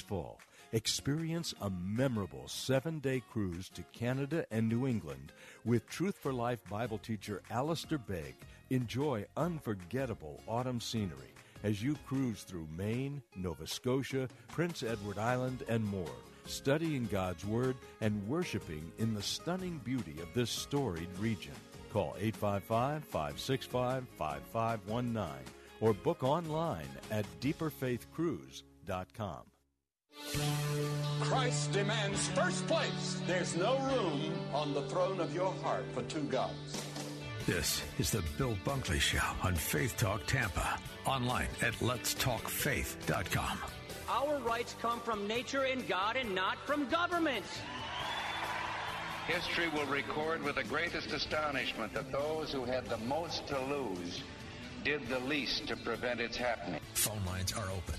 Fall, experience a memorable seven day cruise to Canada and New England with Truth for Life Bible teacher Alistair Begg. Enjoy unforgettable autumn scenery as you cruise through Maine, Nova Scotia, Prince Edward Island, and more, studying God's Word and worshiping in the stunning beauty of this storied region. Call 855 565 5519 or book online at deeperfaithcruise.com. Christ demands first place. There's no room on the throne of your heart for two gods. This is the Bill Bunkley Show on Faith Talk Tampa. Online at letstalkfaith.com. Our rights come from nature and God and not from government. History will record with the greatest astonishment that those who had the most to lose did the least to prevent its happening. Phone lines are open.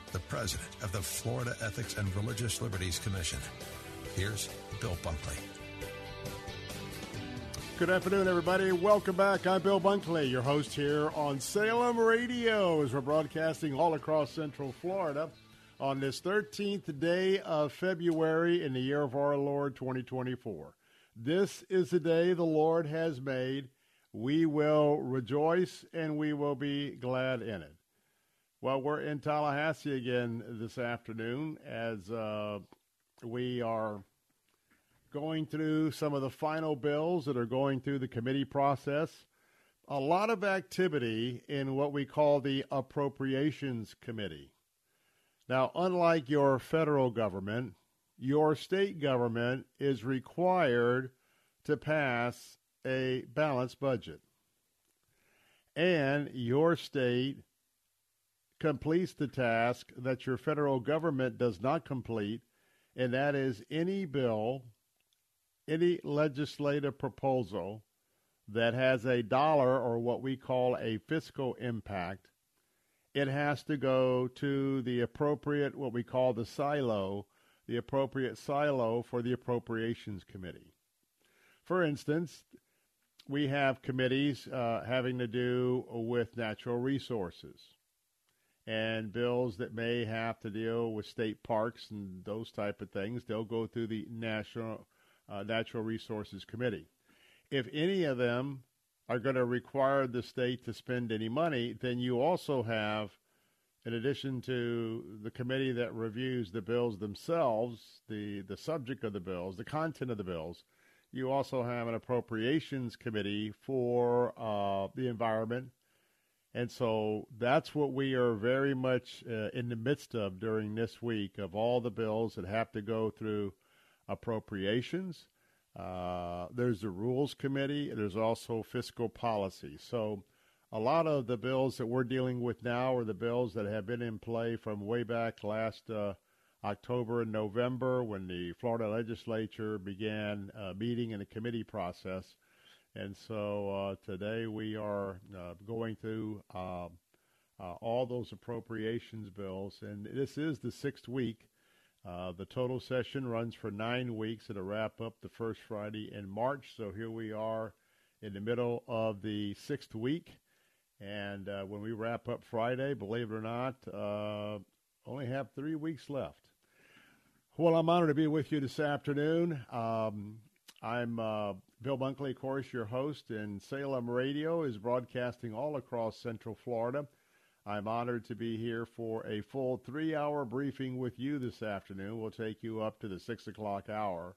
the president of the Florida Ethics and Religious Liberties Commission. Here's Bill Bunkley. Good afternoon, everybody. Welcome back. I'm Bill Bunkley, your host here on Salem Radio, as we're broadcasting all across Central Florida on this 13th day of February in the year of our Lord 2024. This is the day the Lord has made. We will rejoice and we will be glad in it. Well, we're in Tallahassee again this afternoon as uh, we are going through some of the final bills that are going through the committee process. A lot of activity in what we call the Appropriations Committee. Now, unlike your federal government, your state government is required to pass a balanced budget. And your state completes the task that your federal government does not complete, and that is any bill, any legislative proposal that has a dollar or what we call a fiscal impact, it has to go to the appropriate, what we call the silo, the appropriate silo for the Appropriations Committee. For instance, we have committees uh, having to do with natural resources and bills that may have to deal with state parks and those type of things. They'll go through the National uh, Natural Resources Committee. If any of them are going to require the state to spend any money, then you also have in addition to the committee that reviews the bills themselves, the, the subject of the bills, the content of the bills, you also have an appropriations committee for uh, the environment. And so that's what we are very much uh, in the midst of during this week of all the bills that have to go through appropriations. Uh, there's the rules committee. There's also fiscal policy. So a lot of the bills that we're dealing with now are the bills that have been in play from way back last uh, October and November when the Florida legislature began uh, meeting in the committee process. And so uh, today we are uh, going through uh, all those appropriations bills. And this is the sixth week. The total session runs for nine weeks. It'll wrap up the first Friday in March. So here we are in the middle of the sixth week. And uh, when we wrap up Friday, believe it or not, uh, only have three weeks left. Well, I'm honored to be with you this afternoon. Um, I'm uh, Bill Bunkley, of course, your host, and Salem Radio is broadcasting all across Central Florida. I'm honored to be here for a full three hour briefing with you this afternoon. We'll take you up to the six o'clock hour.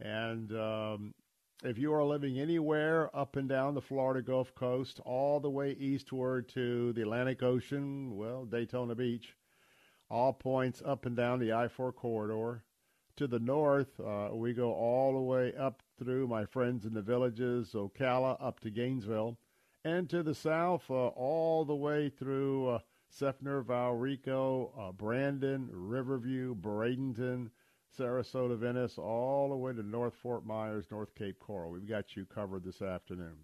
And um, if you are living anywhere up and down the Florida Gulf Coast, all the way eastward to the Atlantic Ocean, well, Daytona Beach, all points up and down the I 4 corridor. To the north, uh, we go all the way up through my friends in the villages, Ocala, up to Gainesville. And to the south, uh, all the way through uh, Seffner, Valrico, uh, Brandon, Riverview, Bradenton, Sarasota, Venice, all the way to North Fort Myers, North Cape Coral. We've got you covered this afternoon.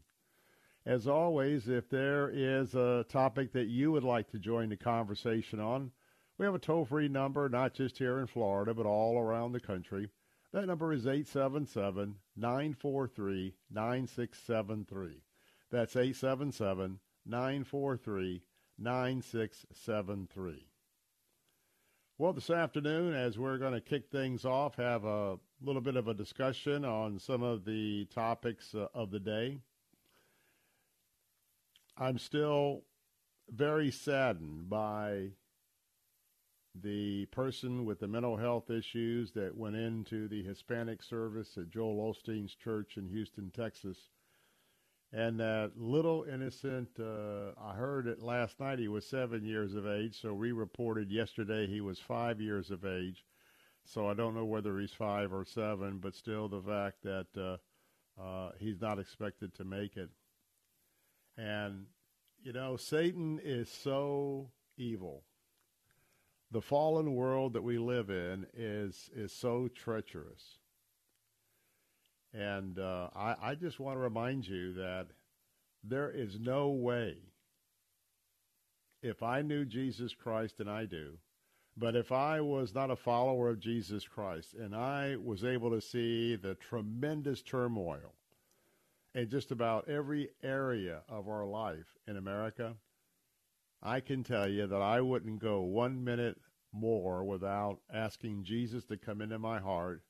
As always, if there is a topic that you would like to join the conversation on, we have a toll free number, not just here in Florida, but all around the country. That number is 877 943 9673. That's 877 943 9673. Well, this afternoon, as we're going to kick things off, have a little bit of a discussion on some of the topics uh, of the day. I'm still very saddened by the person with the mental health issues that went into the Hispanic service at Joel Osteen's church in Houston, Texas and that little innocent, uh, I heard it last night, he was seven years of age. So we reported yesterday he was five years of age. So I don't know whether he's five or seven, but still the fact that uh, uh, he's not expected to make it. And, you know, Satan is so evil. The fallen world that we live in is is so treacherous. And uh, I, I just want to remind you that there is no way, if I knew Jesus Christ and I do, but if I was not a follower of Jesus Christ and I was able to see the tremendous turmoil in just about every area of our life in America, I can tell you that I wouldn't go one minute more without asking Jesus to come into my heart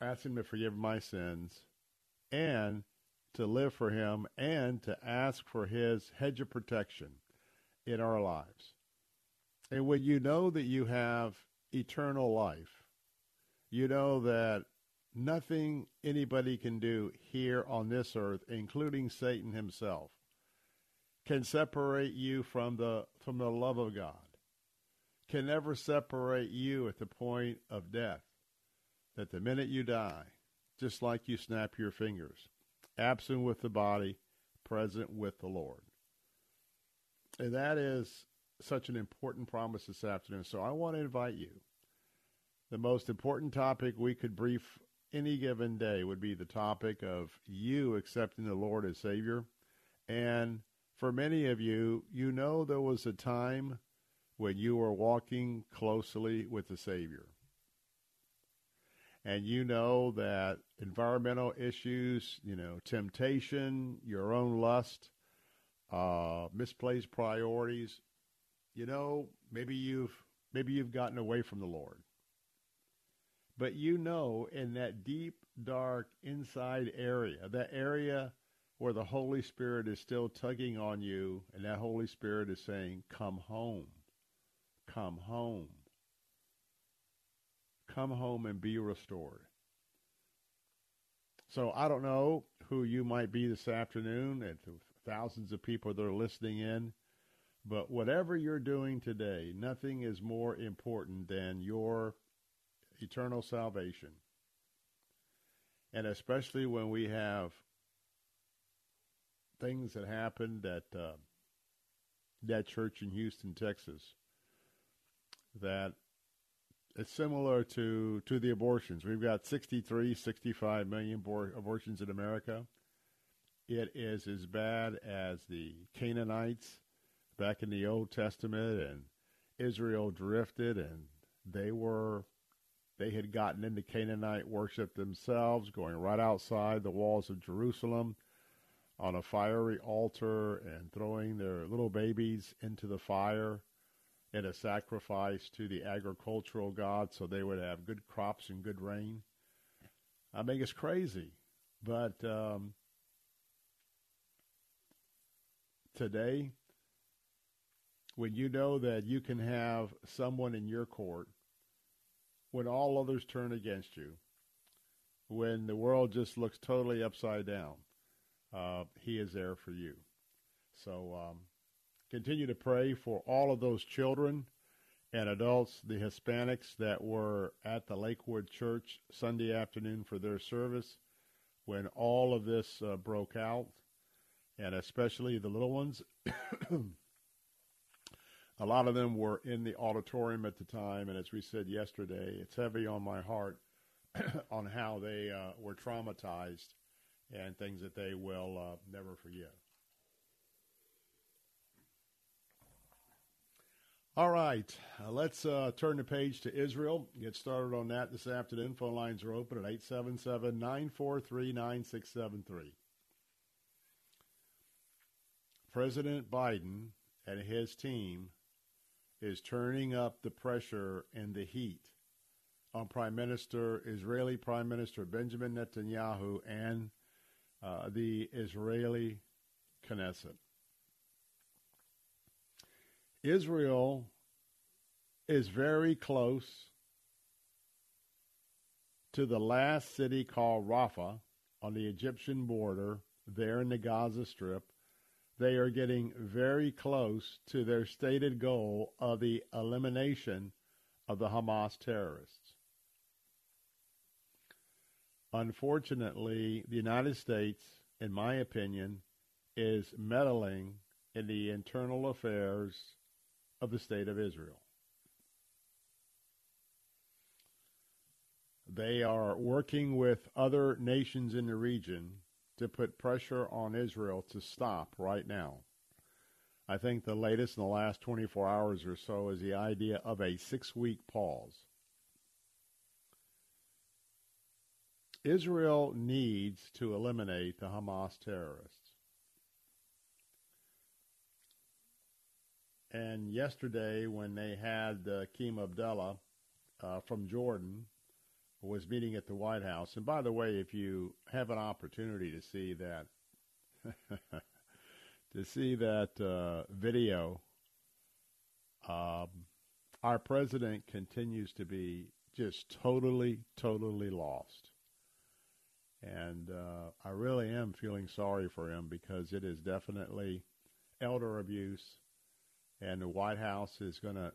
ask him to forgive my sins, and to live for him, and to ask for his hedge of protection in our lives. And when you know that you have eternal life, you know that nothing anybody can do here on this earth, including Satan himself, can separate you from the from the love of God. Can never separate you at the point of death that the minute you die, just like you snap your fingers, absent with the body, present with the Lord. And that is such an important promise this afternoon. So I want to invite you. The most important topic we could brief any given day would be the topic of you accepting the Lord as Savior. And for many of you, you know there was a time when you were walking closely with the Savior and you know that environmental issues, you know, temptation, your own lust, uh, misplaced priorities, you know, maybe you've maybe you've gotten away from the Lord. But you know in that deep, dark, inside area, that area where the Holy Spirit is still tugging on you, and that Holy Spirit is saying, Come home. Come home come home and be restored. So I don't know who you might be this afternoon and thousands of people that are listening in, but whatever you're doing today, nothing is more important than your eternal salvation. And especially when we have things that happened at uh, that church in Houston, Texas, that it's similar to to the abortions. We've got 63, 65 million abor- abortions in America. It is as bad as the Canaanites back in the Old Testament, and Israel drifted, and they were they had gotten into Canaanite worship themselves, going right outside the walls of Jerusalem on a fiery altar and throwing their little babies into the fire and a sacrifice to the agricultural god so they would have good crops and good rain. I mean, it's crazy. But um, today, when you know that you can have someone in your court when all others turn against you, when the world just looks totally upside down, uh, he is there for you. So um, continue to pray for all of those children and adults, the Hispanics that were at the Lakewood Church Sunday afternoon for their service when all of this uh, broke out, and especially the little ones. A lot of them were in the auditorium at the time, and as we said yesterday, it's heavy on my heart on how they uh, were traumatized and things that they will uh, never forget. All right, uh, let's uh, turn the page to Israel. Get started on that this afternoon. Phone lines are open at 877 943 9673. President Biden and his team is turning up the pressure and the heat on Prime Minister, Israeli Prime Minister Benjamin Netanyahu and uh, the Israeli Knesset. Israel is very close to the last city called Rafah on the Egyptian border there in the Gaza Strip they are getting very close to their stated goal of the elimination of the Hamas terrorists. Unfortunately, the United States, in my opinion, is meddling in the internal affairs of the state of Israel. They are working with other nations in the region to put pressure on Israel to stop right now. I think the latest in the last 24 hours or so is the idea of a six week pause. Israel needs to eliminate the Hamas terrorists. And yesterday, when they had uh, King Abdullah uh, from Jordan was meeting at the White House. And by the way, if you have an opportunity to see that, to see that uh, video, um, our president continues to be just totally, totally lost. And uh, I really am feeling sorry for him because it is definitely elder abuse and the White House is going to,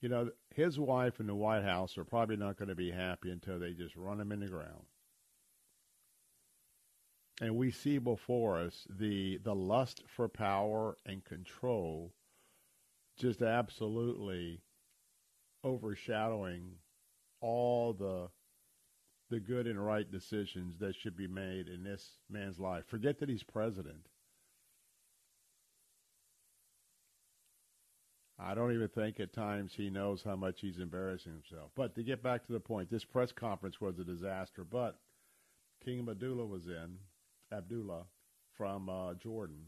you know, his wife and the White House are probably not going to be happy until they just run him in the ground. And we see before us the the lust for power and control just absolutely overshadowing all the the good and right decisions that should be made in this man's life. Forget that he's president. I don't even think at times he knows how much he's embarrassing himself. But to get back to the point, this press conference was a disaster. But King Abdullah was in, Abdullah from uh, Jordan,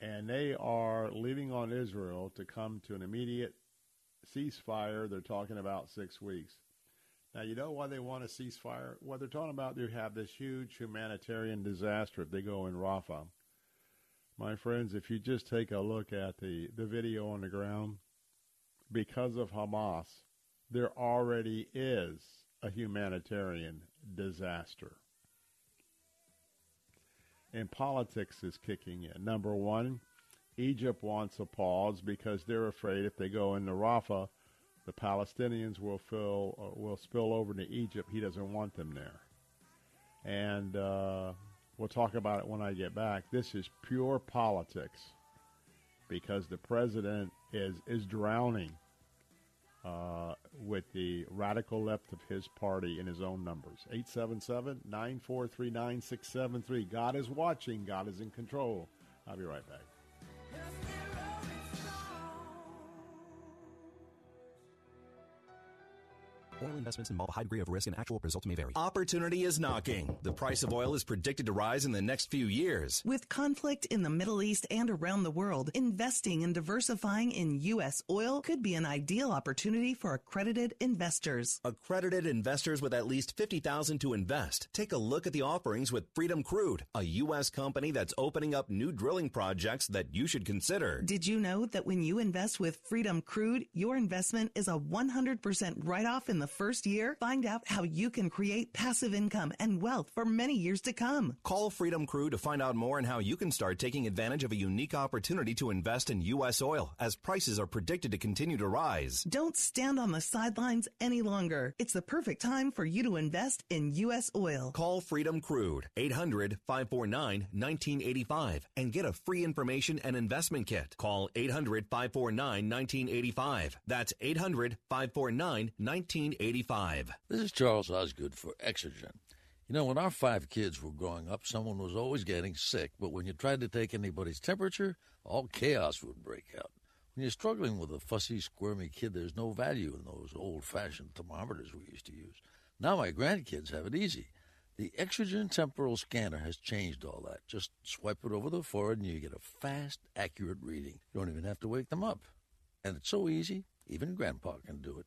and they are leaving on Israel to come to an immediate ceasefire. They're talking about six weeks. Now, you know why they want a ceasefire? What they're talking about, they have this huge humanitarian disaster if they go in Rafah my friends, if you just take a look at the, the video on the ground, because of Hamas, there already is a humanitarian disaster. And politics is kicking in. Number one, Egypt wants a pause because they're afraid if they go into Rafah, the Palestinians will fill uh, will spill over to Egypt. He doesn't want them there, and uh, We'll talk about it when I get back. This is pure politics because the president is is drowning uh, with the radical left of his party in his own numbers. 877-943-9673. God is watching. God is in control. I'll be right back. Oil investments involve a high degree of risk and actual results may vary. Opportunity is knocking. The price of oil is predicted to rise in the next few years. With conflict in the Middle East and around the world, investing and diversifying in U.S. oil could be an ideal opportunity for accredited investors. Accredited investors with at least 50000 to invest. Take a look at the offerings with Freedom Crude, a U.S. company that's opening up new drilling projects that you should consider. Did you know that when you invest with Freedom Crude, your investment is a 100% write off in the first year? Find out how you can create passive income and wealth for many years to come. Call Freedom Crude to find out more on how you can start taking advantage of a unique opportunity to invest in U.S. oil as prices are predicted to continue to rise. Don't stand on the sidelines any longer. It's the perfect time for you to invest in U.S. oil. Call Freedom Crude 800 549 1985 and get a free information and investment kit. Call 800 549 1985. That's 800 549 1985. This is Charles Osgood for Exergen. You know, when our five kids were growing up, someone was always getting sick, but when you tried to take anybody's temperature, all chaos would break out. When you're struggling with a fussy, squirmy kid, there's no value in those old fashioned thermometers we used to use. Now my grandkids have it easy. The Exergen temporal scanner has changed all that. Just swipe it over the forehead and you get a fast, accurate reading. You don't even have to wake them up. And it's so easy, even Grandpa can do it.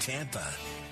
Tampa.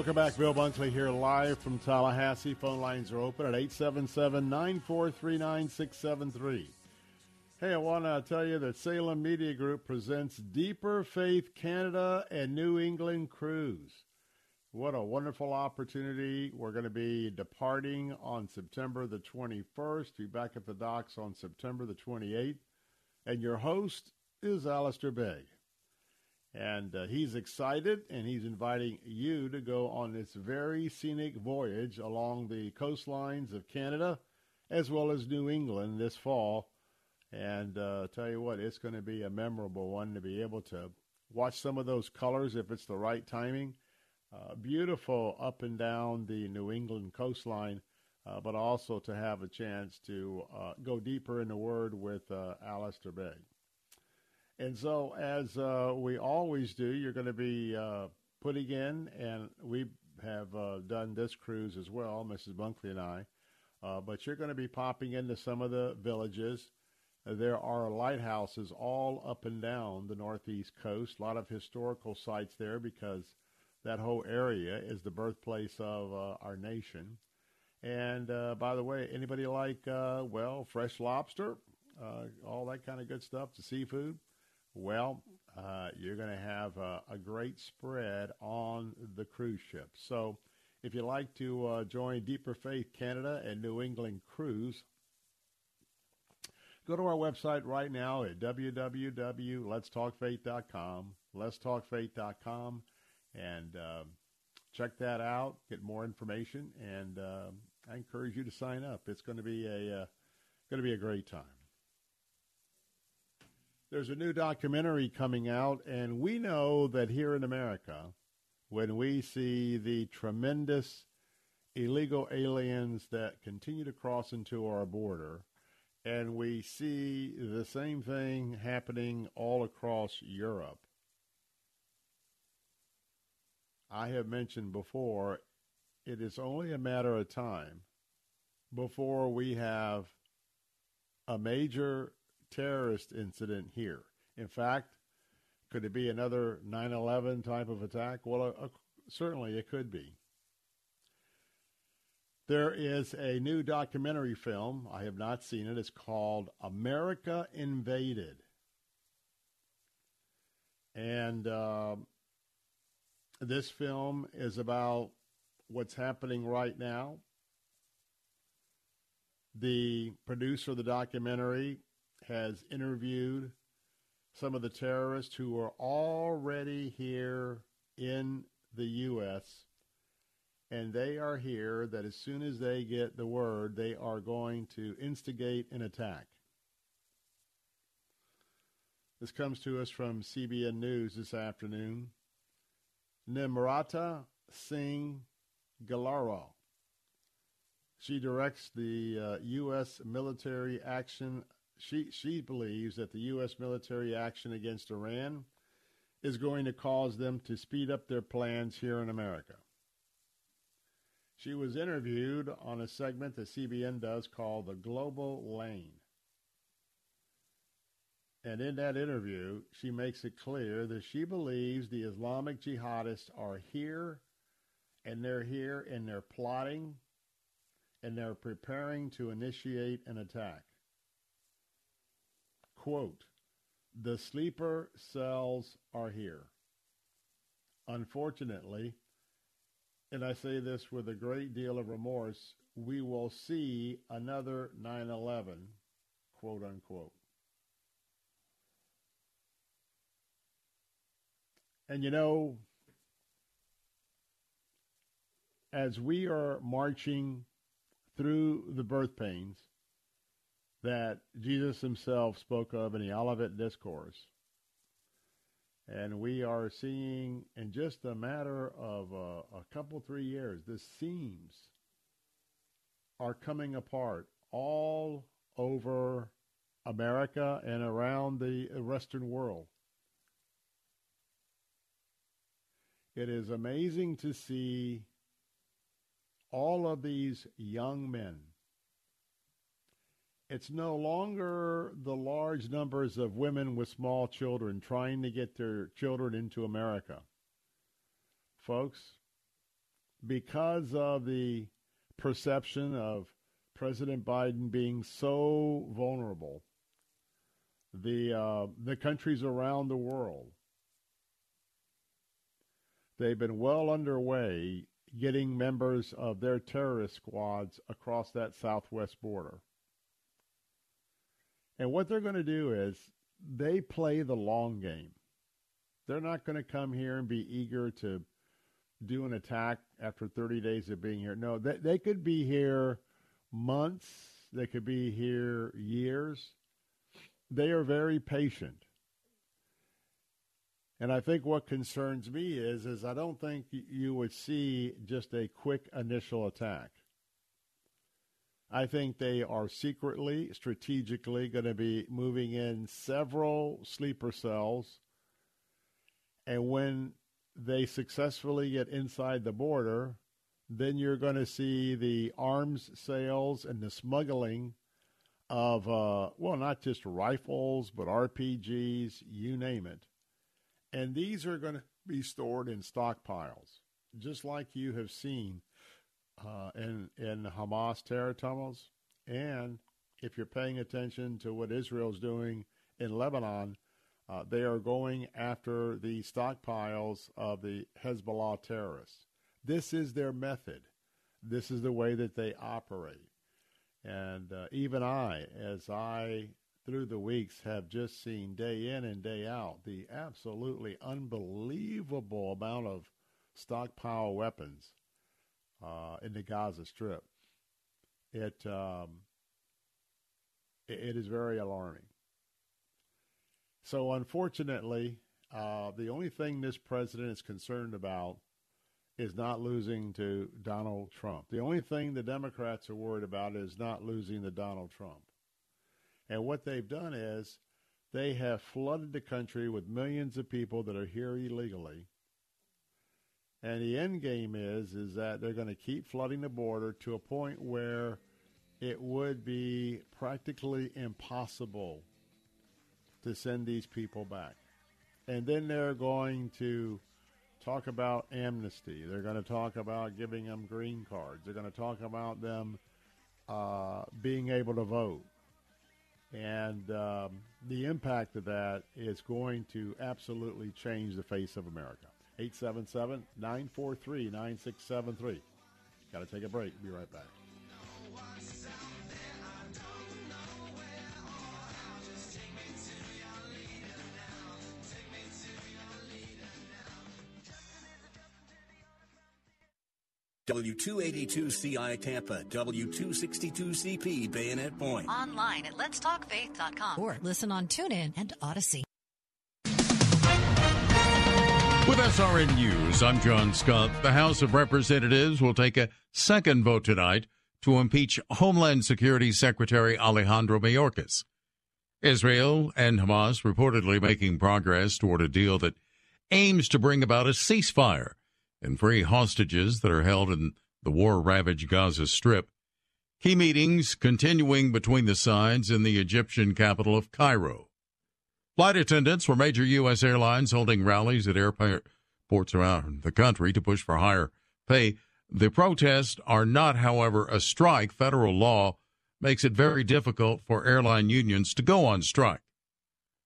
Welcome back. Bill Bunkley here live from Tallahassee. Phone lines are open at 877 943 9673. Hey, I want to tell you that Salem Media Group presents Deeper Faith Canada and New England Cruise. What a wonderful opportunity. We're going to be departing on September the 21st, be back at the docks on September the 28th. And your host is Alistair Begg. And uh, he's excited and he's inviting you to go on this very scenic voyage along the coastlines of Canada as well as New England this fall. And uh, tell you what, it's going to be a memorable one to be able to watch some of those colors if it's the right timing. Uh, beautiful up and down the New England coastline, uh, but also to have a chance to uh, go deeper in the Word with uh, Alistair Begg. And so, as uh, we always do, you're going to be uh, putting in, and we have uh, done this cruise as well, Mrs. Bunkley and I. Uh, but you're going to be popping into some of the villages. There are lighthouses all up and down the northeast coast. A lot of historical sites there because that whole area is the birthplace of uh, our nation. And uh, by the way, anybody like well fresh lobster, all that kind of good stuff, the seafood? Well, uh, you're going to have a, a great spread on the cruise ship. So, if you'd like to uh, join Deeper Faith Canada and New England Cruise, go to our website right now at www.letstalkfaith.com, letstalkfaith.com, and um, check that out. Get more information, and um, I encourage you to sign up. It's going to be a uh, going to be a great time. There's a new documentary coming out, and we know that here in America, when we see the tremendous illegal aliens that continue to cross into our border, And we see the same thing happening all across Europe. I have mentioned before, it is only a matter of time before we have a major terrorist incident here. In fact, could it be another 9 11 type of attack? Well, uh, uh, certainly it could be. There is a new documentary film. I have not seen it. It's called America Invaded. And uh, this film is about what's happening right now. The producer of the documentary has interviewed some of the terrorists who are already here in the U.S and they are here that as soon as they get the word, they are going to instigate an attack. This comes to us from CBN News this afternoon. Nimrata Singh Galaro. She directs the uh, U.S. military action. She, she believes that the U.S. military action against Iran is going to cause them to speed up their plans here in America. She was interviewed on a segment that CBN does called The Global Lane. And in that interview, she makes it clear that she believes the Islamic jihadists are here and they're here and they're plotting and they're preparing to initiate an attack. Quote, the sleeper cells are here. Unfortunately, and I say this with a great deal of remorse, we will see another 9 11, quote unquote. And you know, as we are marching through the birth pains that Jesus himself spoke of in the Olivet Discourse, and we are seeing in just a matter of uh, a couple, three years, the seams are coming apart all over America and around the Western world. It is amazing to see all of these young men it's no longer the large numbers of women with small children trying to get their children into America. Folks, because of the perception of President Biden being so vulnerable, the uh, the countries around the world they've been well underway getting members of their terrorist squads across that southwest border. And what they're going to do is they play the long game. They're not going to come here and be eager to do an attack after 30 days of being here. No, they, they could be here months, they could be here years. They are very patient. And I think what concerns me is is I don't think you would see just a quick initial attack. I think they are secretly, strategically going to be moving in several sleeper cells. And when they successfully get inside the border, then you're going to see the arms sales and the smuggling of, uh, well, not just rifles, but RPGs, you name it. And these are going to be stored in stockpiles, just like you have seen uh, in in Hamas terror tunnels, and if you're paying attention to what Israel's doing in Lebanon, uh, they are going after the stockpiles of the Hezbollah terrorists. This is their method. This is the way that they operate. And uh, even I, as I through the weeks have just seen day in and day out the absolutely unbelievable amount of stockpile weapons uh, in the Gaza Strip. It um, it is very alarming. So, unfortunately, uh, the only thing this president is concerned about is not losing to Donald Trump. The only thing the Democrats are worried about is not losing to Donald Trump. And what they've done is they have flooded the country with millions of people that are here illegally. And the end game is is that they're going to keep flooding the border to a point where it would be practically impossible to send these people back. And then they're going to talk about amnesty. They're going to talk about giving them green cards. They're going to talk about them uh, being able to vote. And um, the impact of that is going to absolutely change the face of America. 877 943 9673. Got to take a break. Be right back. W282CI Tampa, W262CP Bayonet Point. Online at letstalkfaith.com or listen on TuneIn and Audacy. With SRN News, I'm John Scott. The House of Representatives will take a second vote tonight to impeach Homeland Security Secretary Alejandro Mayorkas. Israel and Hamas reportedly making progress toward a deal that aims to bring about a ceasefire and free hostages that are held in the war ravaged Gaza Strip. Key meetings continuing between the sides in the Egyptian capital of Cairo. Flight attendants for major U.S. airlines holding rallies at airports around the country to push for higher pay. The protests are not, however, a strike. Federal law makes it very difficult for airline unions to go on strike.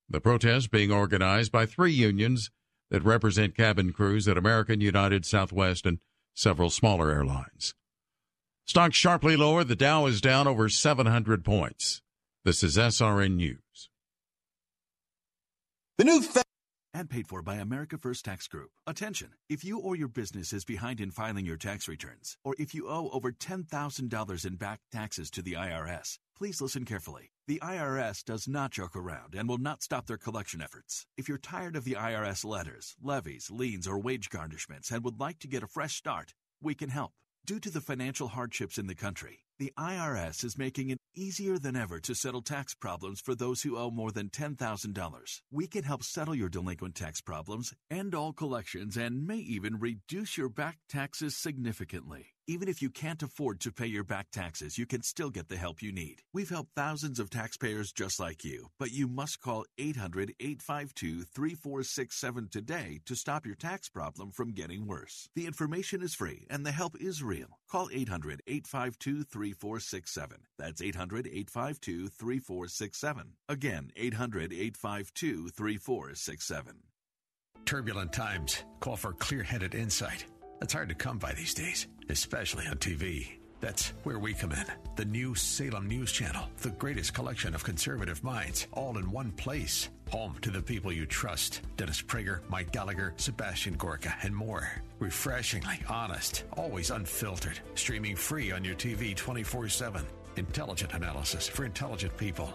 The protests being organized by three unions that represent cabin crews at American, United, Southwest, and several smaller airlines. Stocks sharply lower. The Dow is down over 700 points. This is SRN News. The new fa- and paid for by America First Tax Group. Attention! If you or your business is behind in filing your tax returns, or if you owe over $10,000 in back taxes to the IRS, please listen carefully. The IRS does not joke around and will not stop their collection efforts. If you're tired of the IRS letters, levies, liens, or wage garnishments and would like to get a fresh start, we can help. Due to the financial hardships in the country, the IRS is making it easier than ever to settle tax problems for those who owe more than $10,000. We can help settle your delinquent tax problems, end all collections, and may even reduce your back taxes significantly. Even if you can't afford to pay your back taxes, you can still get the help you need. We've helped thousands of taxpayers just like you, but you must call 800 852 3467 today to stop your tax problem from getting worse. The information is free and the help is real. Call 800 852 3467. That's 800 852 3467. Again, 800 852 3467. Turbulent times call for clear headed insight. That's hard to come by these days, especially on TV. That's where we come in. The new Salem News Channel, the greatest collection of conservative minds, all in one place. Home to the people you trust Dennis Prager, Mike Gallagher, Sebastian Gorka, and more. Refreshingly honest, always unfiltered. Streaming free on your TV 24 7. Intelligent analysis for intelligent people.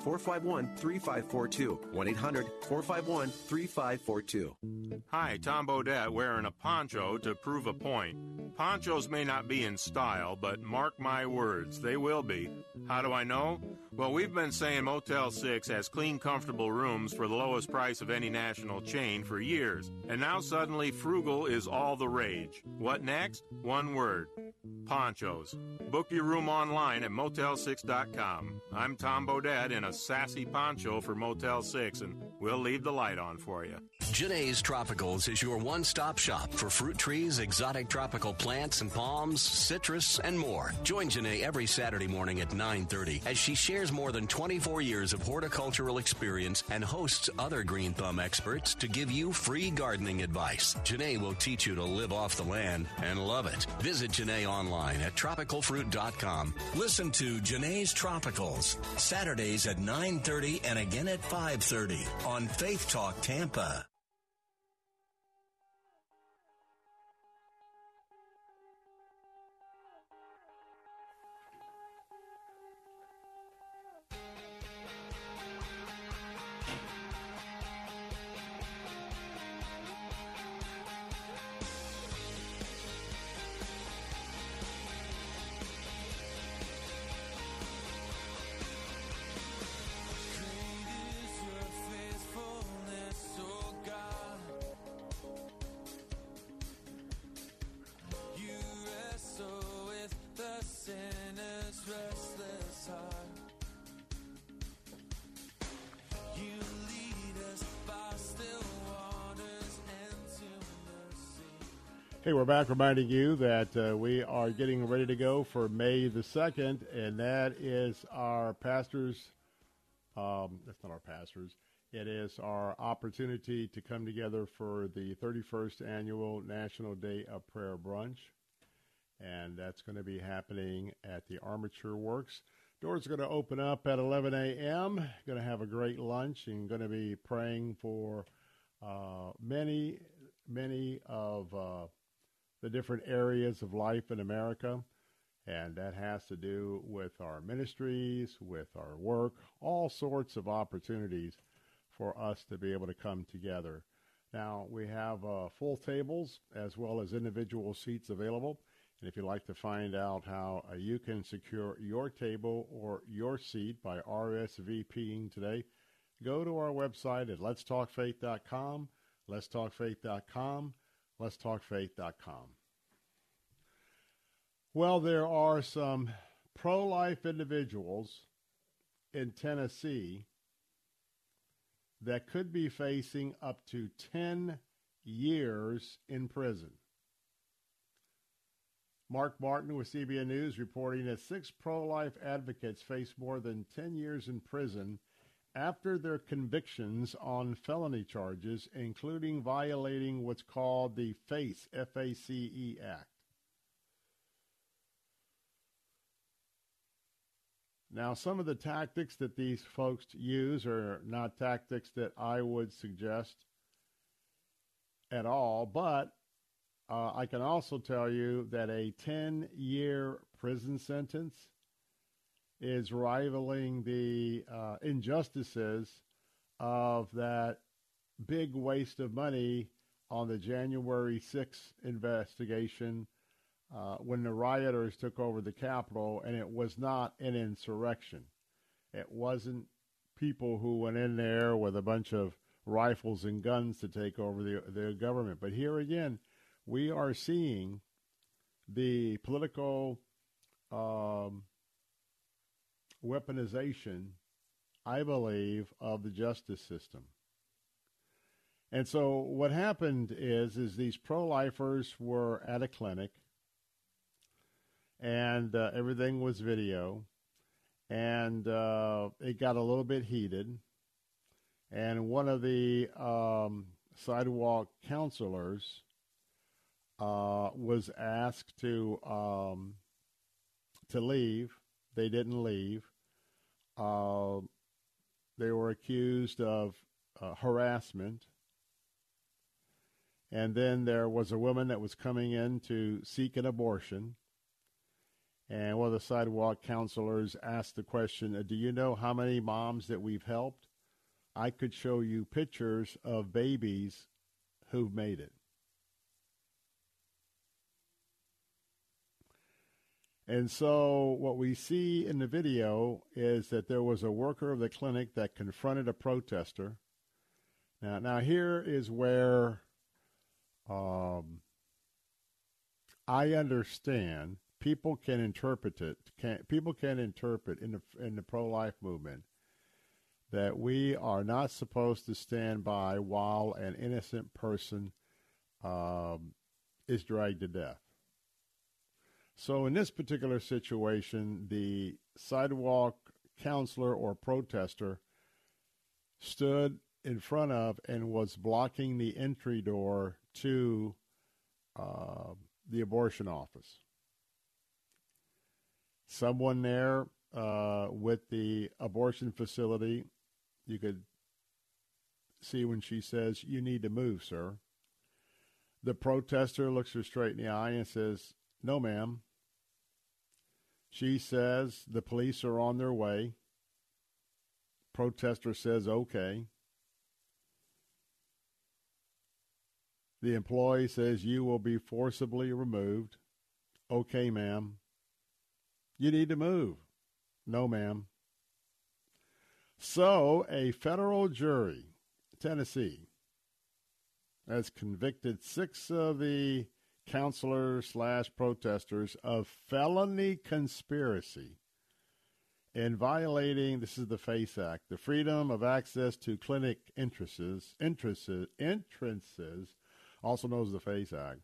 451 3542. 1 800 451 3542. Hi, Tom Bodett wearing a poncho to prove a point. Ponchos may not be in style, but mark my words, they will be. How do I know? Well, we've been saying Motel 6 has clean, comfortable rooms for the lowest price of any national chain for years. And now suddenly frugal is all the rage. What next? One word ponchos. Book your room online at motel6.com. I'm Tom Bodett a sassy poncho for Motel 6, and we'll leave the light on for you. Janae's Tropicals is your one stop shop for fruit trees, exotic tropical plants and palms, citrus, and more. Join Janae every Saturday morning at 9.30 as she shares more than 24 years of horticultural experience and hosts other Green Thumb experts to give you free gardening advice. Janae will teach you to live off the land and love it. Visit Janae online at tropicalfruit.com. Listen to Janae's Tropicals, Saturdays at 9.30 and again at 5.30 on Faith Talk Tampa. We're back reminding you that uh, we are getting ready to go for May the 2nd, and that is our pastors. Um, that's not our pastors. It is our opportunity to come together for the 31st annual National Day of Prayer Brunch. And that's going to be happening at the Armature Works. Doors are going to open up at 11 a.m. Going to have a great lunch and going to be praying for uh, many, many of uh, the different areas of life in America. And that has to do with our ministries, with our work, all sorts of opportunities for us to be able to come together. Now, we have uh, full tables as well as individual seats available. And if you'd like to find out how uh, you can secure your table or your seat by RSVPing today, go to our website at letstalkfaith.com, letstalkfaith.com, letstalkfaith.com. Well, there are some pro life individuals in Tennessee that could be facing up to 10 years in prison. Mark Martin with CBN News reporting that six pro life advocates face more than 10 years in prison after their convictions on felony charges, including violating what's called the FACE, F A C E Act. Now, some of the tactics that these folks use are not tactics that I would suggest at all, but uh, I can also tell you that a 10 year prison sentence is rivaling the uh, injustices of that big waste of money on the January 6th investigation uh, when the rioters took over the Capitol, and it was not an insurrection. It wasn't people who went in there with a bunch of rifles and guns to take over the, the government. But here again, we are seeing the political um, weaponization, I believe, of the justice system. And so what happened is is these pro-lifers were at a clinic and uh, everything was video, and uh, it got a little bit heated. And one of the um, sidewalk counselors uh, was asked to um, to leave. They didn't leave. Uh, they were accused of uh, harassment. And then there was a woman that was coming in to seek an abortion and one of the sidewalk counselors asked the question, uh, Do you know how many moms that we've helped? I could show you pictures of babies who've made it. And so, what we see in the video is that there was a worker of the clinic that confronted a protester. Now, now here is where um, I understand people can interpret it. Can, people can interpret in the in the pro life movement that we are not supposed to stand by while an innocent person um, is dragged to death. So, in this particular situation, the sidewalk counselor or protester stood in front of and was blocking the entry door to uh, the abortion office. Someone there uh, with the abortion facility, you could see when she says, You need to move, sir. The protester looks her straight in the eye and says, No, ma'am. She says, The police are on their way. Protester says, Okay. The employee says, You will be forcibly removed. Okay, ma'am. You need to move. No, ma'am. So, a federal jury, Tennessee, has convicted six of the counselors slash protesters of felony conspiracy in violating this is the FACE Act, the Freedom of Access to Clinic Entrances, entrances, entrances also known as the FACE Act.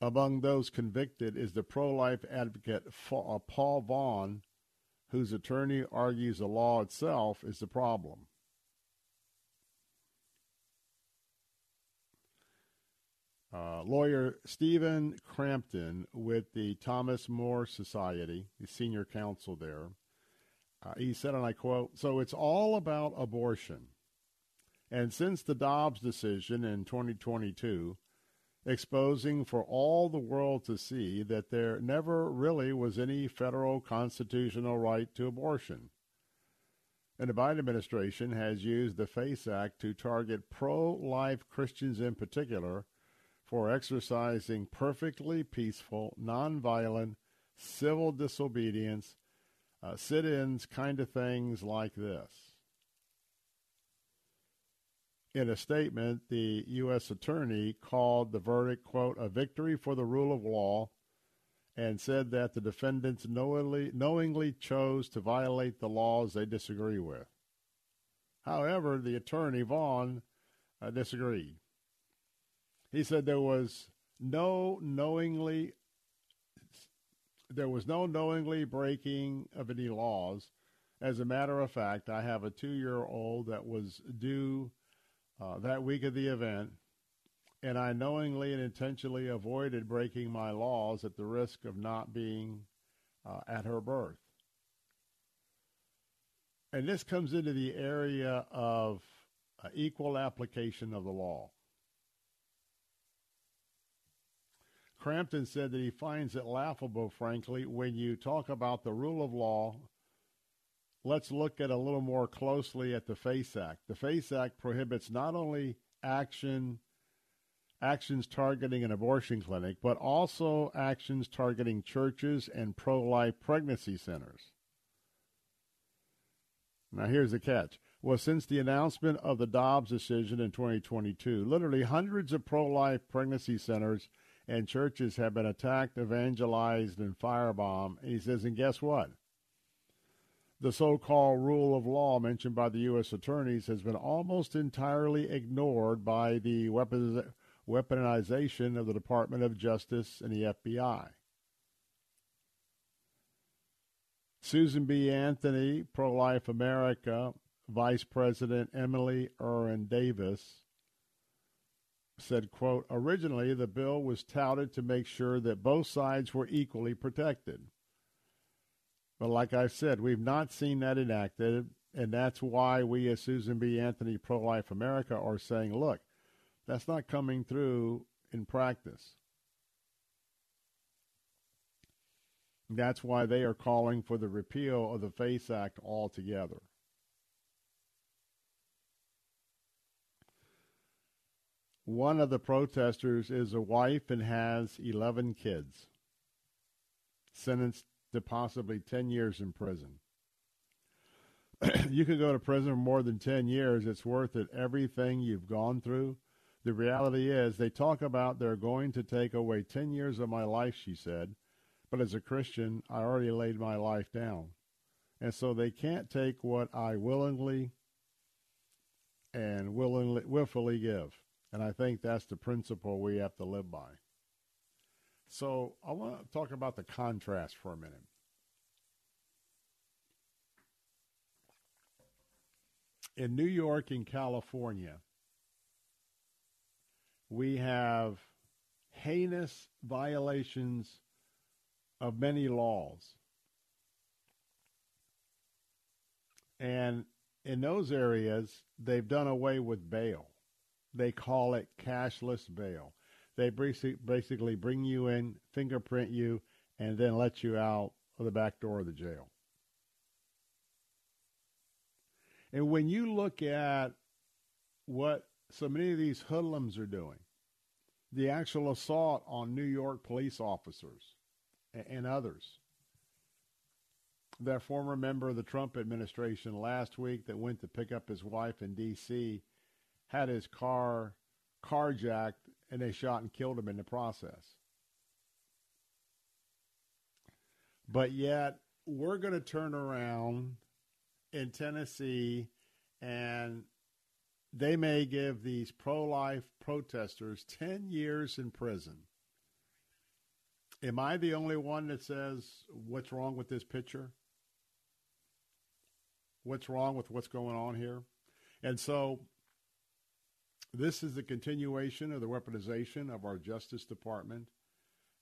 Among those convicted is the pro life advocate uh, Paul Vaughn, whose attorney argues the law itself is the problem. Uh, lawyer Stephen Crampton with the Thomas More Society, the senior counsel there, uh, he said, and I quote, So it's all about abortion. And since the Dobbs decision in 2022, exposing for all the world to see that there never really was any federal constitutional right to abortion. And the Biden administration has used the FACE Act to target pro life Christians in particular for exercising perfectly peaceful, nonviolent, civil disobedience, uh, sit ins, kind of things like this. In a statement, the U.S. Attorney called the verdict, quote, a victory for the rule of law and said that the defendants knowingly, knowingly chose to violate the laws they disagree with. However, the attorney, Vaughn, uh, disagreed. He said there was no knowingly there was no knowingly breaking of any laws. As a matter of fact, I have a two-year-old that was due uh, that week of the event, and I knowingly and intentionally avoided breaking my laws at the risk of not being uh, at her birth. And this comes into the area of uh, equal application of the law. Crampton said that he finds it laughable, frankly, when you talk about the rule of law let's look at a little more closely at the FACE Act. The FACE Act prohibits not only action actions targeting an abortion clinic, but also actions targeting churches and pro-life pregnancy centers. Now here's the catch. Well, since the announcement of the Dobbs decision in 2022, literally hundreds of pro-life pregnancy centers and churches have been attacked, evangelized, and firebombed. He says, and guess what? The so called rule of law mentioned by the U.S. attorneys has been almost entirely ignored by the weaponization of the Department of Justice and the FBI. Susan B. Anthony, Pro Life America, Vice President Emily Erin Davis, said, quote, originally the bill was touted to make sure that both sides were equally protected. But like I said, we've not seen that enacted, and that's why we as Susan B. Anthony Pro Life America are saying, look, that's not coming through in practice. That's why they are calling for the repeal of the FACE Act altogether. One of the protesters is a wife and has 11 kids, sentenced to possibly 10 years in prison. you can go to prison for more than 10 years. It's worth it. Everything you've gone through. The reality is, they talk about they're going to take away 10 years of my life, she said. But as a Christian, I already laid my life down. And so they can't take what I willingly and willingly, willfully give. And I think that's the principle we have to live by. So I want to talk about the contrast for a minute. In New York and California, we have heinous violations of many laws. And in those areas, they've done away with bail. They call it cashless bail. They basically bring you in, fingerprint you, and then let you out of the back door of the jail. And when you look at what so many of these hoodlums are doing, the actual assault on New York police officers and others, that former member of the Trump administration last week that went to pick up his wife in D.C. had his car carjacked and they shot and killed him in the process. But yet, we're going to turn around in Tennessee and they may give these pro life protesters 10 years in prison. Am I the only one that says, what's wrong with this picture? What's wrong with what's going on here? And so this is the continuation of the weaponization of our Justice Department.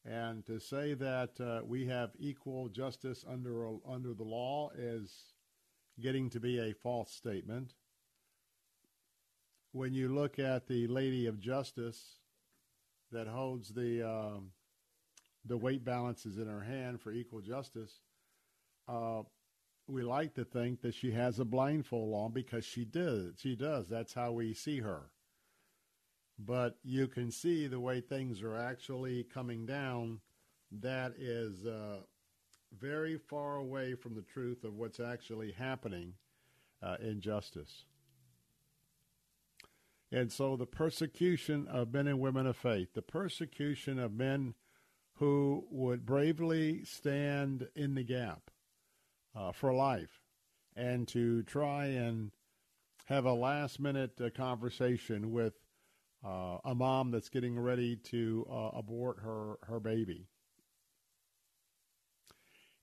And to say that uh, we have equal justice under, under the law is getting to be a false statement. When you look at the Lady of Justice that holds the, um, the weight balances in her hand for equal justice, uh, we like to think that she has a blindfold on because she did. She does. That's how we see her. But you can see the way things are actually coming down. That is uh, very far away from the truth of what's actually happening uh, in justice. And so the persecution of men and women of faith, the persecution of men who would bravely stand in the gap uh, for life and to try and have a last minute uh, conversation with uh, a mom that's getting ready to uh, abort her, her baby.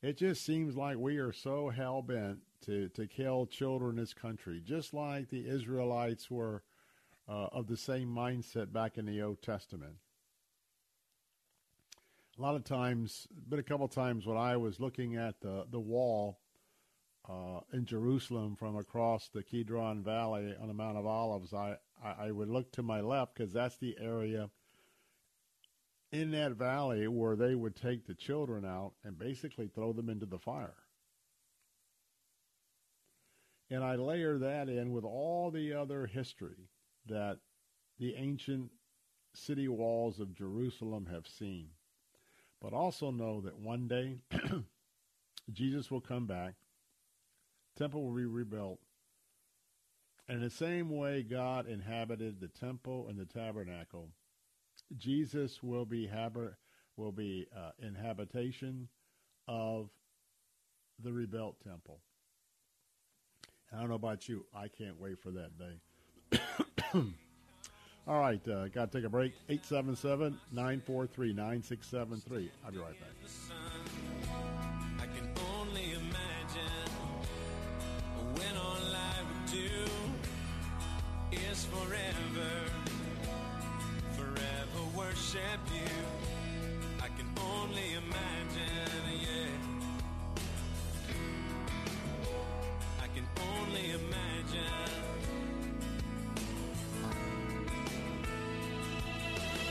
It just seems like we are so hell bent to, to kill children in this country, just like the Israelites were uh, of the same mindset back in the Old Testament. A lot of times, but a couple times when I was looking at the, the wall uh, in Jerusalem from across the Kidron Valley on the Mount of Olives, I, I, I would look to my left because that's the area in that valley where they would take the children out and basically throw them into the fire. And I layer that in with all the other history that the ancient city walls of Jerusalem have seen. But also know that one day Jesus will come back, temple will be rebuilt, and in the same way God inhabited the temple and the tabernacle, Jesus will be habit, will be uh, in habitation of the rebuilt temple. I don't know about you. I can't wait for that day. All right, uh, got to take a break. 877 943 9673. I'll be right back. I can only imagine, yeah. I can only imagine.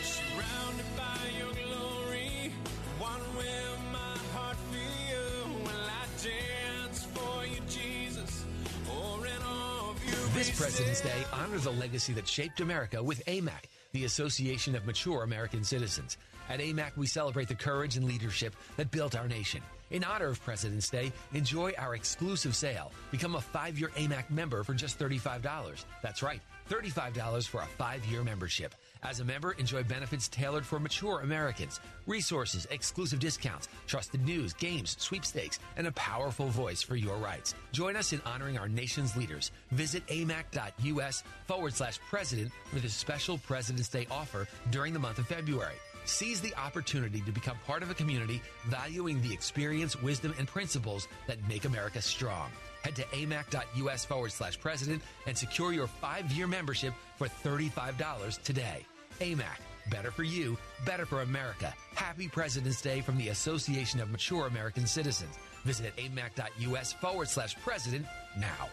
Surrounded by your glory, what will my heart feel? Will I dance for you, Jesus? Or in awe of you? This President's Day honors a legacy that shaped America with AMAC, the Association of Mature American Citizens. At AMAC, we celebrate the courage and leadership that built our nation. In honor of President's Day, enjoy our exclusive sale. Become a five year AMAC member for just $35. That's right, $35 for a five year membership. As a member, enjoy benefits tailored for mature Americans, resources, exclusive discounts, trusted news, games, sweepstakes, and a powerful voice for your rights. Join us in honoring our nation's leaders. Visit amac.us forward slash president for this special President's Day offer during the month of February. Seize the opportunity to become part of a community valuing the experience, wisdom, and principles that make America strong. Head to amac.us forward slash president and secure your five year membership for $35 today. AMAC, better for you, better for America. Happy President's Day from the Association of Mature American Citizens. Visit amac.us forward slash president now.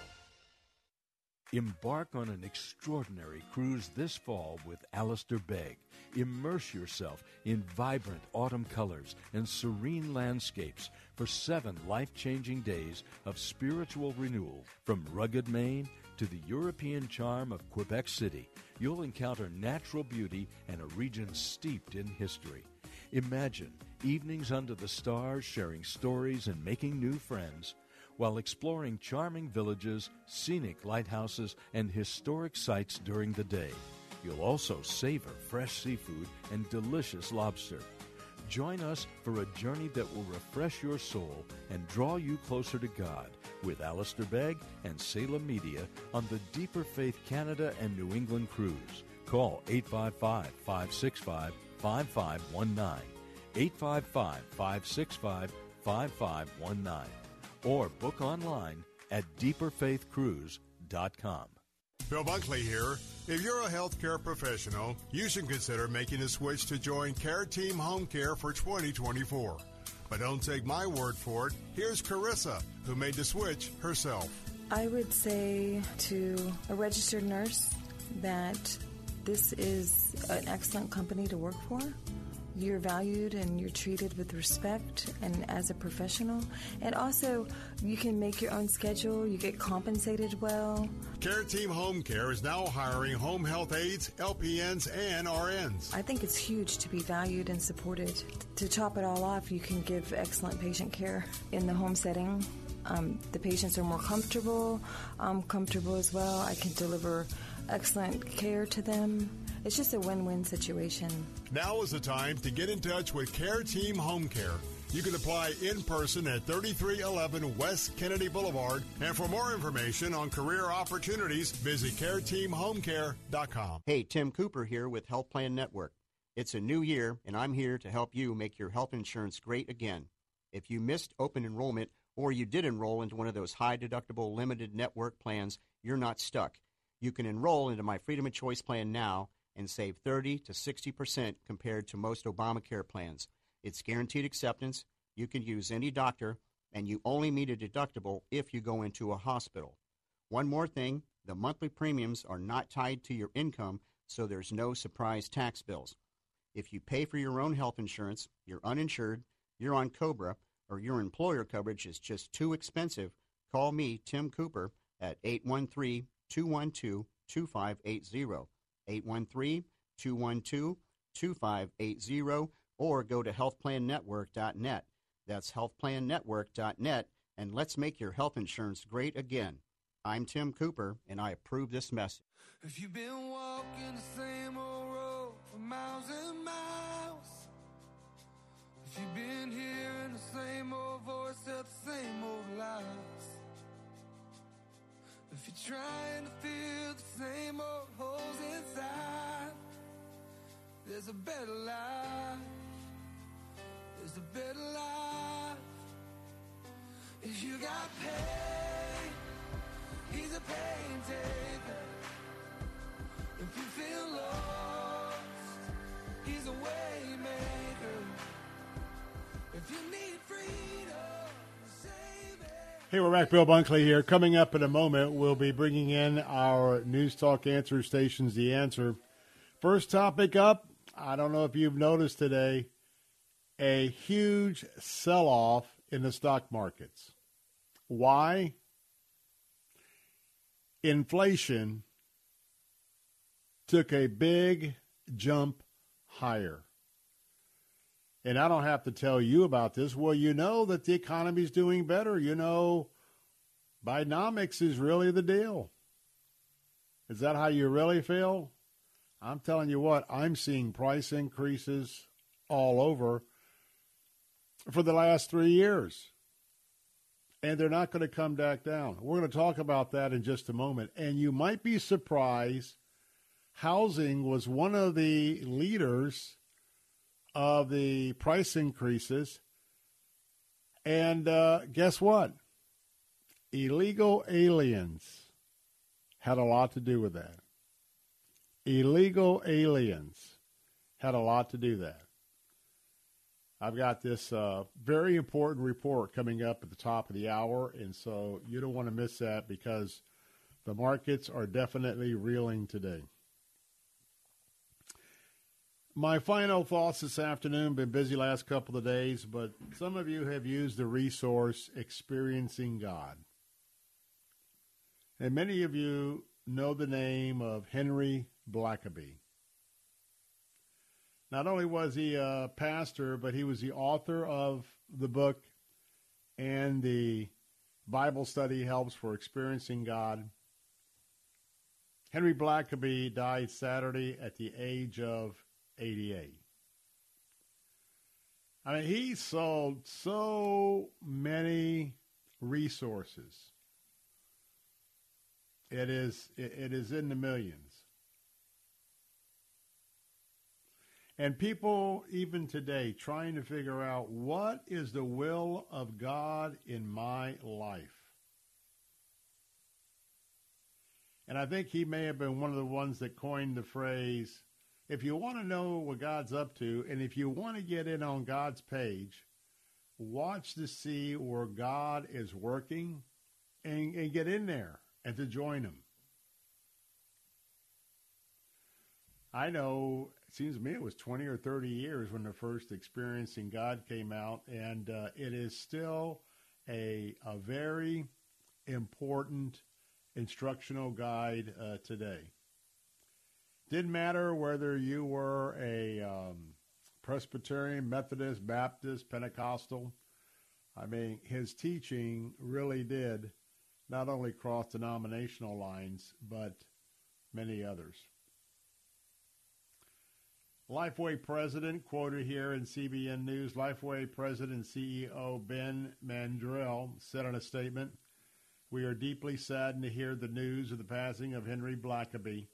Embark on an extraordinary cruise this fall with Alistair Begg. Immerse yourself in vibrant autumn colors and serene landscapes for seven life changing days of spiritual renewal. From rugged Maine to the European charm of Quebec City, you'll encounter natural beauty and a region steeped in history. Imagine evenings under the stars sharing stories and making new friends while exploring charming villages, scenic lighthouses, and historic sites during the day. You'll also savor fresh seafood and delicious lobster. Join us for a journey that will refresh your soul and draw you closer to God with Alistair Begg and Salem Media on the Deeper Faith Canada and New England cruise. Call 855 565 5519. 855 565 5519 or book online at deeperfaithcruise.com. Bill Bunkley here. If you're a healthcare professional, you should consider making a switch to join Care Team Home Care for 2024. But don't take my word for it. Here's Carissa, who made the switch herself. I would say to a registered nurse that this is an excellent company to work for you're valued and you're treated with respect and as a professional. And also, you can make your own schedule, you get compensated well. Care Team Home Care is now hiring home health aides, LPNs, and RNs. I think it's huge to be valued and supported. To top it all off, you can give excellent patient care in the home setting. Um, the patients are more comfortable. I'm comfortable as well. I can deliver excellent care to them. It's just a win win situation. Now is the time to get in touch with Care Team Home Care. You can apply in person at 3311 West Kennedy Boulevard. And for more information on career opportunities, visit careteamhomecare.com. Hey, Tim Cooper here with Health Plan Network. It's a new year, and I'm here to help you make your health insurance great again. If you missed open enrollment or you did enroll into one of those high deductible limited network plans, you're not stuck. You can enroll into my Freedom of Choice plan now and save 30 to 60% compared to most Obamacare plans. It's guaranteed acceptance. You can use any doctor, and you only meet a deductible if you go into a hospital. One more thing the monthly premiums are not tied to your income, so there's no surprise tax bills. If you pay for your own health insurance, you're uninsured, you're on COBRA, or your employer coverage is just too expensive, call me, Tim Cooper, at 813 212 2580. 813 212 2580 or go to healthplannetwork.net. That's healthplannetwork.net and let's make your health insurance great again. I'm Tim Cooper and I approve this message. If you've been walking the same old road for miles and miles, if you've been hearing the same old voice at the same old if you're trying to fill the same old holes inside, there's a better life. There's a better life. If you got pain, he's a pain taker. If you feel lost, he's a way maker. If you need freedom. Hey, we're back. Bill Bunkley here. Coming up in a moment, we'll be bringing in our News Talk answer stations, The Answer. First topic up I don't know if you've noticed today a huge sell off in the stock markets. Why? Inflation took a big jump higher. And I don't have to tell you about this. Well, you know that the economy's doing better. You know, Bidenomics is really the deal. Is that how you really feel? I'm telling you what, I'm seeing price increases all over for the last three years. And they're not going to come back down. We're going to talk about that in just a moment. And you might be surprised housing was one of the leaders of the price increases. And uh, guess what? Illegal aliens had a lot to do with that. Illegal aliens had a lot to do that. I've got this uh, very important report coming up at the top of the hour, and so you don't want to miss that because the markets are definitely reeling today. My final thoughts this afternoon. Been busy last couple of days, but some of you have used the resource Experiencing God. And many of you know the name of Henry Blackaby. Not only was he a pastor, but he was the author of the book and the Bible study helps for experiencing God. Henry Blackaby died Saturday at the age of 88. I mean, he sold so many resources. It is it is in the millions. And people even today trying to figure out what is the will of God in my life. And I think he may have been one of the ones that coined the phrase if you want to know what God's up to, and if you want to get in on God's page, watch to see where God is working and, and get in there and to join Him. I know, it seems to me it was 20 or 30 years when the first Experiencing God came out, and uh, it is still a, a very important instructional guide uh, today. Didn't matter whether you were a um, Presbyterian, Methodist, Baptist, Pentecostal. I mean, his teaching really did not only cross denominational lines, but many others. Lifeway president, quoted here in CBN News, Lifeway president CEO Ben Mandrell said in a statement, We are deeply saddened to hear the news of the passing of Henry Blackaby.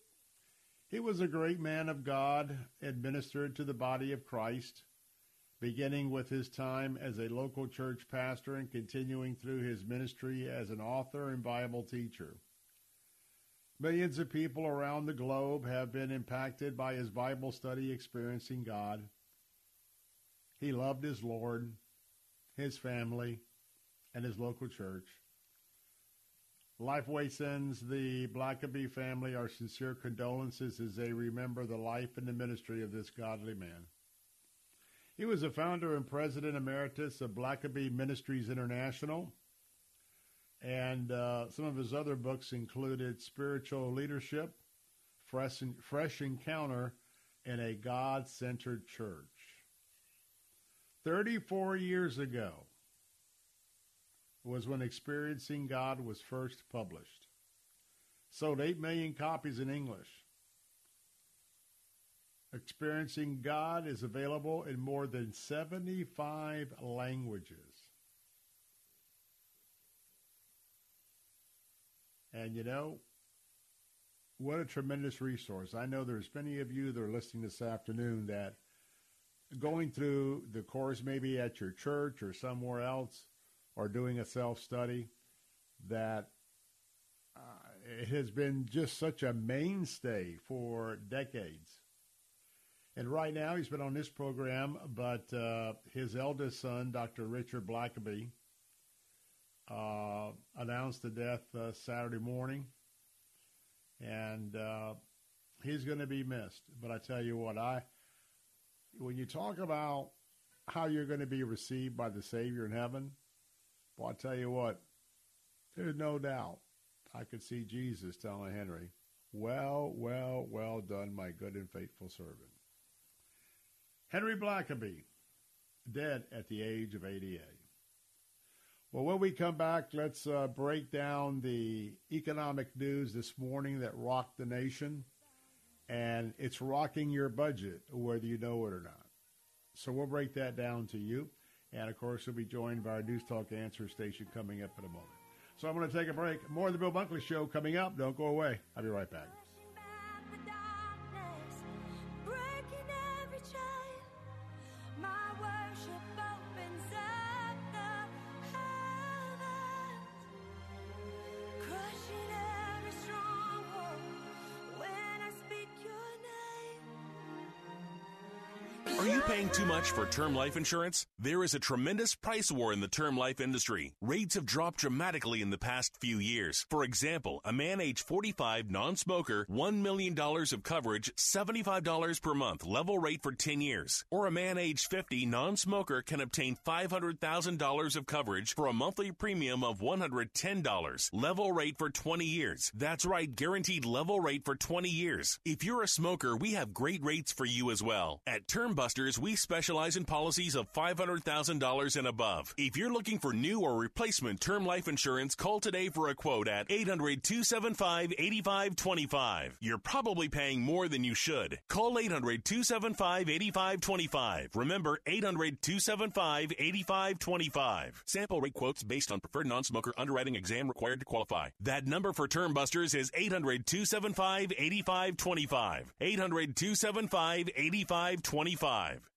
He was a great man of God, administered to the body of Christ, beginning with his time as a local church pastor and continuing through his ministry as an author and Bible teacher. Millions of people around the globe have been impacted by his Bible study experiencing God. He loved his Lord, his family, and his local church. Lifeway sends the Blackaby family our sincere condolences as they remember the life and the ministry of this godly man. He was a founder and president emeritus of Blackaby Ministries International, and uh, some of his other books included Spiritual Leadership, Fresh, Fresh Encounter, and A God Centered Church. 34 years ago, was when Experiencing God was first published. Sold 8 million copies in English. Experiencing God is available in more than 75 languages. And you know, what a tremendous resource. I know there's many of you that are listening this afternoon that going through the course maybe at your church or somewhere else or doing a self study that uh, it has been just such a mainstay for decades. And right now, he's been on this program, but uh, his eldest son, Dr. Richard Blackaby, uh, announced the death uh, Saturday morning. And uh, he's going to be missed. But I tell you what, I when you talk about how you're going to be received by the Savior in heaven, well, I tell you what, there's no doubt I could see Jesus telling Henry, Well, well, well done, my good and faithful servant. Henry Blackaby, dead at the age of 88. Well, when we come back, let's uh, break down the economic news this morning that rocked the nation. And it's rocking your budget, whether you know it or not. So we'll break that down to you. And of course, we'll be joined by our News Talk Answer station coming up in a moment. So I'm going to take a break. More of the Bill Bunkley Show coming up. Don't go away. I'll be right back. Paying too much for term life insurance? There is a tremendous price war in the term life industry. Rates have dropped dramatically in the past few years. For example, a man age 45, non-smoker, $1 million of coverage, $75 per month, level rate for 10 years. Or a man age 50, non-smoker can obtain $500,000 of coverage for a monthly premium of $110, level rate for 20 years. That's right, guaranteed level rate for 20 years. If you're a smoker, we have great rates for you as well. At Term Busters, we specialize in policies of $500,000 and above. If you're looking for new or replacement term life insurance, call today for a quote at 800 275 8525. You're probably paying more than you should. Call 800 275 8525. Remember 800 275 8525. Sample rate quotes based on preferred non smoker underwriting exam required to qualify. That number for Term Busters is 800 275 8525. 800 275 8525.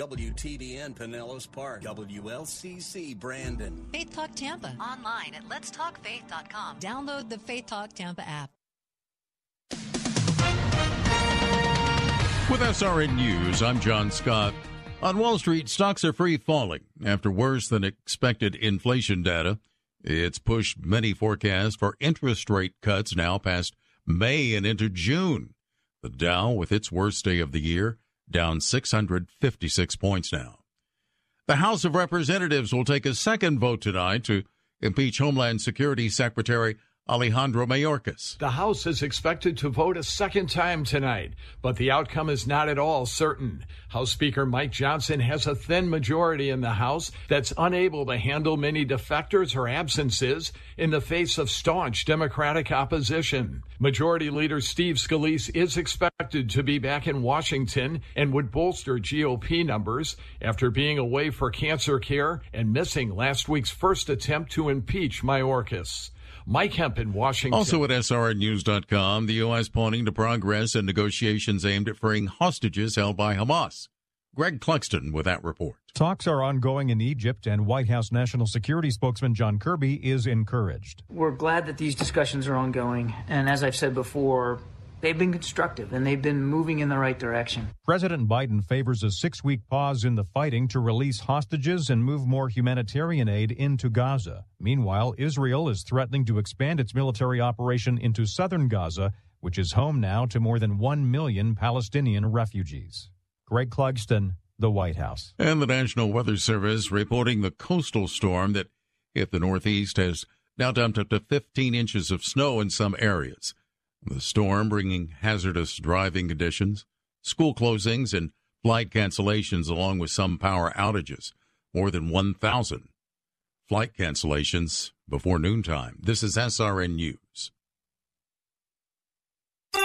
WTBN Pinellas Park, WLCC Brandon. Faith Talk Tampa. Online at letstalkfaith.com. Download the Faith Talk Tampa app. With SRN News, I'm John Scott. On Wall Street, stocks are free falling after worse than expected inflation data. It's pushed many forecasts for interest rate cuts now past May and into June. The Dow, with its worst day of the year, down 656 points now. The House of Representatives will take a second vote tonight to impeach Homeland Security Secretary Alejandro Mayorkas. The House is expected to vote a second time tonight, but the outcome is not at all certain. House Speaker Mike Johnson has a thin majority in the House that's unable to handle many defectors or absences in the face of staunch Democratic opposition. Majority Leader Steve Scalise is expected to be back in Washington and would bolster GOP numbers after being away for cancer care and missing last week's first attempt to impeach Mayorkas. Mike Hemp in Washington. Also at SRNnews.com, the U.S. pointing to progress in negotiations aimed at freeing hostages held by Hamas. Greg Clugston with that report. Talks are ongoing in Egypt, and White House National Security spokesman John Kirby is encouraged. We're glad that these discussions are ongoing. And as I've said before, they've been constructive and they've been moving in the right direction. President Biden favors a six week pause in the fighting to release hostages and move more humanitarian aid into Gaza. Meanwhile, Israel is threatening to expand its military operation into southern Gaza, which is home now to more than 1 million Palestinian refugees. Greg Clugston, the White House. And the National Weather Service reporting the coastal storm that hit the Northeast has now dumped up to 15 inches of snow in some areas. The storm bringing hazardous driving conditions, school closings, and flight cancellations, along with some power outages. More than 1,000 flight cancellations before noontime. This is SRN News.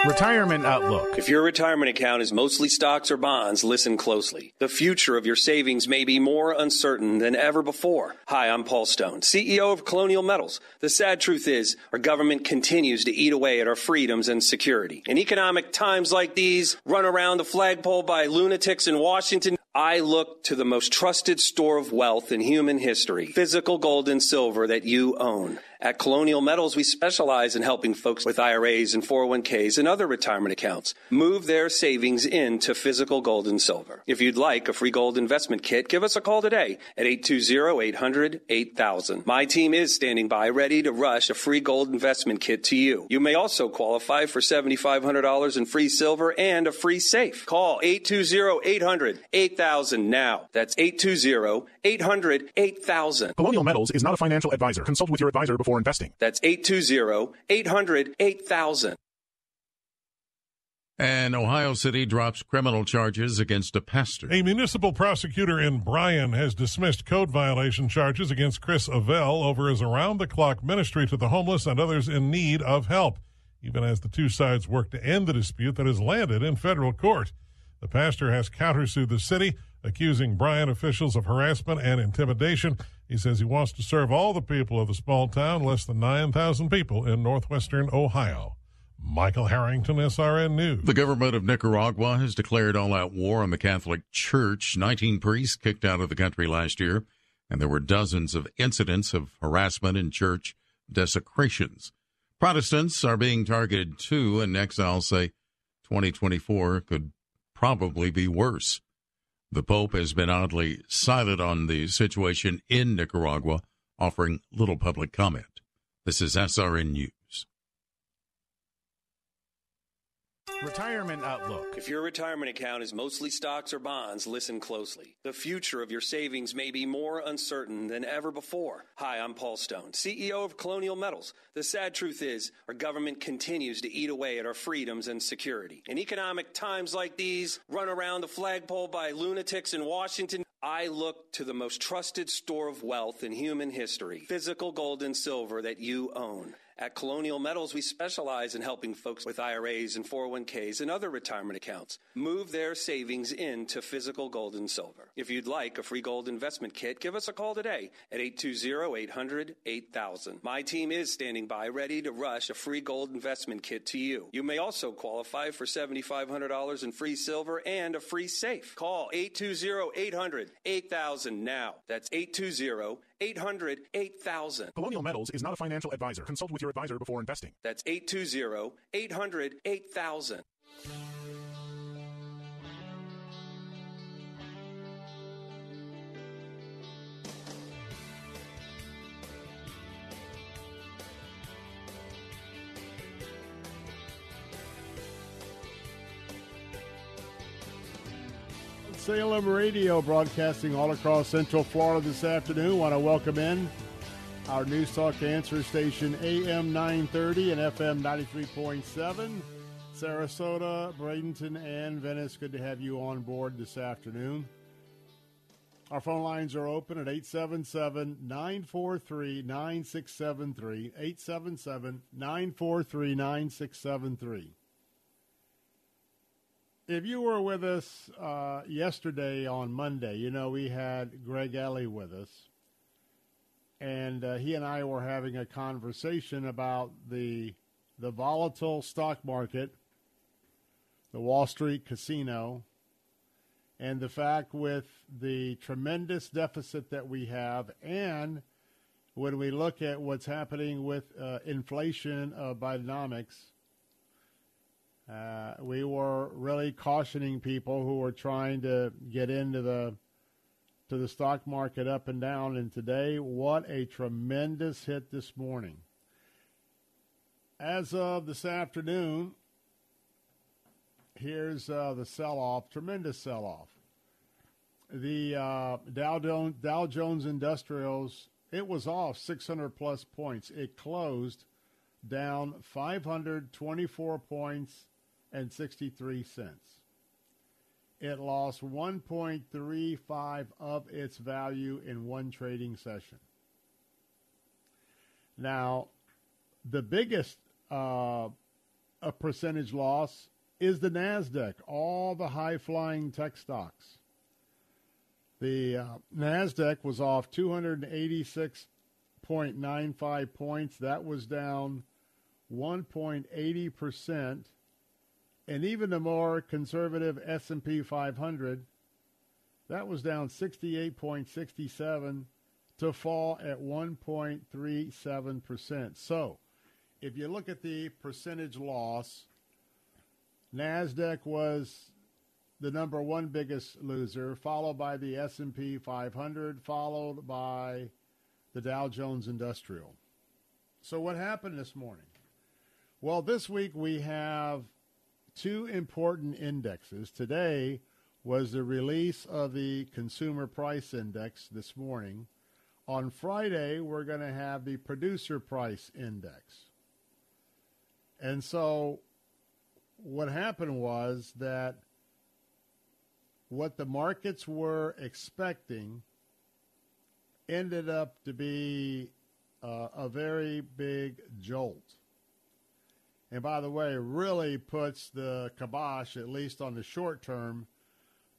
Retirement Outlook. If your retirement account is mostly stocks or bonds, listen closely. The future of your savings may be more uncertain than ever before. Hi, I'm Paul Stone, CEO of Colonial Metals. The sad truth is, our government continues to eat away at our freedoms and security. In economic times like these, run around the flagpole by lunatics in Washington, I look to the most trusted store of wealth in human history, physical gold and silver that you own. At Colonial Metals, we specialize in helping folks with IRAs and 401ks and other retirement accounts move their savings into physical gold and silver. If you'd like a free gold investment kit, give us a call today at 820-800-8000. My team is standing by ready to rush a free gold investment kit to you. You may also qualify for $7,500 in free silver and a free safe. Call 820-800-8000 now. That's 820-800-8000. Colonial Metals is not a financial advisor. Consult with your advisor before investing. That's 820 800 8000. And Ohio City drops criminal charges against a pastor. A municipal prosecutor in Bryan has dismissed code violation charges against Chris Avell over his around the clock ministry to the homeless and others in need of help, even as the two sides work to end the dispute that has landed in federal court. The pastor has countersued the city, accusing Bryan officials of harassment and intimidation. He says he wants to serve all the people of the small town, less than 9,000 people in northwestern Ohio. Michael Harrington, SRN News. The government of Nicaragua has declared all out war on the Catholic Church. 19 priests kicked out of the country last year, and there were dozens of incidents of harassment and church desecrations. Protestants are being targeted too, and exiles say 2024 could probably be worse. The Pope has been oddly silent on the situation in Nicaragua, offering little public comment. This is SRN News. Retirement Outlook. If your retirement account is mostly stocks or bonds, listen closely. The future of your savings may be more uncertain than ever before. Hi, I'm Paul Stone, CEO of Colonial Metals. The sad truth is, our government continues to eat away at our freedoms and security. In economic times like these, run around the flagpole by lunatics in Washington, I look to the most trusted store of wealth in human history physical gold and silver that you own. At Colonial Metals, we specialize in helping folks with IRAs and 401ks and other retirement accounts move their savings into physical gold and silver. If you'd like a free gold investment kit, give us a call today at 820-800-8000. My team is standing by ready to rush a free gold investment kit to you. You may also qualify for $7,500 in free silver and a free safe. Call 820-800-8000 now. That's 820 800 8000. Colonial Metals is not a financial advisor. Consult with your advisor before investing. That's 820 800 8000. Salem Radio broadcasting all across Central Florida this afternoon. Want to welcome in our News Talk answer station AM 930 and FM 93.7. Sarasota, Bradenton, and Venice. Good to have you on board this afternoon. Our phone lines are open at 877 943 9673. 877 943 9673. If you were with us uh, yesterday on Monday, you know, we had Greg Ellie with us. And uh, he and I were having a conversation about the, the volatile stock market, the Wall Street casino, and the fact with the tremendous deficit that we have, and when we look at what's happening with uh, inflation of Bidenomics, uh, we were really cautioning people who were trying to get into the to the stock market up and down. And today, what a tremendous hit this morning. As of this afternoon, here's uh, the sell-off, tremendous sell-off. The uh, Dow, Jones, Dow Jones Industrials, it was off 600 plus points. It closed down 524 points and 63 cents. It lost 1.35 of its value in one trading session. Now, the biggest uh, a percentage loss is the Nasdaq. All the high flying tech stocks. The uh, Nasdaq was off 286.95 points. That was down 1.80 percent and even the more conservative S&P 500 that was down 68.67 to fall at 1.37%. So, if you look at the percentage loss, Nasdaq was the number one biggest loser, followed by the S&P 500, followed by the Dow Jones Industrial. So what happened this morning? Well, this week we have two important indexes. Today was the release of the Consumer Price Index this morning. On Friday, we're going to have the Producer Price Index. And so what happened was that what the markets were expecting ended up to be uh, a very big jolt. And by the way, really puts the kibosh, at least on the short term,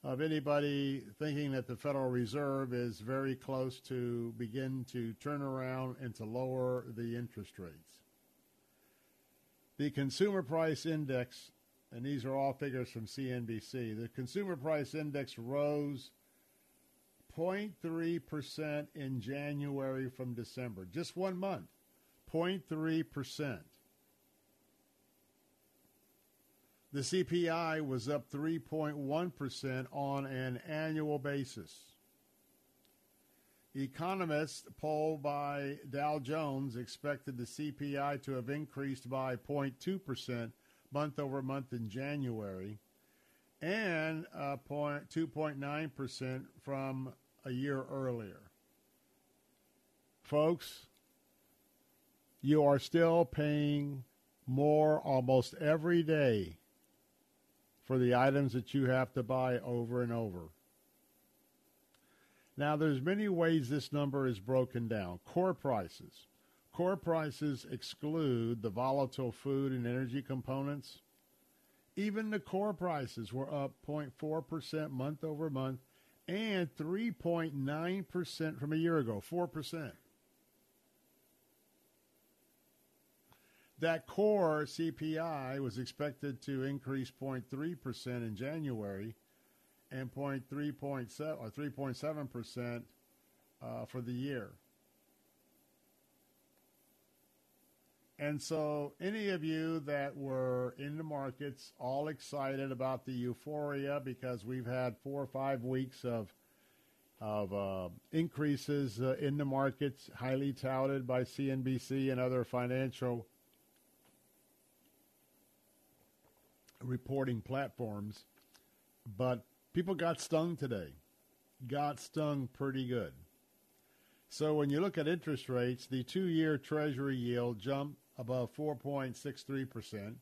of anybody thinking that the Federal Reserve is very close to begin to turn around and to lower the interest rates. The Consumer Price Index, and these are all figures from CNBC, the Consumer Price Index rose 0.3% in January from December, just one month, 0.3%. The CPI was up 3.1% on an annual basis. Economists polled by Dow Jones expected the CPI to have increased by 0.2% month over month in January and uh, 2.9% from a year earlier. Folks, you are still paying more almost every day for the items that you have to buy over and over. Now, there's many ways this number is broken down. Core prices. Core prices exclude the volatile food and energy components. Even the core prices were up 0.4% month over month and 3.9% from a year ago, 4%. That core CPI was expected to increase 0.3% in January and 0.3.7 or 3.7% uh, for the year. And so, any of you that were in the markets all excited about the euphoria because we've had four or five weeks of of uh, increases uh, in the markets, highly touted by CNBC and other financial reporting platforms, but people got stung today. Got stung pretty good. So when you look at interest rates, the two year Treasury yield jumped above 4.63%.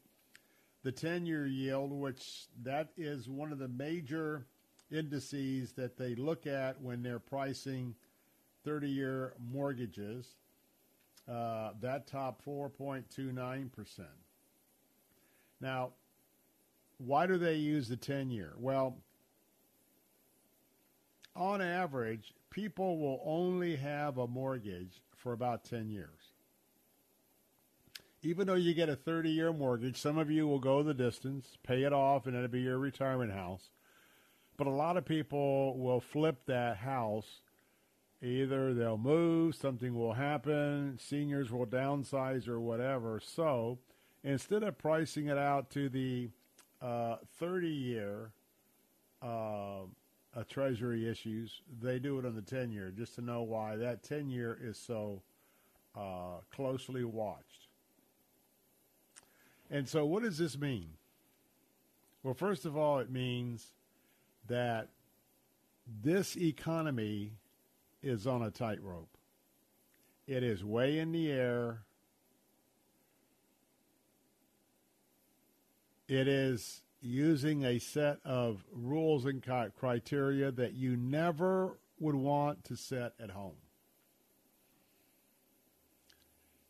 The 10 year yield, which that is one of the major indices that they look at when they're pricing 30 year mortgages, uh, that top 4.29%. Now, why do they use the 10 year? Well, on average, people will only have a mortgage for about 10 years. Even though you get a 30 year mortgage, some of you will go the distance, pay it off, and it'll be your retirement house. But a lot of people will flip that house. Either they'll move, something will happen, seniors will downsize, or whatever. So instead of pricing it out to the 30 year uh, Treasury issues, they do it on the 10 year just to know why that 10 year is so uh, closely watched. And so, what does this mean? Well, first of all, it means that this economy is on a tightrope. It is way in the air. It is using a set of rules and criteria that you never would want to set at home.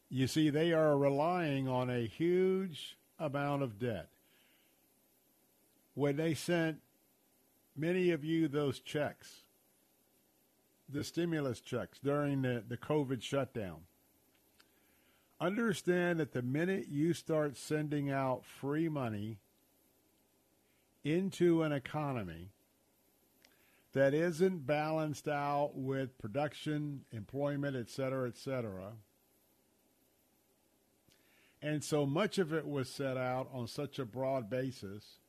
You see, they are relying on a huge amount of debt. When they sent many of you those checks, the stimulus checks during the, the COVID shutdown, understand that the minute you start sending out free money into an economy that isn't balanced out with production, employment, et cetera, et cetera, and so much of it was set out on such a broad basis.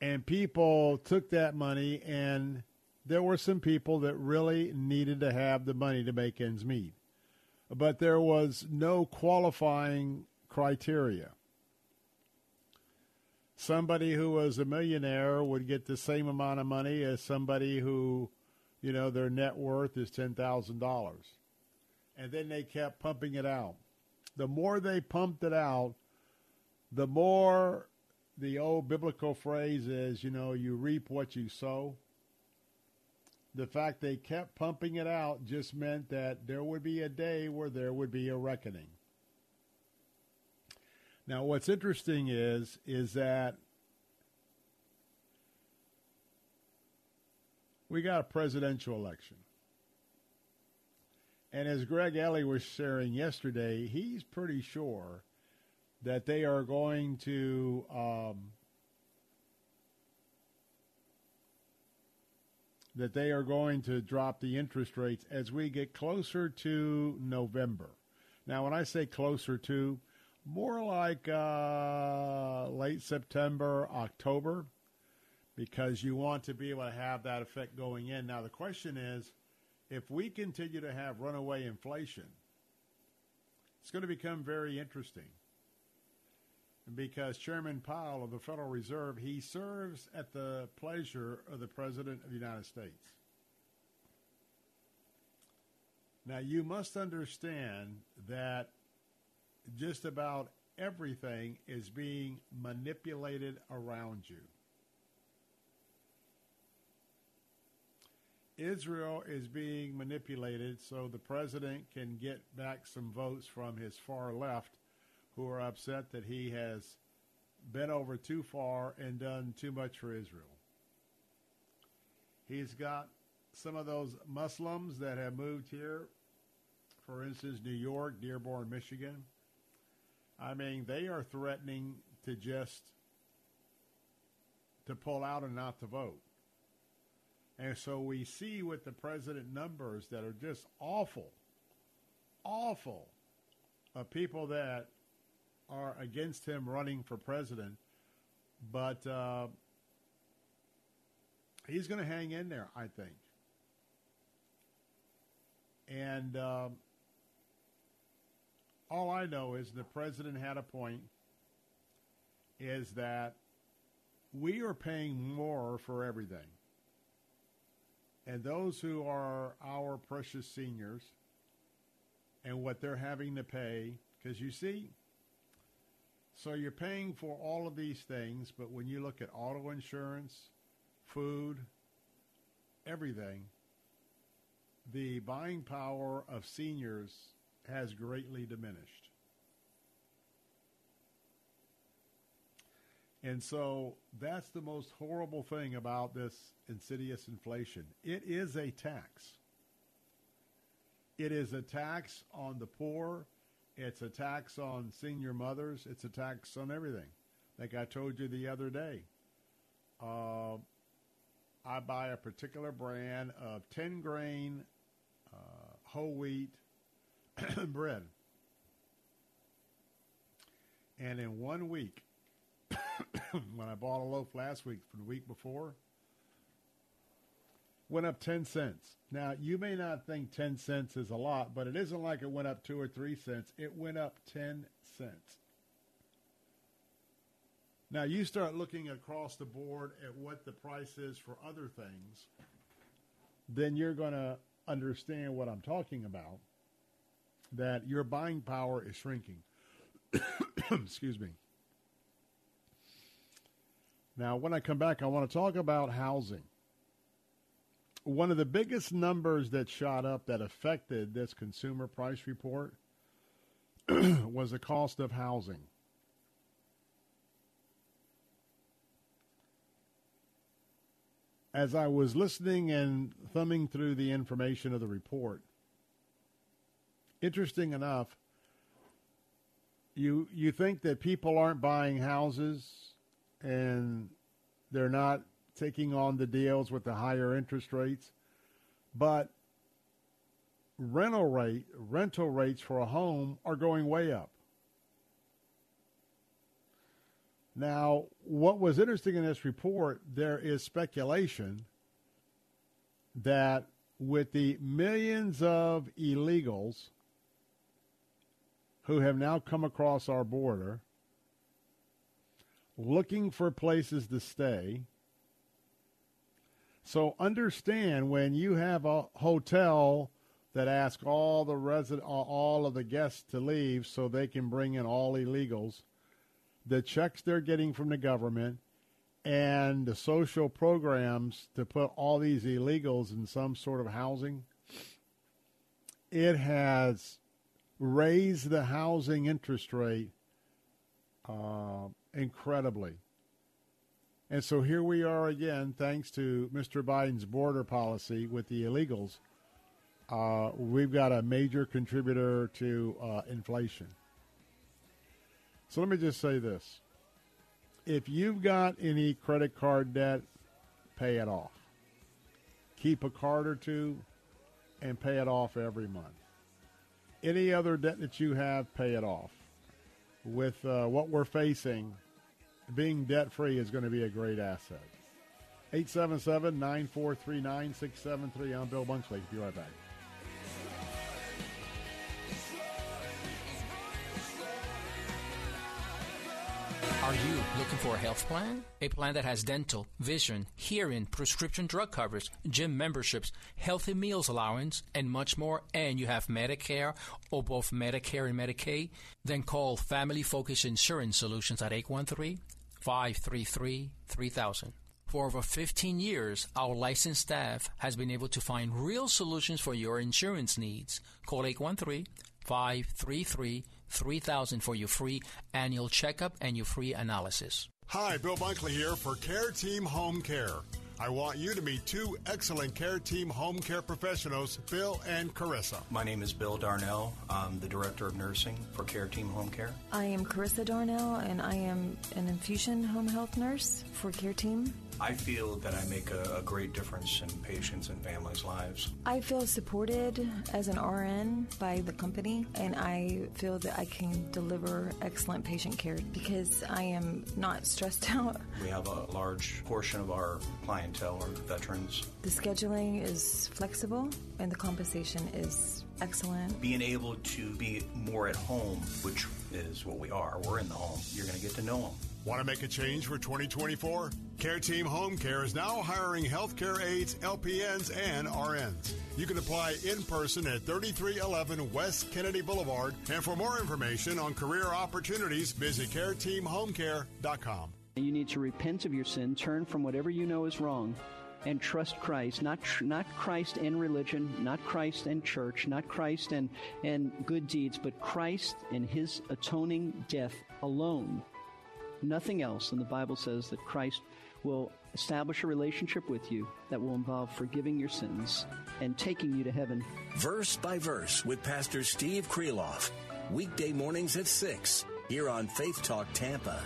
And people took that money, and there were some people that really needed to have the money to make ends meet but there was no qualifying criteria. Somebody who was a millionaire would get the same amount of money as somebody who, you know, their net worth is $10,000. And then they kept pumping it out. The more they pumped it out, the more the old biblical phrase is, you know, you reap what you sow. The fact they kept pumping it out just meant that there would be a day where there would be a reckoning. Now, what's interesting is is that we got a presidential election. And as Greg Ellie was sharing yesterday, he's pretty sure that they are going to um, that they are going to drop the interest rates as we get closer to November. Now, when I say closer to, more like uh, late September, October, because you want to be able to have that effect going in. Now, the question is if we continue to have runaway inflation, it's going to become very interesting because Chairman Powell of the Federal Reserve, he serves at the pleasure of the President of the United States. Now, you must understand that just about everything is being manipulated around you. Israel is being manipulated so the president can get back some votes from his far left who are upset that he has been over too far and done too much for Israel. He's got some of those Muslims that have moved here, for instance, New York, Dearborn, Michigan. I mean, they are threatening to just to pull out and not to vote. And so we see with the president numbers that are just awful, awful, of people that are against him running for president. But uh, he's going to hang in there, I think. And uh, all I know is the president had a point is that we are paying more for everything. And those who are our precious seniors and what they're having to pay, because you see, so you're paying for all of these things, but when you look at auto insurance, food, everything, the buying power of seniors has greatly diminished. And so that's the most horrible thing about this insidious inflation. It is a tax. It is a tax on the poor. It's a tax on senior mothers. It's a tax on everything. Like I told you the other day, uh, I buy a particular brand of 10 grain uh, whole wheat bread. And in one week, when I bought a loaf last week from the week before, went up 10 cents. Now, you may not think 10 cents is a lot, but it isn't like it went up 2 or 3 cents. It went up 10 cents. Now, you start looking across the board at what the price is for other things, then you're going to understand what I'm talking about that your buying power is shrinking. Excuse me. Now, when I come back, I want to talk about housing. One of the biggest numbers that shot up that affected this consumer price report was the cost of housing. As I was listening and thumbing through the information of the report, interesting enough, you you think that people aren't buying houses and they're not taking on the deals with the higher interest rates, but rental rate rental rates for a home are going way up. Now, what was interesting in this report, there is speculation that with the millions of illegals who have now come across our border looking for places to stay. So understand when you have a hotel that asks all the resident all of the guests to leave so they can bring in all illegals, the checks they're getting from the government and the social programs to put all these illegals in some sort of housing, it has raised the housing interest rate uh, incredibly. And so here we are again, thanks to Mr. Biden's border policy with the illegals. Uh, we've got a major contributor to uh, inflation. So let me just say this. If you've got any credit card debt, pay it off. Keep a card or two and pay it off every month. Any other debt that you have, pay it off. With uh, what we're facing, being debt free is going to be a great asset. 877 943 9673. I'm Bill Bunkley. Be right back. Are you looking for a health plan? A plan that has dental, vision, hearing, prescription drug coverage, gym memberships, healthy meals allowance, and much more, and you have Medicare or both Medicare and Medicaid? Then call Family Focus Insurance Solutions at 813 533 3000. For over 15 years, our licensed staff has been able to find real solutions for your insurance needs. Call 813 533 3000 for your free annual checkup and your free analysis. Hi, Bill Bunkley here for Care Team Home Care. I want you to meet two excellent Care Team home care professionals, Bill and Carissa. My name is Bill Darnell. I'm the Director of Nursing for Care Team Home Care. I am Carissa Darnell, and I am an infusion home health nurse for Care Team. I feel that I make a, a, great difference in patients and families' lives. I feel supported as an RN by the company, and I feel that I can deliver excellent patient care because I am not stressed out. We have a large portion of our clientele are veterans. The scheduling is flexible, and the compensation is excellent. Being able to be more at home, which is what we are, we're in the home, you're going to get to know them. Want to make a change for 2024? Care Team Home Care is now hiring healthcare aides, LPNs, and RNs. You can apply in person at 3311 West Kennedy Boulevard. And for more information on career opportunities, visit careteamhomecare.com. You need to repent of your sin, turn from whatever you know is wrong, and trust Christ. Not tr- not Christ and religion, not Christ and church, not Christ and and good deeds, but Christ and His atoning death alone nothing else. And the Bible says that Christ will establish a relationship with you that will involve forgiving your sins and taking you to heaven. Verse by verse with Pastor Steve Kreloff. Weekday mornings at 6 here on Faith Talk Tampa.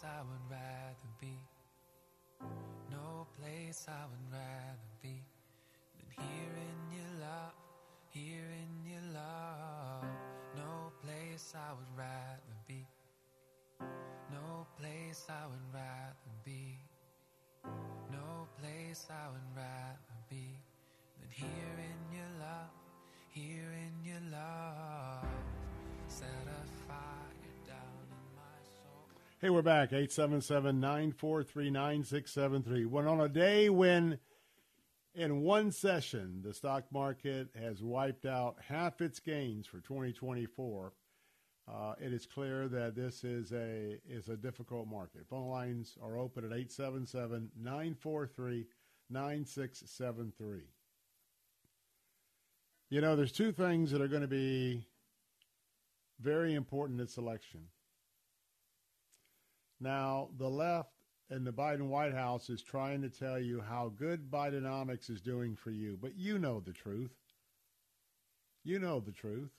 place I would rather be. No place I would rather be than here in your love, here in your love. No place I would rather be. No place I would rather be. No place I would rather Hey, we're back. 877 943 9673. When on a day when, in one session, the stock market has wiped out half its gains for 2024, uh, it is clear that this is a, is a difficult market. Phone lines are open at 877 943 9673. You know, there's two things that are going to be very important in this election. Now, the left and the Biden White House is trying to tell you how good Bidenomics is doing for you, but you know the truth. You know the truth.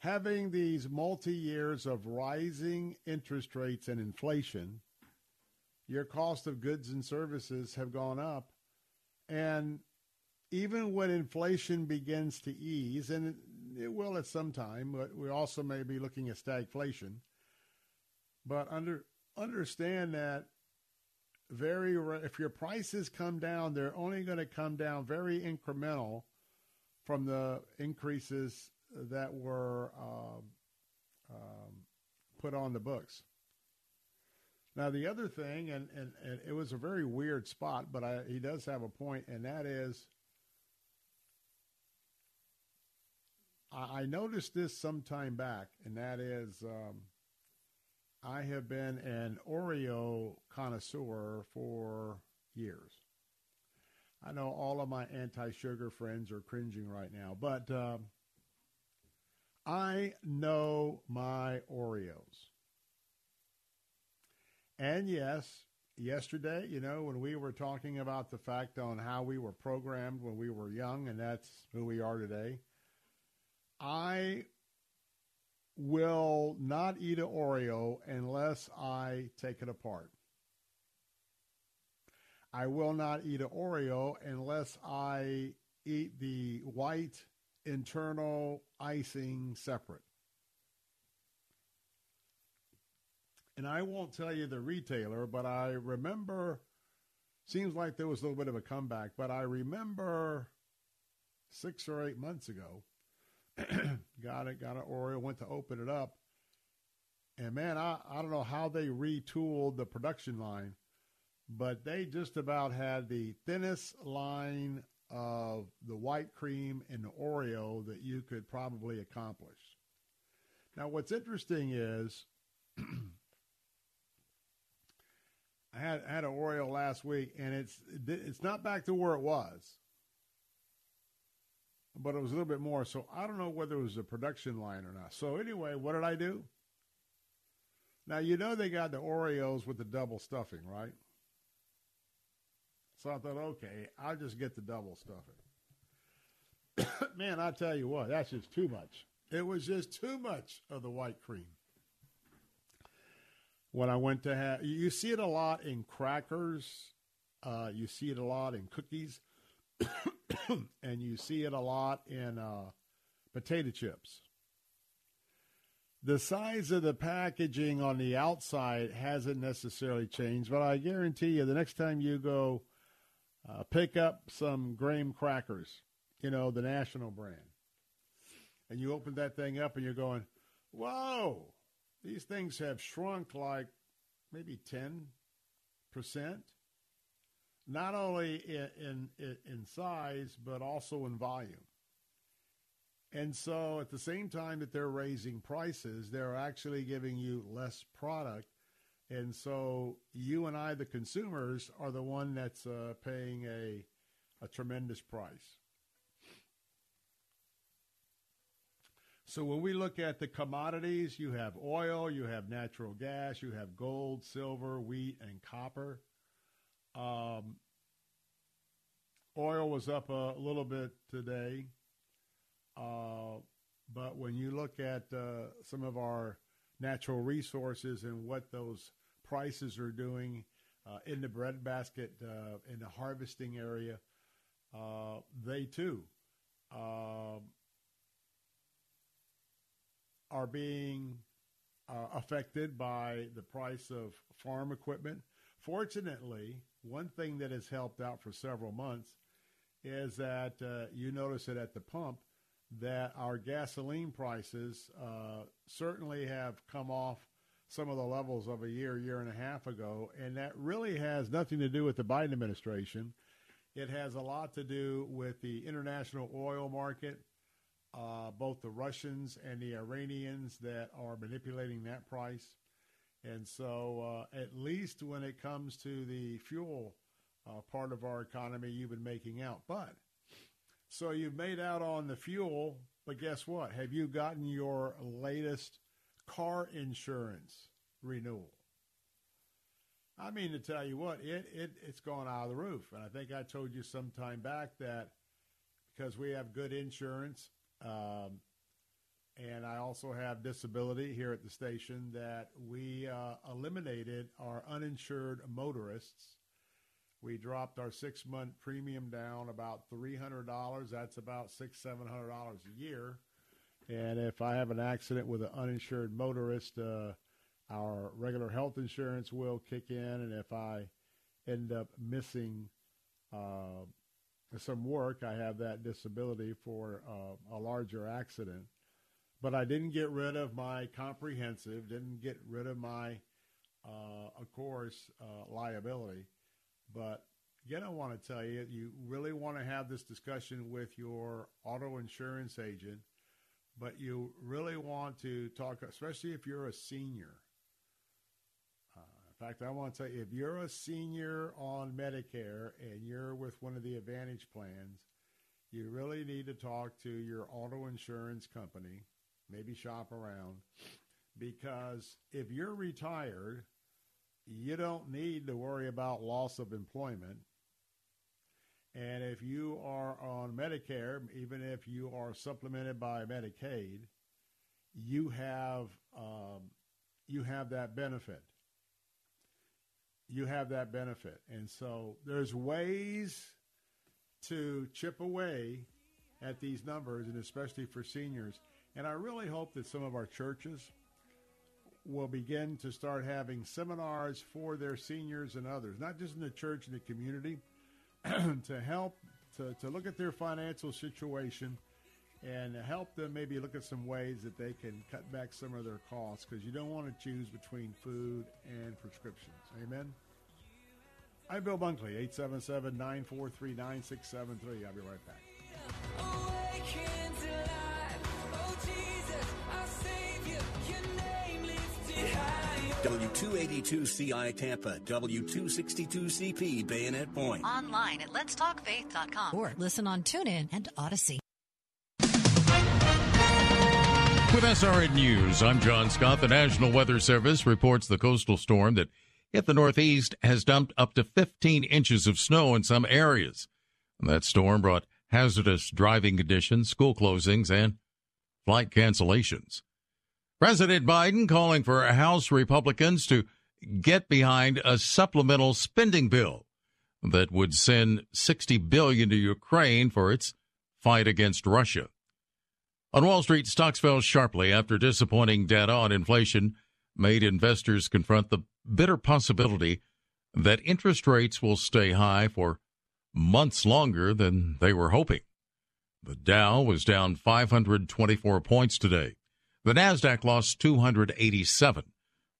Having these multi years of rising interest rates and inflation, your cost of goods and services have gone up. And even when inflation begins to ease, and it, it will at some time, but we also may be looking at stagflation. But under understand that very if your prices come down, they're only going to come down very incremental from the increases that were um, um, put on the books. Now the other thing, and, and, and it was a very weird spot, but I, he does have a point, and that is, I, I noticed this some time back, and that is, um, I have been an Oreo connoisseur for years. I know all of my anti-sugar friends are cringing right now, but um, I know my Oreos. And yes, yesterday, you know, when we were talking about the fact on how we were programmed when we were young, and that's who we are today, I will not eat an Oreo unless I take it apart. I will not eat an Oreo unless I eat the white internal icing separate. And I won't tell you the retailer, but I remember, seems like there was a little bit of a comeback, but I remember six or eight months ago, got it, got an Oreo, went to open it up. And man, I, I don't know how they retooled the production line, but they just about had the thinnest line of the white cream and the Oreo that you could probably accomplish. Now, what's interesting is I had had an Oreo last week, and it's it's not back to where it was, but it was a little bit more. So I don't know whether it was a production line or not. So anyway, what did I do? Now you know they got the Oreos with the double stuffing, right? So I thought, okay, I'll just get the double stuffing. Man, I tell you what, that's just too much. It was just too much of the white cream when I went to have. You see it a lot in crackers. Uh, you see it a lot in cookies, and you see it a lot in uh, potato chips. The size of the packaging on the outside hasn't necessarily changed, but I guarantee you, the next time you go uh, pick up some graham crackers, you know, the national brand, and you open that thing up and you're going, whoa, these things have shrunk like maybe 10%, not only in, in, in size, but also in volume. And so at the same time that they're raising prices, they're actually giving you less product. And so you and I, the consumers, are the one that's uh, paying a, a tremendous price. So when we look at the commodities, you have oil, you have natural gas, you have gold, silver, wheat, and copper. Um, oil was up a little bit today, uh, but when you look at uh, some of our natural resources and what those prices are doing uh, in the breadbasket uh, in the harvesting area, uh, they too um, are being uh, affected by the price of farm equipment. Fortunately, one thing that has helped out for several months is that uh, you notice it at the pump that our gasoline prices uh, certainly have come off some of the levels of a year, year and a half ago, and that really has nothing to do with the Biden administration. It has a lot to do with the international oil market uh, both the Russians and the Iranians that are manipulating that price. And so, uh, at least when it comes to the fuel uh, part of our economy, you've been making out. But so you've made out on the fuel, but guess what? Have you gotten your latest car insurance renewal? I mean to tell you what, it, it it's gone out of the roof. And I think I told you some time back that because we have good insurance um, and I also have disability here at the station that we uh, eliminated our uninsured motorists. We dropped our six month premium down about $300. That's about six, $700 a year. And if I have an accident with an uninsured motorist, uh, our regular health insurance will kick in. And if I end up missing uh, some work, I have that disability for uh, a larger accident. But I didn't get rid of my comprehensive, didn't get rid of my, uh, of course, uh, liability. But again, I want to tell you, you really want to have this discussion with your auto insurance agent, but you really want to talk, especially if you're a senior. Uh, in fact, I want to tell you, if you're a senior on Medicare and you're with one of the Advantage plans, you really need to talk to your auto insurance company, maybe shop around, because if you're retired, you don't need to worry about loss of employment. And if you are on Medicare, even if you are supplemented by Medicaid, you have um, you have that benefit. You have that benefit, and so there's ways to chip away at these numbers, and especially for seniors. And I really hope that some of our churches will begin to start having seminars for their seniors and others, not just in the church and the community, to help to, to look at their financial situation and help them maybe look at some ways that they can cut back some of their costs because you don't want to choose between food and prescriptions. Amen. I'm Bill Bunkley, 877 943 9673. I'll be right back. W282CI Tampa, W262CP Bayonet Point. Online at letstalkfaith.com or listen on TuneIn and Audacy. With SRN News, I'm John Scott. The National Weather Service reports the coastal storm that hit the Northeast has dumped up to 15 inches of snow in some areas. That storm brought hazardous driving conditions, school closings, and flight cancellations. President Biden calling for House Republicans to get behind a supplemental spending bill that would send 60 billion to Ukraine for its fight against Russia. On Wall Street, stocks fell sharply after disappointing data on inflation made investors confront the bitter possibility that interest rates will stay high for months longer than they were hoping. The Dow was down 524 points today. The Nasdaq lost 287.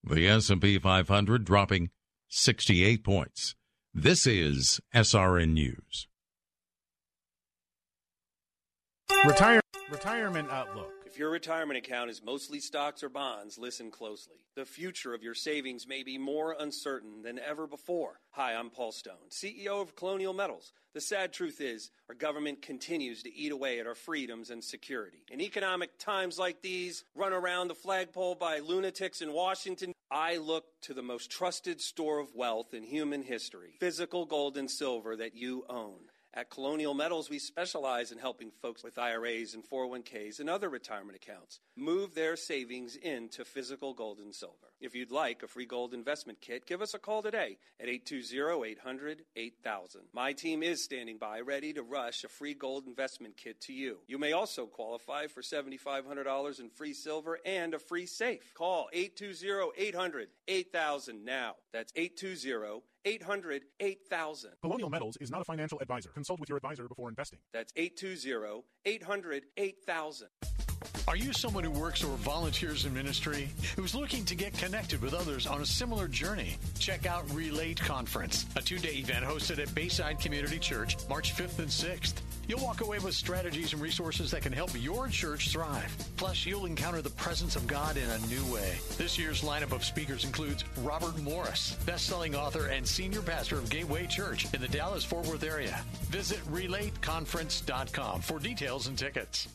The S&P 500 dropping 68 points. This is SRN News. Retire retirement outlook. If your retirement account is mostly stocks or bonds, listen closely. The future of your savings may be more uncertain than ever before. Hi, I'm Paul Stone, CEO of Colonial Metals. The sad truth is, our government continues to eat away at our freedoms and security. In economic times like these, run around the flagpole by lunatics in Washington, I look to the most trusted store of wealth in human history physical gold and silver that you own. At Colonial Metals, we specialize in helping folks with IRAs and 401ks and other retirement accounts move their savings into physical gold and silver. If you'd like a free gold investment kit, give us a call today at 820 800 8000. My team is standing by ready to rush a free gold investment kit to you. You may also qualify for $7,500 in free silver and a free safe. Call 820 800 8000 now. That's 820 800 8000. Colonial Metals is not a financial advisor. Consult with your advisor before investing. That's 820 800 8000. Are you someone who works or volunteers in ministry who's looking to get connected with others on a similar journey? Check out Relate Conference, a two day event hosted at Bayside Community Church, March 5th and 6th. You'll walk away with strategies and resources that can help your church thrive. Plus, you'll encounter the presence of God in a new way. This year's lineup of speakers includes Robert Morris, best-selling author and senior pastor of Gateway Church in the Dallas-Fort Worth area. Visit relateconference.com for details and tickets.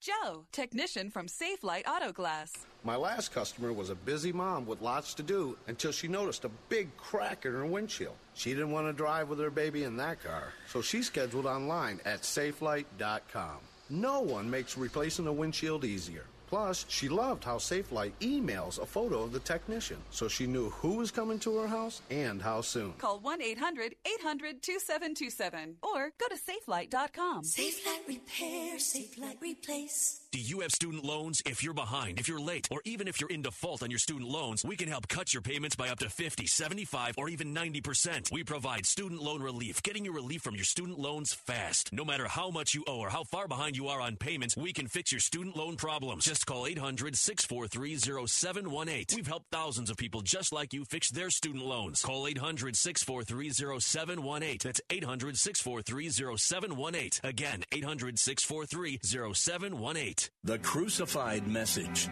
Joe, technician from Safelite Auto Glass. My last customer was a busy mom with lots to do until she noticed a big crack in her windshield. She didn't want to drive with her baby in that car, so she scheduled online at safelite.com. No one makes replacing a windshield easier. Plus, she loved how Safelite emails a photo of the technician, so she knew who was coming to her house and how soon. Call 1 800 800 2727 or go to safelite.com. Safelite Repair, Safelite Replace. Do you have student loans? If you're behind, if you're late, or even if you're in default on your student loans, we can help cut your payments by up to 50, 75, or even 90%. We provide student loan relief, getting you relief from your student loans fast. No matter how much you owe or how far behind you are on payments, we can fix your student loan problems. Just call 800 643 0718. We've helped thousands of people just like you fix their student loans. Call 800 643 0718. That's 800 643 0718. Again, 800 643 0718. The Crucified Message.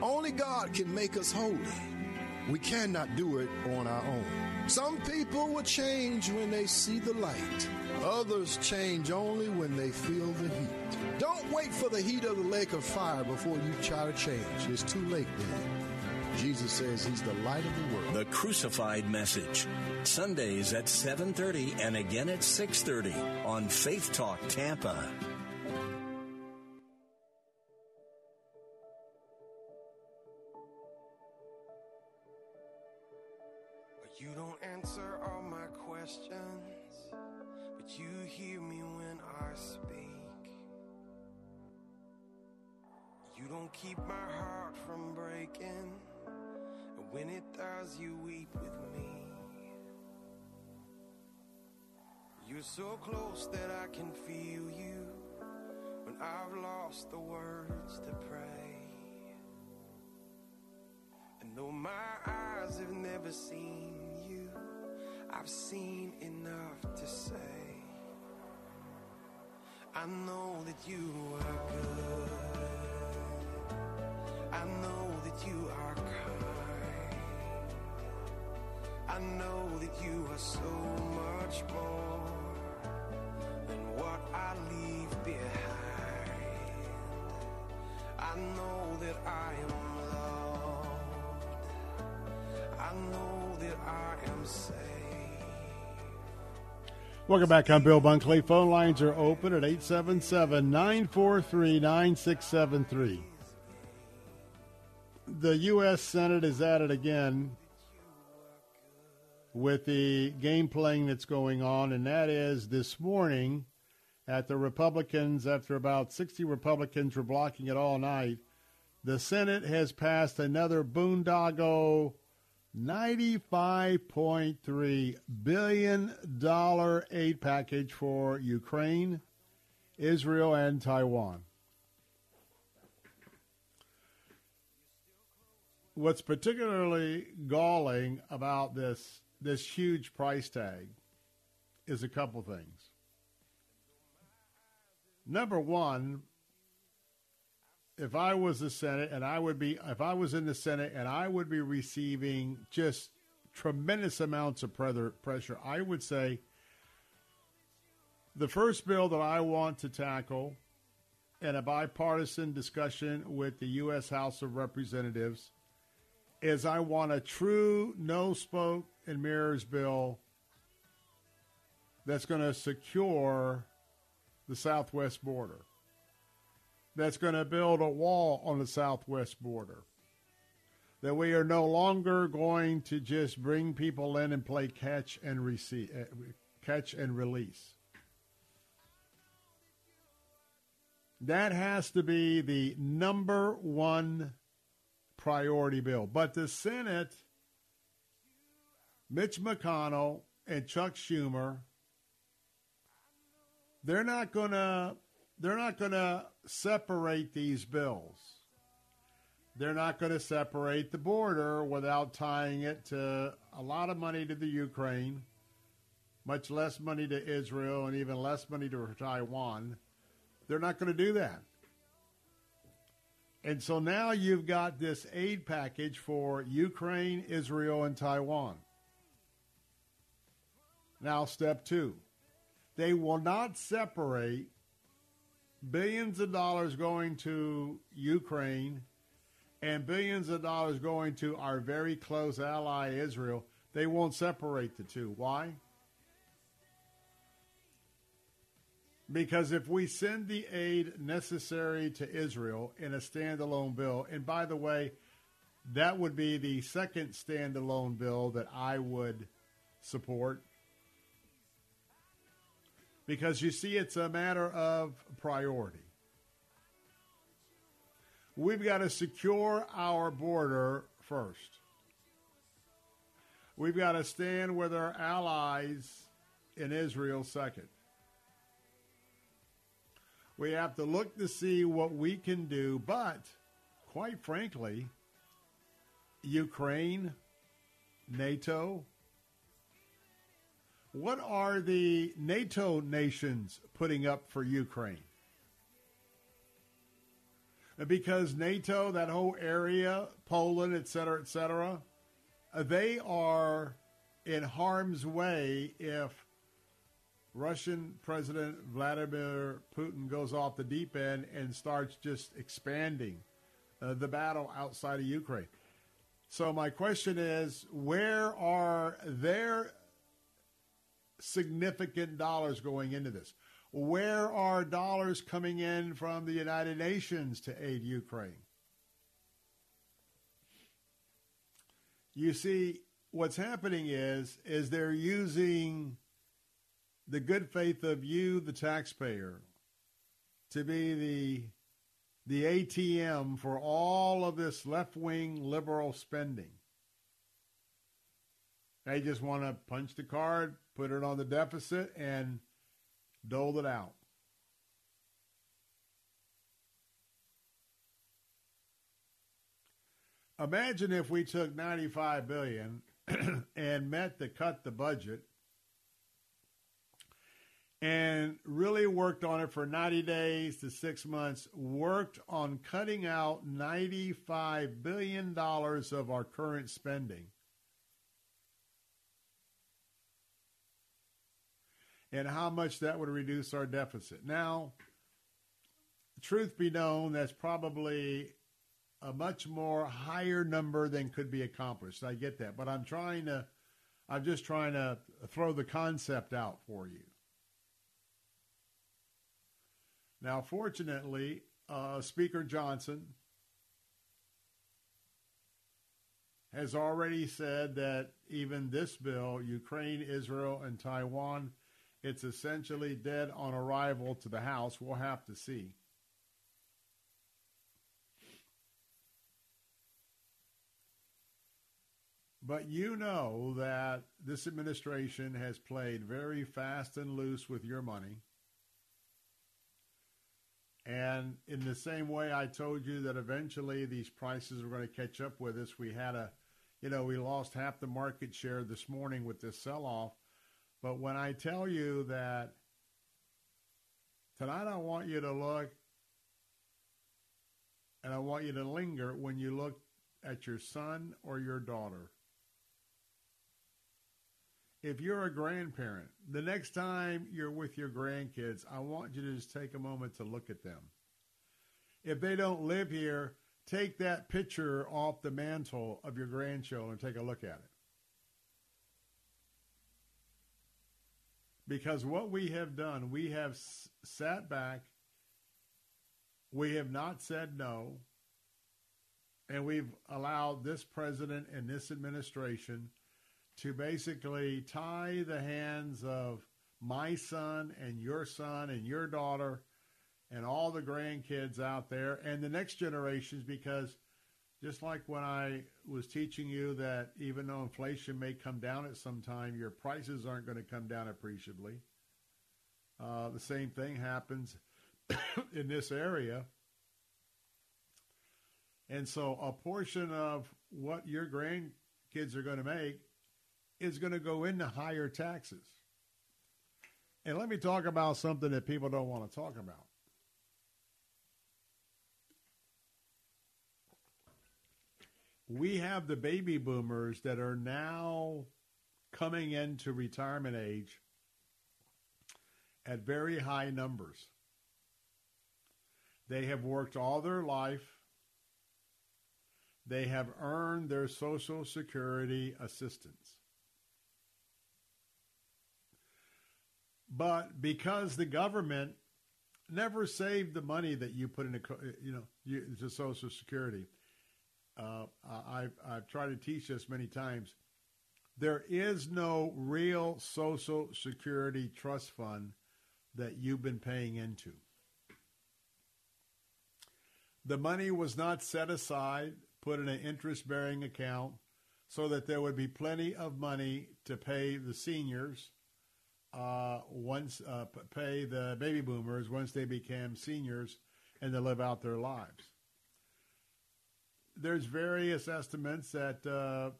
Only God can make us holy. We cannot do it on our own. Some people will change when they see the light. Others change only when they feel the heat. Don't wait for the heat of the lake of fire before you try to change. It's too late then. Jesus says he's the light of the world. The Crucified Message. Sundays at 7:30 and again at 6:30 on Faith Talk Tampa. Answer all my questions, but you hear me when I speak. You don't keep my heart from breaking, and when it does, you weep with me. You're so close that I can feel you when I've lost the words to pray. And though my eyes have never seen I've seen enough to say. I know that you are good. I know that you are kind. I know that you are so much more than what I leave behind. I know that I am loved. I know that I am safe. Welcome back. I'm Bill Bunkley. Phone lines are open at 877 943 9673. The U.S. Senate is at it again with the game playing that's going on, and that is this morning at the Republicans, after about 60 Republicans were blocking it all night, the Senate has passed another boondoggle $95.3 billion aid package for Ukraine, Israel, and Taiwan. What's particularly galling about this this huge price tag is a couple things. Number one, if I was the Senate and I would be, if I was in the Senate and I would be receiving just tremendous amounts of pressure, I would say the first bill that I want to tackle in a bipartisan discussion with the U.S. House of Representatives is I want a true no smoke and mirrors bill that's going to secure the southwest border that's going to build a wall on the southwest border. That we are no longer going to just bring people in and play catch and receive, uh, catch and release. That has to be the number one priority bill. But the Senate, Mitch McConnell and Chuck Schumer, they're not going to they're not going to separate these bills. They're not going to separate the border without tying it to a lot of money to the Ukraine, much less money to Israel, and even less money to Taiwan. They're not going to do that. And so now you've got this aid package for Ukraine, Israel, and Taiwan. Now, step two they will not separate billions of dollars going to Ukraine and billions of dollars going to our very close ally Israel, they won't separate the two. Why? Because if we send the aid necessary to Israel in a standalone bill, and by the way, that would be the second standalone bill that I would support. Because you see, it's a matter of priority. We've got to secure our border first. We've got to stand with our allies in Israel second. We have to look to see what we can do, but quite frankly, Ukraine, NATO, what are the NATO nations putting up for Ukraine? Because NATO, that whole area, Poland, et cetera, et cetera, they are in harm's way if Russian President Vladimir Putin goes off the deep end and starts just expanding uh, the battle outside of Ukraine. So, my question is where are their significant dollars going into this? Where are dollars coming in from the United Nations to aid Ukraine? You see, what's happening is is they're using the good faith of you, the taxpayer, to be the the ATM for all of this left wing liberal spending. They just want to punch the card, put it on the deficit, and dole it out. Imagine if we took 95 billion and met to cut the budget and really worked on it for 90 days to 6 months, worked on cutting out 95 billion dollars of our current spending. And how much that would reduce our deficit. Now, truth be known, that's probably a much more higher number than could be accomplished. I get that, but I'm trying to, I'm just trying to throw the concept out for you. Now, fortunately, uh, Speaker Johnson has already said that even this bill, Ukraine, Israel, and Taiwan, it's essentially dead on arrival to the House. We'll have to see. But you know that this administration has played very fast and loose with your money. And in the same way I told you that eventually these prices were going to catch up with us, we had a, you know, we lost half the market share this morning with this sell off. But when I tell you that tonight I want you to look and I want you to linger when you look at your son or your daughter if you're a grandparent, the next time you're with your grandkids, I want you to just take a moment to look at them. If they don't live here, take that picture off the mantle of your grandchildren and take a look at it. Because what we have done, we have s- sat back, we have not said no, and we've allowed this president and this administration to basically tie the hands of my son and your son and your daughter and all the grandkids out there and the next generations because just like when I was teaching you that even though inflation may come down at some time, your prices aren't going to come down appreciably. Uh, the same thing happens in this area. And so a portion of what your grandkids are going to make is going to go into higher taxes. And let me talk about something that people don't want to talk about. We have the baby boomers that are now coming into retirement age at very high numbers. They have worked all their life. They have earned their Social Security assistance. But because the government never saved the money that you put in a, you know, you, to Social Security, uh, I've, I've tried to teach this many times. There is no real Social Security trust fund that you've been paying into. The money was not set aside, put in an interest bearing account, so that there would be plenty of money to pay the seniors uh, once, uh, pay the baby boomers once they became seniors and to live out their lives. There's various estimates that uh,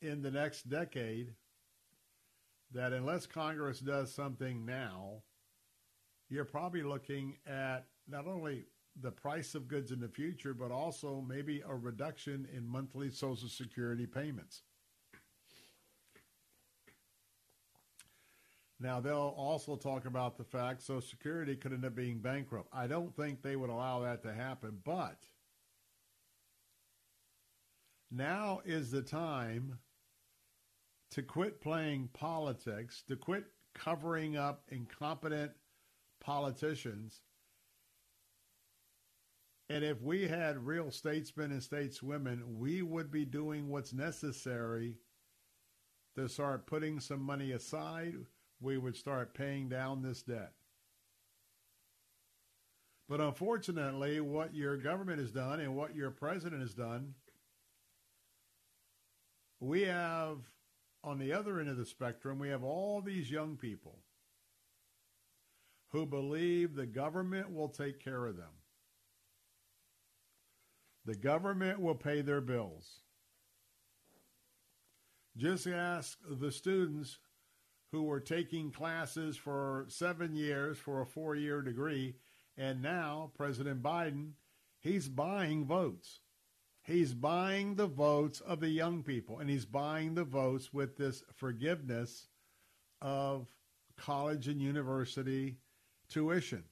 in the next decade, that unless Congress does something now, you're probably looking at not only the price of goods in the future, but also maybe a reduction in monthly Social Security payments. Now, they'll also talk about the fact Social Security could end up being bankrupt. I don't think they would allow that to happen, but now is the time to quit playing politics, to quit covering up incompetent politicians. And if we had real statesmen and stateswomen, we would be doing what's necessary to start putting some money aside. We would start paying down this debt. But unfortunately, what your government has done and what your president has done, we have on the other end of the spectrum, we have all these young people who believe the government will take care of them. The government will pay their bills. Just ask the students who were taking classes for seven years for a four year degree, and now President Biden, he's buying votes. He's buying the votes of the young people, and he's buying the votes with this forgiveness of college and university tuition.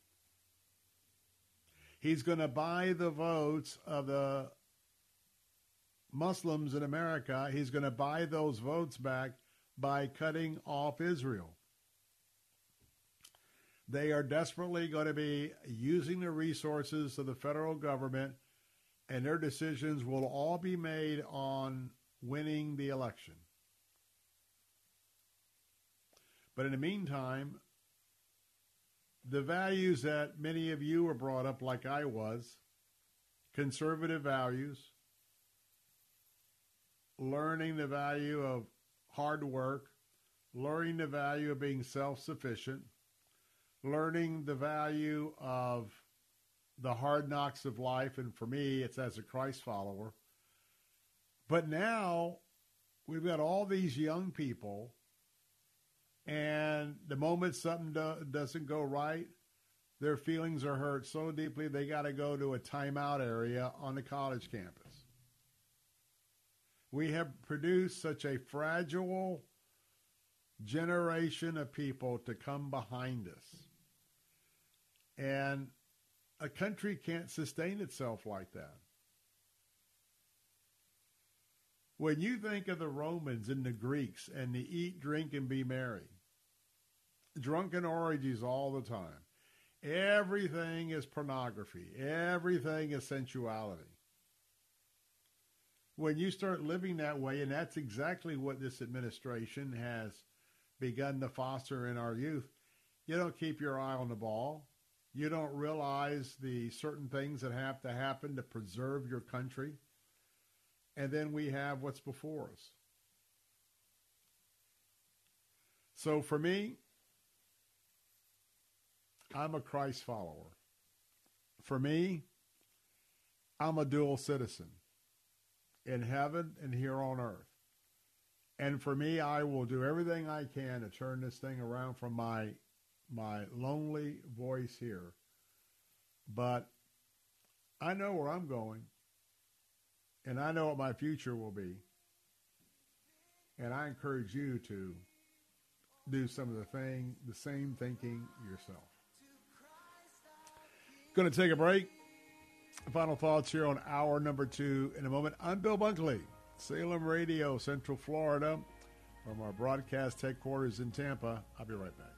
He's going to buy the votes of the Muslims in America. He's going to buy those votes back by cutting off Israel. They are desperately going to be using the resources of the federal government and their decisions will all be made on winning the election. But in the meantime, the values that many of you were brought up like I was, conservative values, learning the value of hard work, learning the value of being self-sufficient, learning the value of the hard knocks of life, and for me, it's as a Christ follower. But now we've got all these young people, and the moment something do- doesn't go right, their feelings are hurt so deeply they got to go to a timeout area on the college campus. We have produced such a fragile generation of people to come behind us. And a country can't sustain itself like that. When you think of the Romans and the Greeks and the eat, drink, and be merry, drunken orgies all the time, everything is pornography, everything is sensuality. When you start living that way, and that's exactly what this administration has begun to foster in our youth, you don't keep your eye on the ball. You don't realize the certain things that have to happen to preserve your country. And then we have what's before us. So for me, I'm a Christ follower. For me, I'm a dual citizen in heaven and here on earth. And for me, I will do everything I can to turn this thing around from my my lonely voice here. But I know where I'm going, and I know what my future will be. And I encourage you to do some of the thing, the same thinking yourself. Going to take a break. Final thoughts here on hour number two in a moment. I'm Bill Bunkley, Salem Radio, Central Florida, from our broadcast headquarters in Tampa. I'll be right back.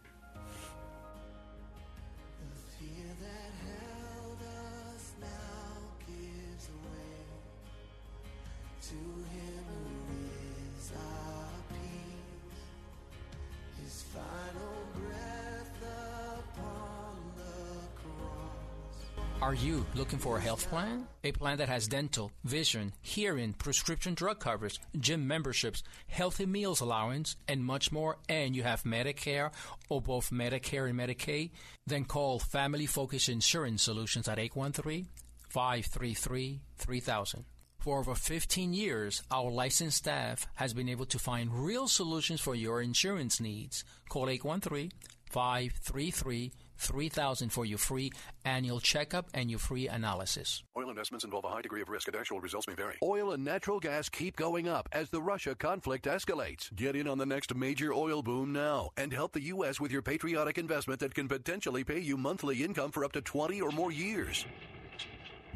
Are you looking for a health plan? A plan that has dental, vision, hearing, prescription drug coverage, gym memberships, healthy meals allowance, and much more, and you have Medicare or both Medicare and Medicaid? Then call Family Focus Insurance Solutions at 813 533 3000. For over 15 years, our licensed staff has been able to find real solutions for your insurance needs. Call 813 533 3000 for your free annual checkup and your free analysis. Oil investments involve a high degree of risk and actual results may vary. Oil and natural gas keep going up as the Russia conflict escalates. Get in on the next major oil boom now and help the U.S. with your patriotic investment that can potentially pay you monthly income for up to 20 or more years.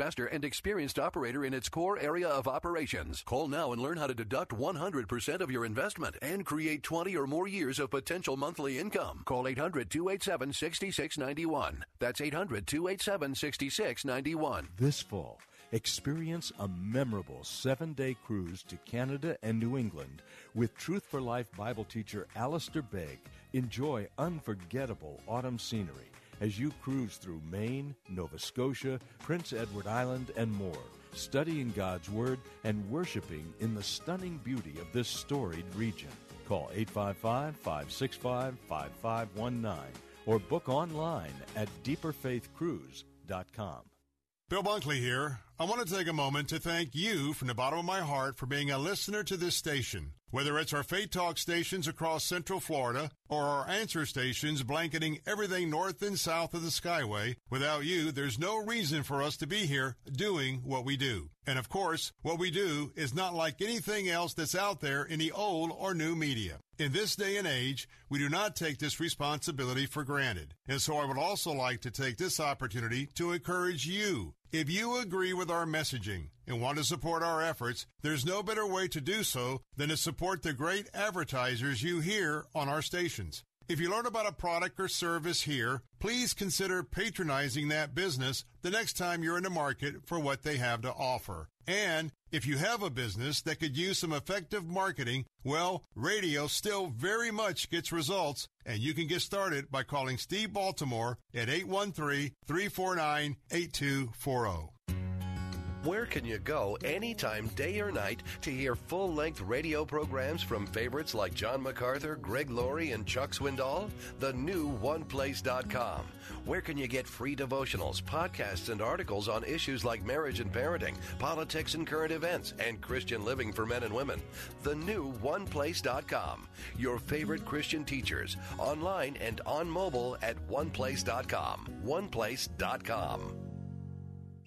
investor and experienced operator in its core area of operations. Call now and learn how to deduct 100% of your investment and create 20 or more years of potential monthly income. Call 800 287 6691. That's 800 287 6691. This fall, experience a memorable seven day cruise to Canada and New England with Truth for Life Bible teacher Alistair Begg. Enjoy unforgettable autumn scenery as you cruise through Maine, Nova Scotia, Prince Edward Island, and more, studying God's Word and worshiping in the stunning beauty of this storied region. Call 855 565 5519 or book online at deeperfaithcruise.com. Bill Bunkley here. I want to take a moment to thank you from the bottom of my heart for being a listener to this station. Whether it's our Faith Talk stations across Central Florida or our answer stations blanketing everything north and south of the Skyway, without you, there's no reason for us to be here doing what we do. And of course, what we do is not like anything else that's out there in the old or new media. In this day and age, we do not take this responsibility for granted. And so I would also like to take this opportunity to encourage you. If you agree with our messaging and want to support our efforts, there's no better way to do so than to support the great advertisers you hear on our stations. If you learn about a product or service here, please consider patronizing that business the next time you're in the market for what they have to offer. And if you have a business that could use some effective marketing, well, radio still very much gets results, and you can get started by calling Steve Baltimore at 813 349 8240. Where can you go anytime, day or night, to hear full length radio programs from favorites like John MacArthur, Greg Laurie, and Chuck Swindoll? The new OnePlace.com. Where can you get free devotionals, podcasts, and articles on issues like marriage and parenting, politics and current events, and Christian living for men and women? The new OnePlace.com. Your favorite Christian teachers, online and on mobile at OnePlace.com. OnePlace.com.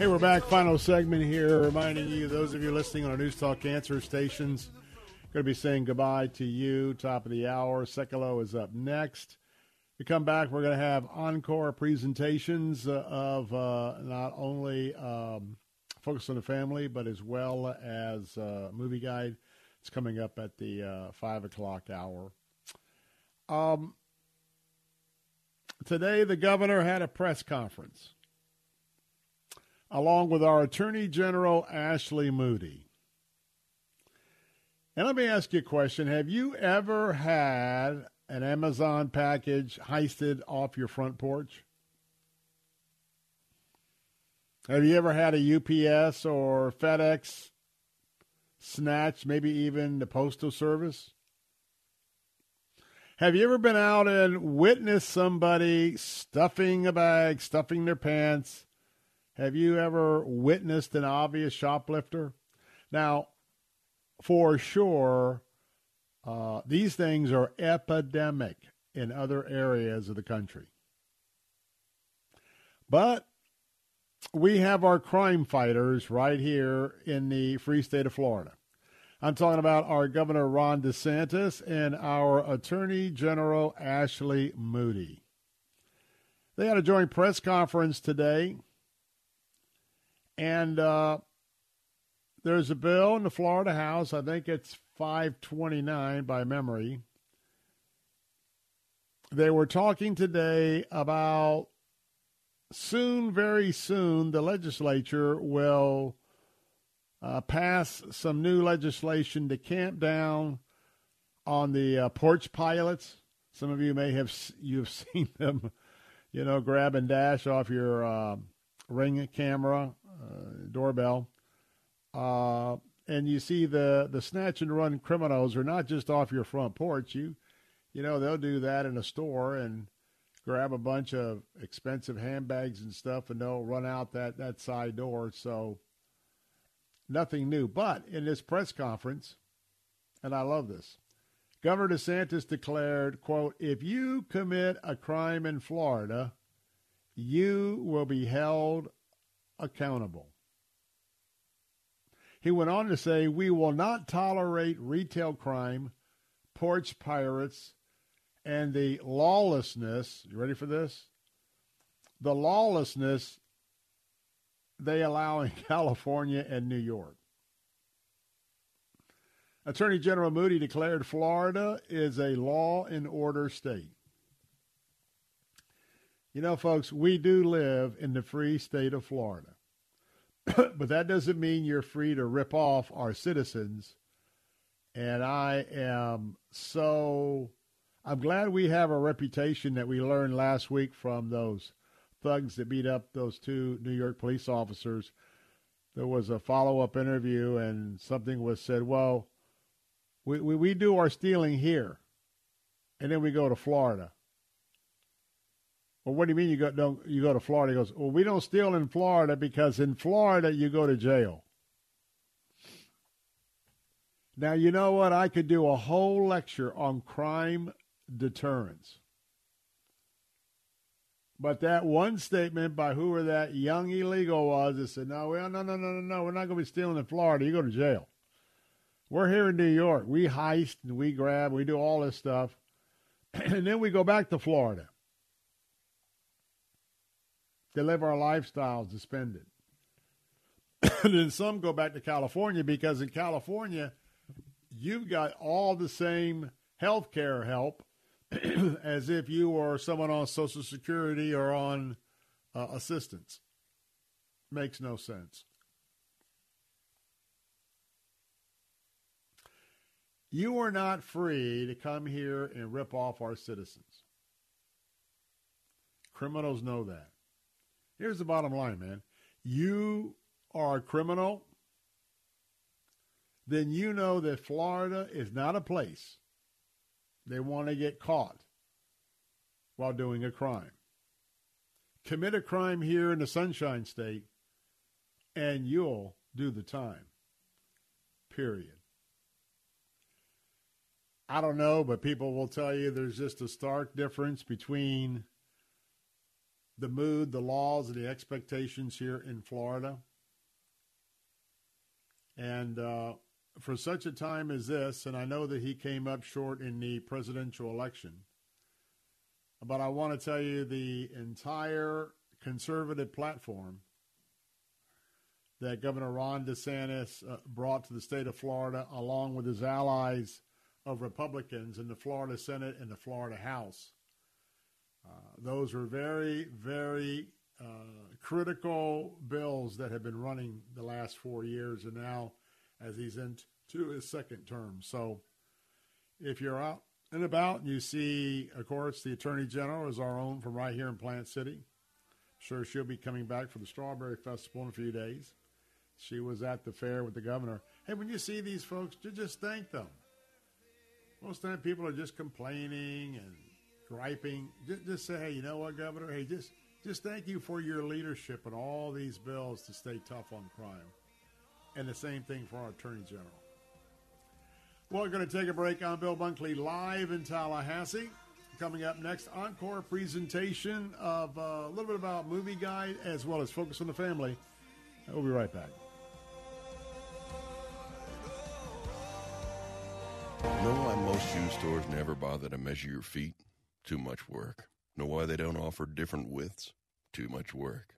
Hey, we're back. Final segment here, reminding you, those of you listening on our News Talk Answer stations, going to be saying goodbye to you. Top of the hour. Sekulow is up next. We come back, we're going to have encore presentations uh, of uh, not only um, Focus on the Family, but as well as uh, movie guide It's coming up at the uh, 5 o'clock hour. Um, today, the governor had a press conference along with our Attorney General, Ashley Moody. And let me ask you a question Have you ever had an Amazon package heisted off your front porch? Have you ever had a UPS or FedEx snatch, maybe even the Postal Service? Have you ever been out and witnessed somebody stuffing a bag, stuffing their pants? Have you ever witnessed an obvious shoplifter? Now, for sure, uh, these things are epidemic in other areas of the country. But we have our crime fighters right here in the free state of Florida. I'm talking about our Governor Ron DeSantis and our Attorney General Ashley Moody. They had a joint press conference today, and uh, there's a bill in the Florida House. I think it's 529 by memory. They were talking today about soon, very soon, the legislature will uh, pass some new legislation to camp down on the uh, porch pilots. Some of you may have you've seen them, you know, grab and dash off your uh, ring camera doorbell. Uh, and you see the the snatch and run criminals are not just off your front porch. You you know they'll do that in a store and grab a bunch of expensive handbags and stuff, and they'll run out that that side door. So nothing new. But in this press conference, and I love this, Governor DeSantis declared, "quote If you commit a crime in Florida, you will be held accountable." He went on to say, We will not tolerate retail crime, porch pirates, and the lawlessness. You ready for this? The lawlessness they allow in California and New York. Attorney General Moody declared Florida is a law and order state. You know, folks, we do live in the free state of Florida. but that doesn't mean you're free to rip off our citizens. And I am so I'm glad we have a reputation that we learned last week from those thugs that beat up those two New York police officers. There was a follow up interview, and something was said, well, we, we, we do our stealing here, and then we go to Florida. Well, what do you mean you go don't you go to Florida? He goes, Well, we don't steal in Florida because in Florida you go to jail. Now you know what? I could do a whole lecture on crime deterrence. But that one statement by whoever that young illegal was that said, no, no, no, no, no, no, we're not going to be stealing in Florida. You go to jail. We're here in New York. We heist and we grab, we do all this stuff. and then we go back to Florida to live our lifestyles, to spend it. and then some go back to California because in California, you've got all the same health care help as if you were someone on Social Security or on uh, assistance. Makes no sense. You are not free to come here and rip off our citizens. Criminals know that. Here's the bottom line, man. You are a criminal, then you know that Florida is not a place they want to get caught while doing a crime. Commit a crime here in the Sunshine State, and you'll do the time. Period. I don't know, but people will tell you there's just a stark difference between the mood, the laws, and the expectations here in Florida. And uh, for such a time as this, and I know that he came up short in the presidential election, but I want to tell you the entire conservative platform that Governor Ron DeSantis uh, brought to the state of Florida, along with his allies of Republicans in the Florida Senate and the Florida House. Uh, those were very, very uh, critical bills that have been running the last four years, and now as he's into his second term. So if you're out and about and you see, of course, the Attorney General is our own from right here in Plant City. Sure she'll be coming back for the Strawberry Festival in a few days. She was at the fair with the governor. Hey, when you see these folks, you just thank them. Most of the time, people are just complaining and griping. Just, just say, hey, you know what, Governor? Hey, just just thank you for your leadership and all these bills to stay tough on crime. And the same thing for our Attorney General. Well, we're going to take a break. I'm Bill Bunkley live in Tallahassee. Coming up next, encore presentation of uh, a little bit about Movie Guide as well as Focus on the Family. We'll be right back. Know why most shoe stores never bother to measure your feet? Too much work. Know why they don't offer different widths? Too much work.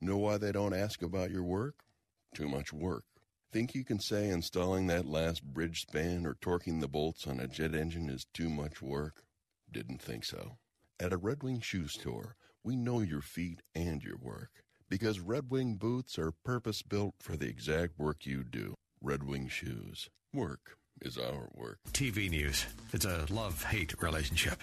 Know why they don't ask about your work? Too much work. Think you can say installing that last bridge span or torquing the bolts on a jet engine is too much work? Didn't think so. At a Red Wing shoe store, we know your feet and your work because Red Wing boots are purpose built for the exact work you do. Red Wing shoes. Work is our work. TV news. It's a love hate relationship.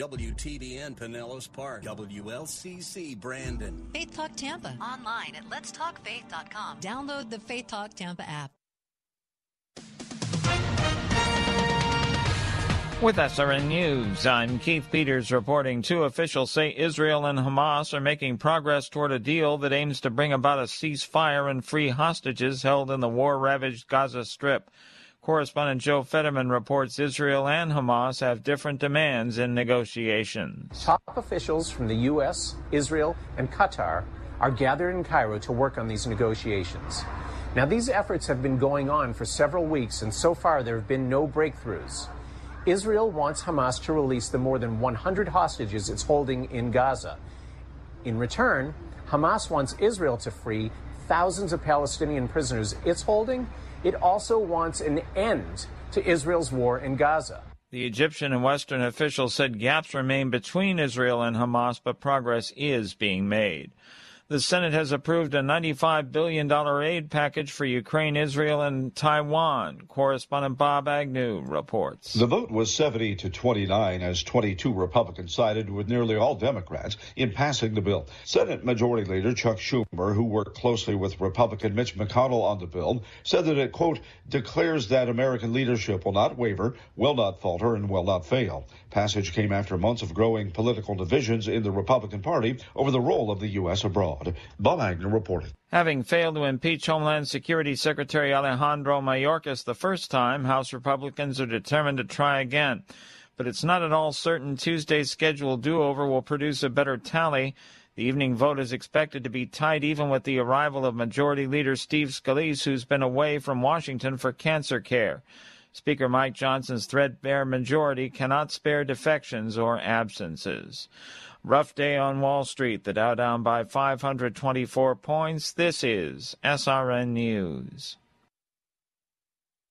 WTBN Pinellas Park, WLCC Brandon. Faith Talk Tampa. Online at letstalkfaith.com. Download the Faith Talk Tampa app. With SRN News, I'm Keith Peters reporting two officials say Israel and Hamas are making progress toward a deal that aims to bring about a ceasefire and free hostages held in the war ravaged Gaza Strip. Correspondent Joe Fetterman reports Israel and Hamas have different demands in negotiations. Top officials from the U.S., Israel, and Qatar are gathered in Cairo to work on these negotiations. Now, these efforts have been going on for several weeks, and so far there have been no breakthroughs. Israel wants Hamas to release the more than 100 hostages it's holding in Gaza. In return, Hamas wants Israel to free thousands of Palestinian prisoners it's holding it also wants an end to Israel's war in Gaza. The Egyptian and Western officials said gaps remain between Israel and Hamas, but progress is being made. The Senate has approved a $95 billion aid package for Ukraine, Israel, and Taiwan. Correspondent Bob Agnew reports. The vote was 70 to 29 as 22 Republicans sided with nearly all Democrats in passing the bill. Senate Majority Leader Chuck Schumer, who worked closely with Republican Mitch McConnell on the bill, said that it, quote, declares that American leadership will not waver, will not falter, and will not fail. Passage came after months of growing political divisions in the Republican Party over the role of the U.S. abroad. Bob Agnew reporting. Having failed to impeach Homeland Security Secretary Alejandro Mayorkas the first time, House Republicans are determined to try again. But it's not at all certain Tuesday's scheduled do over will produce a better tally. The evening vote is expected to be tight even with the arrival of Majority Leader Steve Scalise, who's been away from Washington for cancer care. Speaker Mike Johnson's threadbare majority cannot spare defections or absences. Rough day on Wall Street. The Dow down by 524 points. This is SRN News.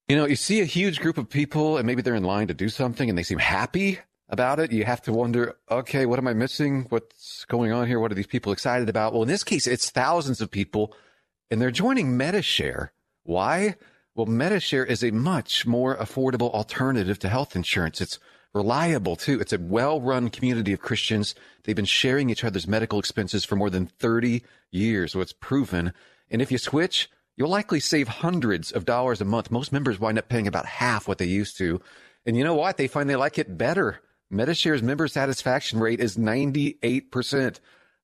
You know, you see a huge group of people and maybe they're in line to do something and they seem happy about it. You have to wonder, okay, what am I missing? What's going on here? What are these people excited about? Well, in this case, it's thousands of people and they're joining Medi-Share. Why? Well, Medi-Share is a much more affordable alternative to health insurance. It's reliable too. It's a well-run community of Christians. They've been sharing each other's medical expenses for more than 30 years, so it's proven. And if you switch, you'll likely save hundreds of dollars a month. Most members wind up paying about half what they used to. And you know what? They find they like it better. Medi-Share's member satisfaction rate is 98%.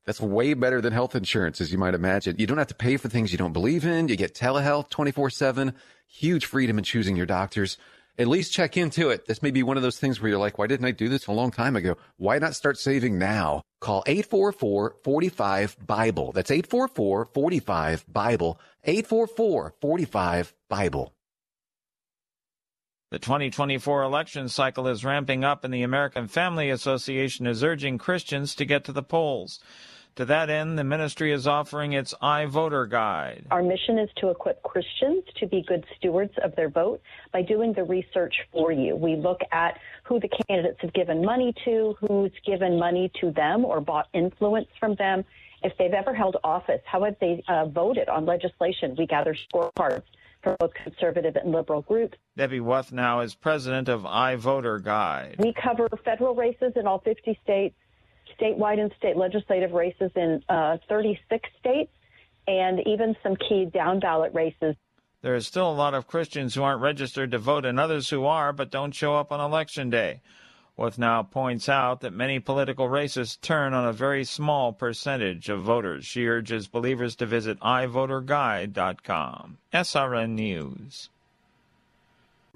That's way better than health insurance, as you might imagine. You don't have to pay for things you don't believe in. You get telehealth 24 7, huge freedom in choosing your doctors. At least check into it. This may be one of those things where you're like, why didn't I do this a long time ago? Why not start saving now? Call 844 45 Bible. That's 844 45 Bible. 844 45 Bible. The 2024 election cycle is ramping up, and the American Family Association is urging Christians to get to the polls. To that end, the ministry is offering its iVoter Guide. Our mission is to equip Christians to be good stewards of their vote by doing the research for you. We look at who the candidates have given money to, who's given money to them or bought influence from them, if they've ever held office, how have they uh, voted on legislation. We gather scorecards from both conservative and liberal groups. Debbie Wuthnow is president of iVoter Guide. We cover federal races in all 50 states statewide and state legislative races in uh, 36 states, and even some key down ballot races. There is still a lot of Christians who aren't registered to vote and others who are but don't show up on election day. Wuthnow points out that many political races turn on a very small percentage of voters. She urges believers to visit iVoterGuide.com. SRN News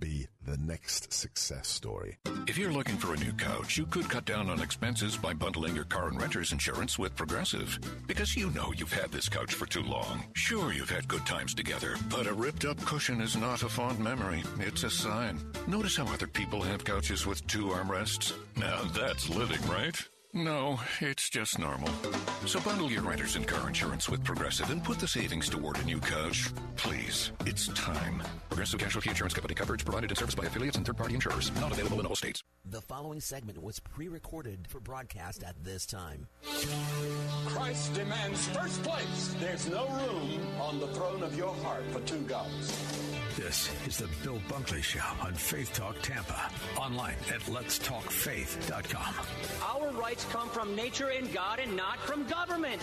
Be the next success story. If you're looking for a new couch, you could cut down on expenses by bundling your car and renter's insurance with Progressive. Because you know you've had this couch for too long. Sure, you've had good times together, but a ripped up cushion is not a fond memory. It's a sign. Notice how other people have couches with two armrests? Now that's living, right? No, it's just normal. So bundle your renters and car insurance with Progressive and put the savings toward a new couch. Please, it's time. Progressive Casualty Insurance Company coverage provided and serviced by affiliates and third-party insurers. Not available in all states. The following segment was pre-recorded for broadcast at this time. Christ demands first place. There's no room on the throne of your heart for two gods. This is the Bill Bunkley Show on Faith Talk Tampa. Online at letstalkfaith.com. Our rights come from nature and God and not from government.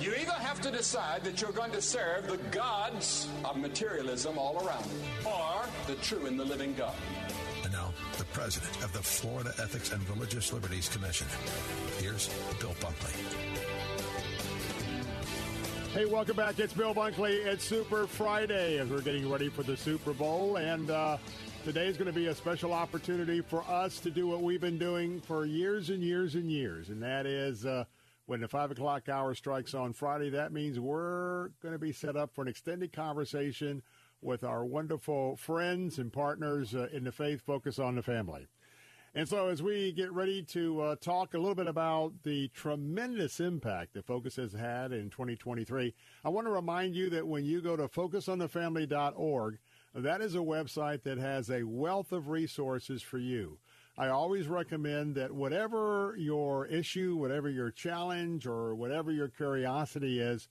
You either have to decide that you're going to serve the gods of materialism all around you, or the true and the living God. And now, the president of the Florida Ethics and Religious Liberties Commission. Here's Bill Bunkley. Hey, welcome back. It's Bill Bunkley. It's Super Friday as we're getting ready for the Super Bowl. And uh, today is going to be a special opportunity for us to do what we've been doing for years and years and years. And that is uh, when the 5 o'clock hour strikes on Friday, that means we're going to be set up for an extended conversation with our wonderful friends and partners uh, in the faith focus on the family. And so, as we get ready to uh, talk a little bit about the tremendous impact that Focus has had in 2023, I want to remind you that when you go to focusonthefamily.org, that is a website that has a wealth of resources for you. I always recommend that whatever your issue, whatever your challenge, or whatever your curiosity is,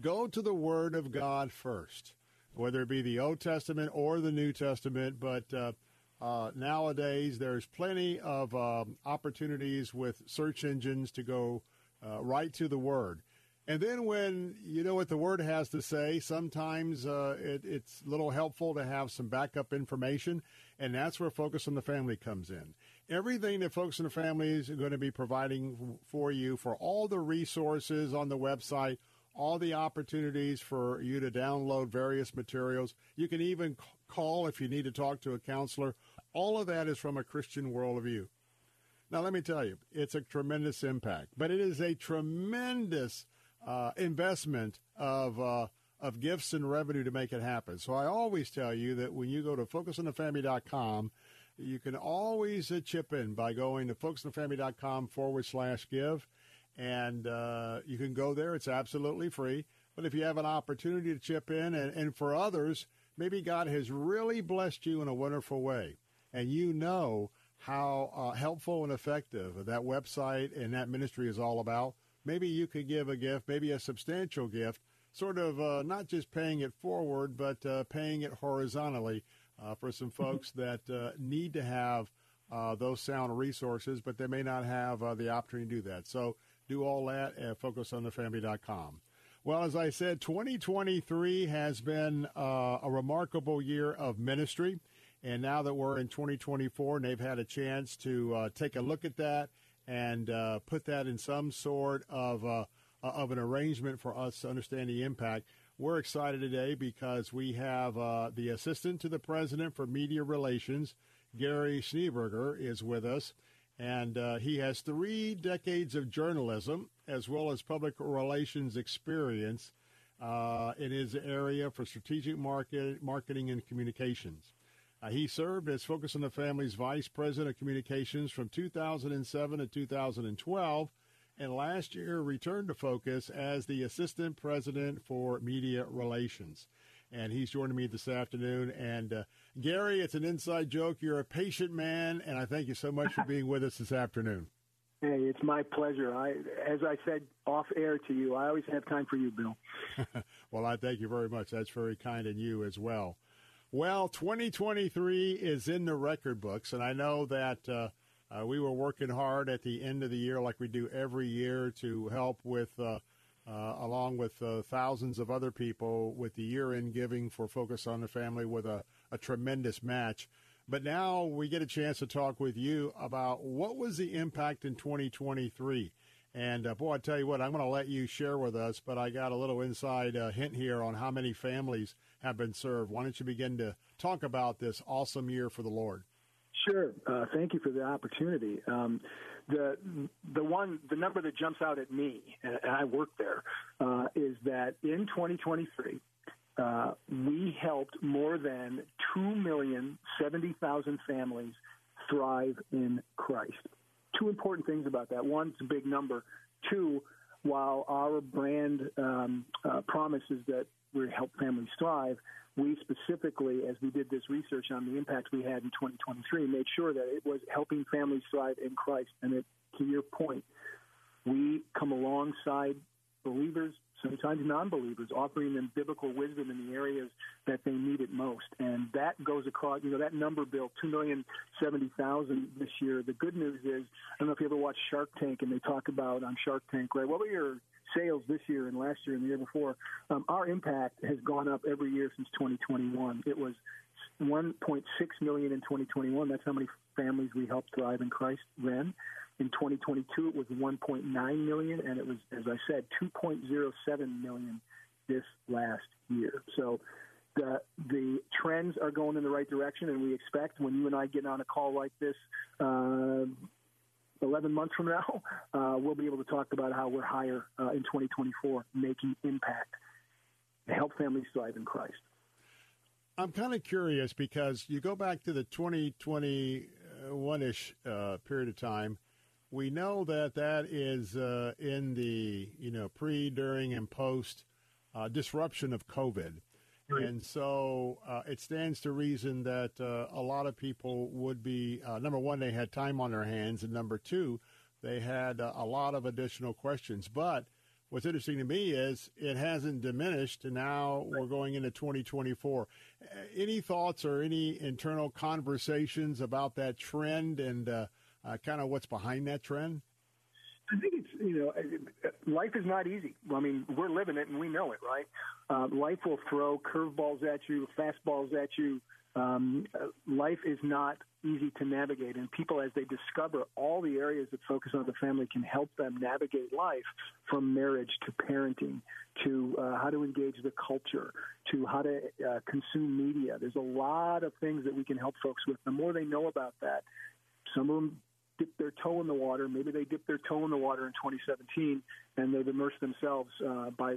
go to the Word of God first whether it be the Old Testament or the New Testament. But uh, uh, nowadays, there's plenty of uh, opportunities with search engines to go uh, right to the Word. And then when you know what the Word has to say, sometimes uh, it, it's a little helpful to have some backup information, and that's where Focus on the Family comes in. Everything that on the Family is going to be providing for you for all the resources on the website – all the opportunities for you to download various materials. You can even call if you need to talk to a counselor. All of that is from a Christian worldview. Now, let me tell you, it's a tremendous impact, but it is a tremendous uh, investment of, uh, of gifts and revenue to make it happen. So I always tell you that when you go to focusonthefamily.com, you can always uh, chip in by going to focusonthefamily.com forward slash give. And uh, you can go there. It's absolutely free. But if you have an opportunity to chip in, and, and for others, maybe God has really blessed you in a wonderful way, and you know how uh, helpful and effective that website and that ministry is all about, maybe you could give a gift, maybe a substantial gift, sort of uh, not just paying it forward, but uh, paying it horizontally uh, for some folks that uh, need to have uh, those sound resources, but they may not have the opportunity to do that. So do all that at focusonthefamily.com. Well, as I said, 2023 has been uh, a remarkable year of ministry. And now that we're in 2024 and they've had a chance to uh, take a look at that and uh, put that in some sort of, uh, of an arrangement for us to understand the impact, we're excited today because we have uh, the assistant to the president for media relations, Gary Schneeberger, is with us. And uh, he has three decades of journalism as well as public relations experience uh, in his area for strategic market, marketing and communications. Uh, he served as Focus on the Family's Vice President of Communications from 2007 to 2012, and last year returned to Focus as the Assistant President for Media Relations. And he's joining me this afternoon. And uh, Gary, it's an inside joke. You're a patient man, and I thank you so much for being with us this afternoon. Hey, it's my pleasure. I, as I said off air to you, I always have time for you, Bill. well, I thank you very much. That's very kind of you as well. Well, 2023 is in the record books, and I know that uh, uh, we were working hard at the end of the year, like we do every year, to help with, uh, uh along with uh, thousands of other people, with the year-end giving for Focus on the Family with a, a tremendous match. But now we get a chance to talk with you about what was the impact in 2023. And uh, boy, I tell you what, I'm going to let you share with us, but I got a little inside uh, hint here on how many families have been served. Why don't you begin to talk about this awesome year for the Lord? Sure. Uh, thank you for the opportunity. Um, the the one the number that jumps out at me, and I work there, uh, is that in 2023 uh, we helped more than 2,070,000 families thrive in Christ. Two important things about that. One, it's a big number. Two, while our brand um, uh, promises that we help families thrive, we specifically, as we did this research on the impact we had in 2023, made sure that it was helping families thrive in Christ. And it, to your point, we come alongside believers, sometimes non-believers, offering them biblical wisdom in the areas that they need it most. And that goes across, you know, that number, Bill, 2,070,000 this year. The good news is, I don't know if you ever watched Shark Tank and they talk about on Shark Tank, right, what were your sales this year and last year and the year before? Um, our impact has gone up every year since 2021. It was 1.6 million in 2021. That's how many families we helped thrive in Christ then. In 2022, it was 1.9 million, and it was, as I said, 2.07 million this last year. So the the trends are going in the right direction, and we expect when you and I get on a call like this. Uh, 11 months from now, uh, we'll be able to talk about how we're higher uh, in 2024, making impact to help families thrive in Christ. I'm kind of curious because you go back to the 2021 ish uh, period of time, we know that that is uh, in the you know pre, during, and post uh, disruption of COVID, right. and so uh, it stands to reason that uh, a lot of people would be uh, number one, they had time on their hands, and number two, they had uh, a lot of additional questions. But what's interesting to me is it hasn't diminished, and now we're going into 2024. Any thoughts or any internal conversations about that trend and uh, kind of what's behind that trend? I think it's you know life is not easy. I mean, we're living it and we know it, right? Uh, life will throw curveballs at you, fastballs at you. Um, life is not easy to navigate, and people, as they discover all the areas that focus on the family, can help them navigate life from marriage to parenting to uh, how to engage the culture to how to uh, consume media. There's a lot of things that we can help folks with. The more they know about that, some of them their toe in the water. Maybe they dipped their toe in the water in 2017 and they've immersed themselves uh, by,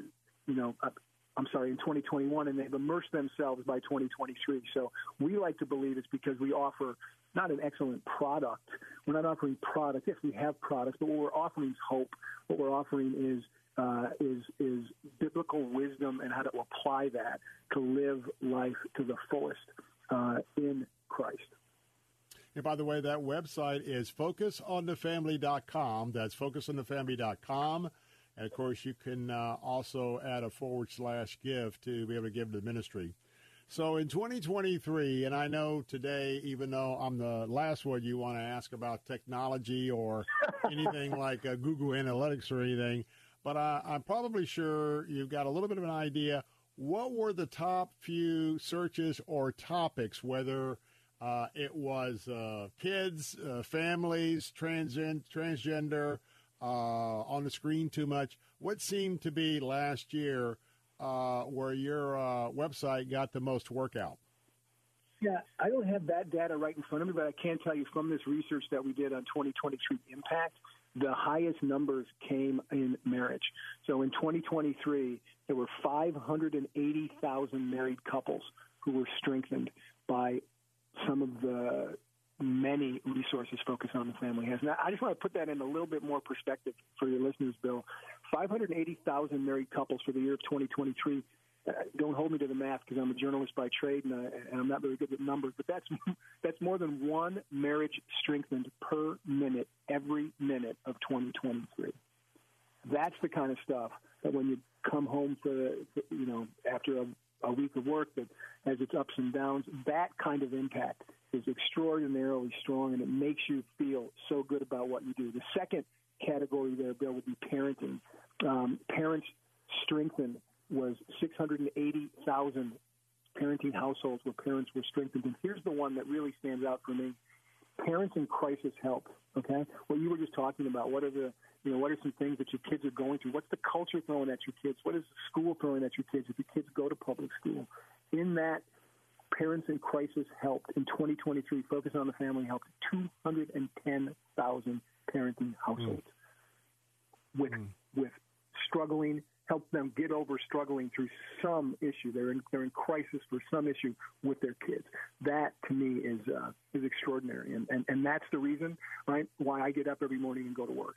you know, uh, I'm sorry, in 2021, and they've immersed themselves by 2023. So we like to believe it's because we offer not an excellent product. We're not offering product. Yes, we have products, but what we're offering is hope. What we're offering is uh, is is biblical wisdom and how to apply that to live life to the fullest uh, in Christ. And by the way, that website is focusonthefamily.com. That's focusonthefamily.com. And of course, you can uh, also add a forward slash give to be able to give to the ministry. So in 2023, and I know today, even though I'm the last one you want to ask about technology or anything like uh, Google Analytics or anything, but I, I'm probably sure you've got a little bit of an idea. What were the top few searches or topics, whether uh, it was uh, kids, uh, families, transgen- transgender, uh, on the screen too much? What seemed to be last year uh, where your uh, website got the most workout? Yeah, I don't have that data right in front of me, but I can tell you from this research that we did on 2023 impact, the highest numbers came in marriage. So in 2023, there were 580,000 married couples who were strengthened by some of the many resources focused on the family has. Now, I just want to put that in a little bit more perspective for your listeners, Bill. 580,000 married couples for the year of 2023. Uh, don't hold me to the math because I'm a journalist by trade and, I, and I'm not very good with numbers, but that's that's more than one marriage strengthened per minute every minute of 2023. That's the kind of stuff that when you come home for, you know after a, a week of work that has its ups and downs, that kind of impact is extraordinarily strong and it makes you feel so good about what you do. The second category there, Bill, would be parenting. Um, parents strengthened was 680,000 parenting households where parents were strengthened. And here's the one that really stands out for me. Parents in crisis help. Okay, what you were just talking about. What are the you know what are some things that your kids are going through? What's the culture throwing at your kids? What is the school throwing at your kids if your kids go to public school? In that Parents in Crisis helped in 2023. Focus on the Family helped 210,000 parenting households mm. with mm. with struggling. helped them get over struggling through some issue. They're in they're in crisis for some issue with their kids. That to me is uh, is extraordinary, and, and and that's the reason right why I get up every morning and go to work.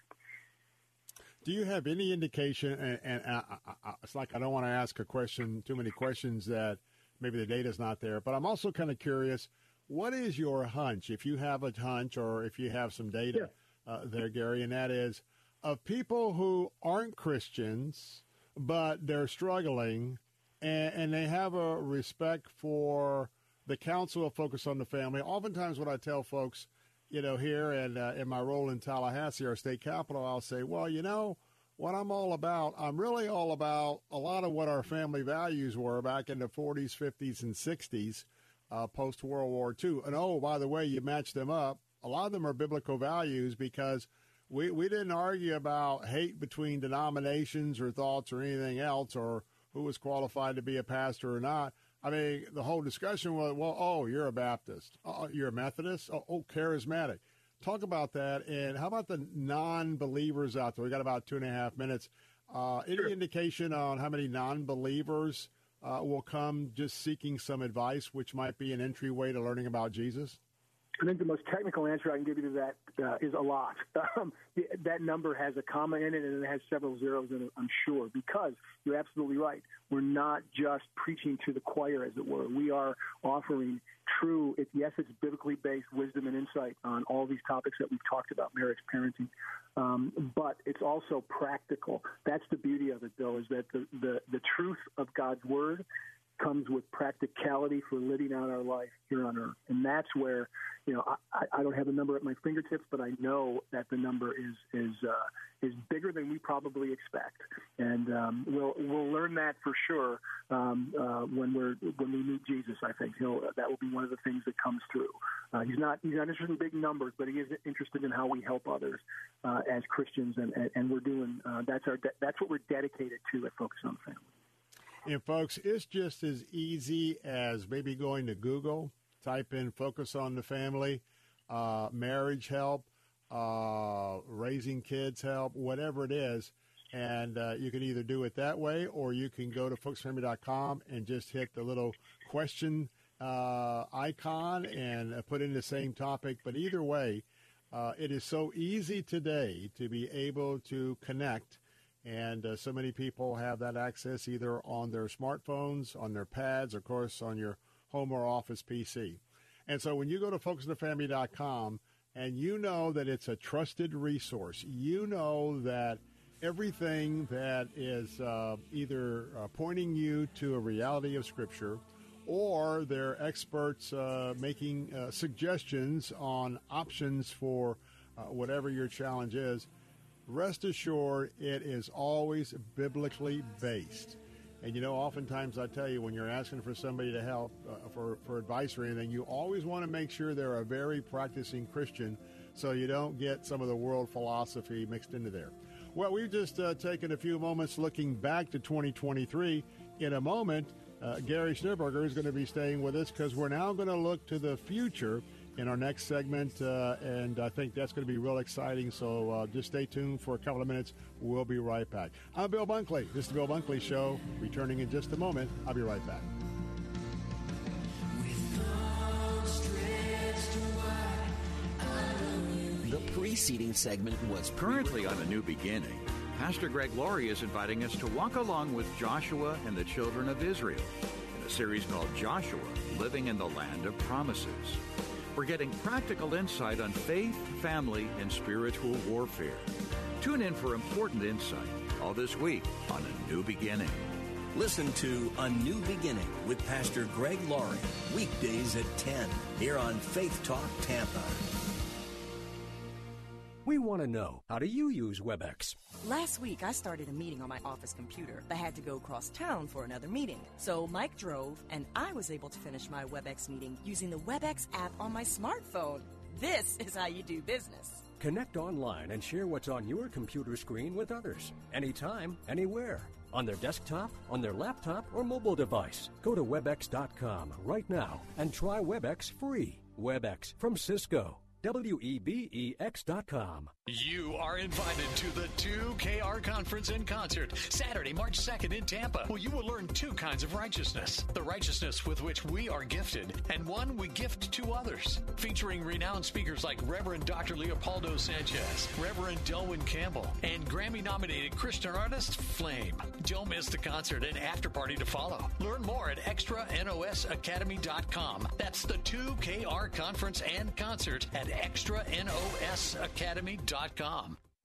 Do you have any indication? And, and I, I, it's like I don't want to ask a question, too many questions that maybe the data's not there. But I'm also kind of curious, what is your hunch, if you have a hunch or if you have some data yeah. uh, there, Gary, and that is of people who aren't Christians, but they're struggling and, and they have a respect for the counsel of Focus on the Family. Oftentimes, what I tell folks, you know, here and uh, in my role in Tallahassee, our state capital, I'll say, well, you know, what I'm all about, I'm really all about a lot of what our family values were back in the 40s, 50s, and 60s, uh, post World War II. And oh, by the way, you match them up. A lot of them are biblical values because we, we didn't argue about hate between denominations or thoughts or anything else or who was qualified to be a pastor or not. I mean, the whole discussion was, well, oh, you're a Baptist. Oh, you're a Methodist. Oh, oh charismatic. Talk about that. And how about the non believers out there? We got about two and a half minutes. Uh, any sure. indication on how many non believers uh, will come just seeking some advice, which might be an entryway to learning about Jesus? I think the most technical answer I can give you to that uh, is a lot. Um, that number has a comma in it and it has several zeros in it, I'm sure, because you're absolutely right. We're not just preaching to the choir, as it were. We are offering true, it, yes, it's biblically based wisdom and insight on all these topics that we've talked about marriage, parenting, um, but it's also practical. That's the beauty of it, though, is that the, the, the truth of God's word comes with practicality for living out our life here on earth. And that's where, you know, I, I don't have a number at my fingertips, but I know that the number is is uh, is bigger than we probably expect, and um, we'll we'll learn that for sure um, uh, when we're when we meet Jesus. I think he'll that will be one of the things that comes through. Uh, he's not he's not interested in big numbers, but he is interested in how we help others uh, as Christians, and, and, and we're doing uh, that's our that's what we're dedicated to at Focus on Family. And folks, it's just as easy as maybe going to Google, type in "focus on the family," uh, marriage help, uh, raising kids help, whatever it is, And uh, you can either do it that way or you can go to focusfamily.com and just hit the little question uh, icon and uh, put in the same topic. But either way, uh, it is so easy today to be able to connect. And uh, so many people have that access either on their smartphones, on their pads, of course, on your home or office PC. And so when you go to focusonthefamily.com and you know that it's a trusted resource, you know that everything that is uh, either uh, pointing you to a reality of Scripture or they're experts uh, making uh, suggestions on options for uh, whatever your challenge is, rest assured it is always biblically based. And you know, oftentimes I tell you when you're asking for somebody to help uh, for, for advice or anything, you always want to make sure they're a very practicing Christian so you don't get some of the world philosophy mixed into there. Well, we've just uh, taken a few moments looking back to 2023. In a moment, uh, Gary Schneeberger is going to be staying with us because we're now going to look to the future in our next segment, uh, and I think that's going to be real exciting. So uh, just stay tuned for a couple of minutes. We'll be right back. I'm Bill Bunkley. This is the Bill Bunkley Show. Returning in just a moment. I'll be right back. The preceding segment was currently on a new beginning. Pastor Greg Laurie is inviting us to walk along with Joshua and the children of Israel in a series called Joshua Living in the Land of Promises. We're getting practical insight on faith, family, and spiritual warfare. Tune in for important insight all this week on A New Beginning. Listen to A New Beginning with Pastor Greg Laurie, weekdays at 10, here on Faith Talk Tampa. We want to know how do you use WebEx? Last week, I started a meeting on my office computer, but had to go across town for another meeting. So Mike drove, and I was able to finish my WebEx meeting using the WebEx app on my smartphone. This is how you do business. Connect online and share what's on your computer screen with others, anytime, anywhere. On their desktop, on their laptop, or mobile device. Go to WebEx.com right now and try WebEx free. WebEx from Cisco. W-E-B-E-X.com. You are invited to the 2KR Conference in concert, Saturday, March 2nd in Tampa, where you will learn two kinds of righteousness. The righteousness with which we are gifted, and one we gift to others. Featuring renowned speakers like Reverend Dr. Leopoldo Sanchez, Reverend Delwyn Campbell, and Grammy-nominated Christian artist Flame. Don't miss the concert and after party to follow. Learn more at extranosacademy.com. That's the 2KR Conference and Concert at extranosacademy.com.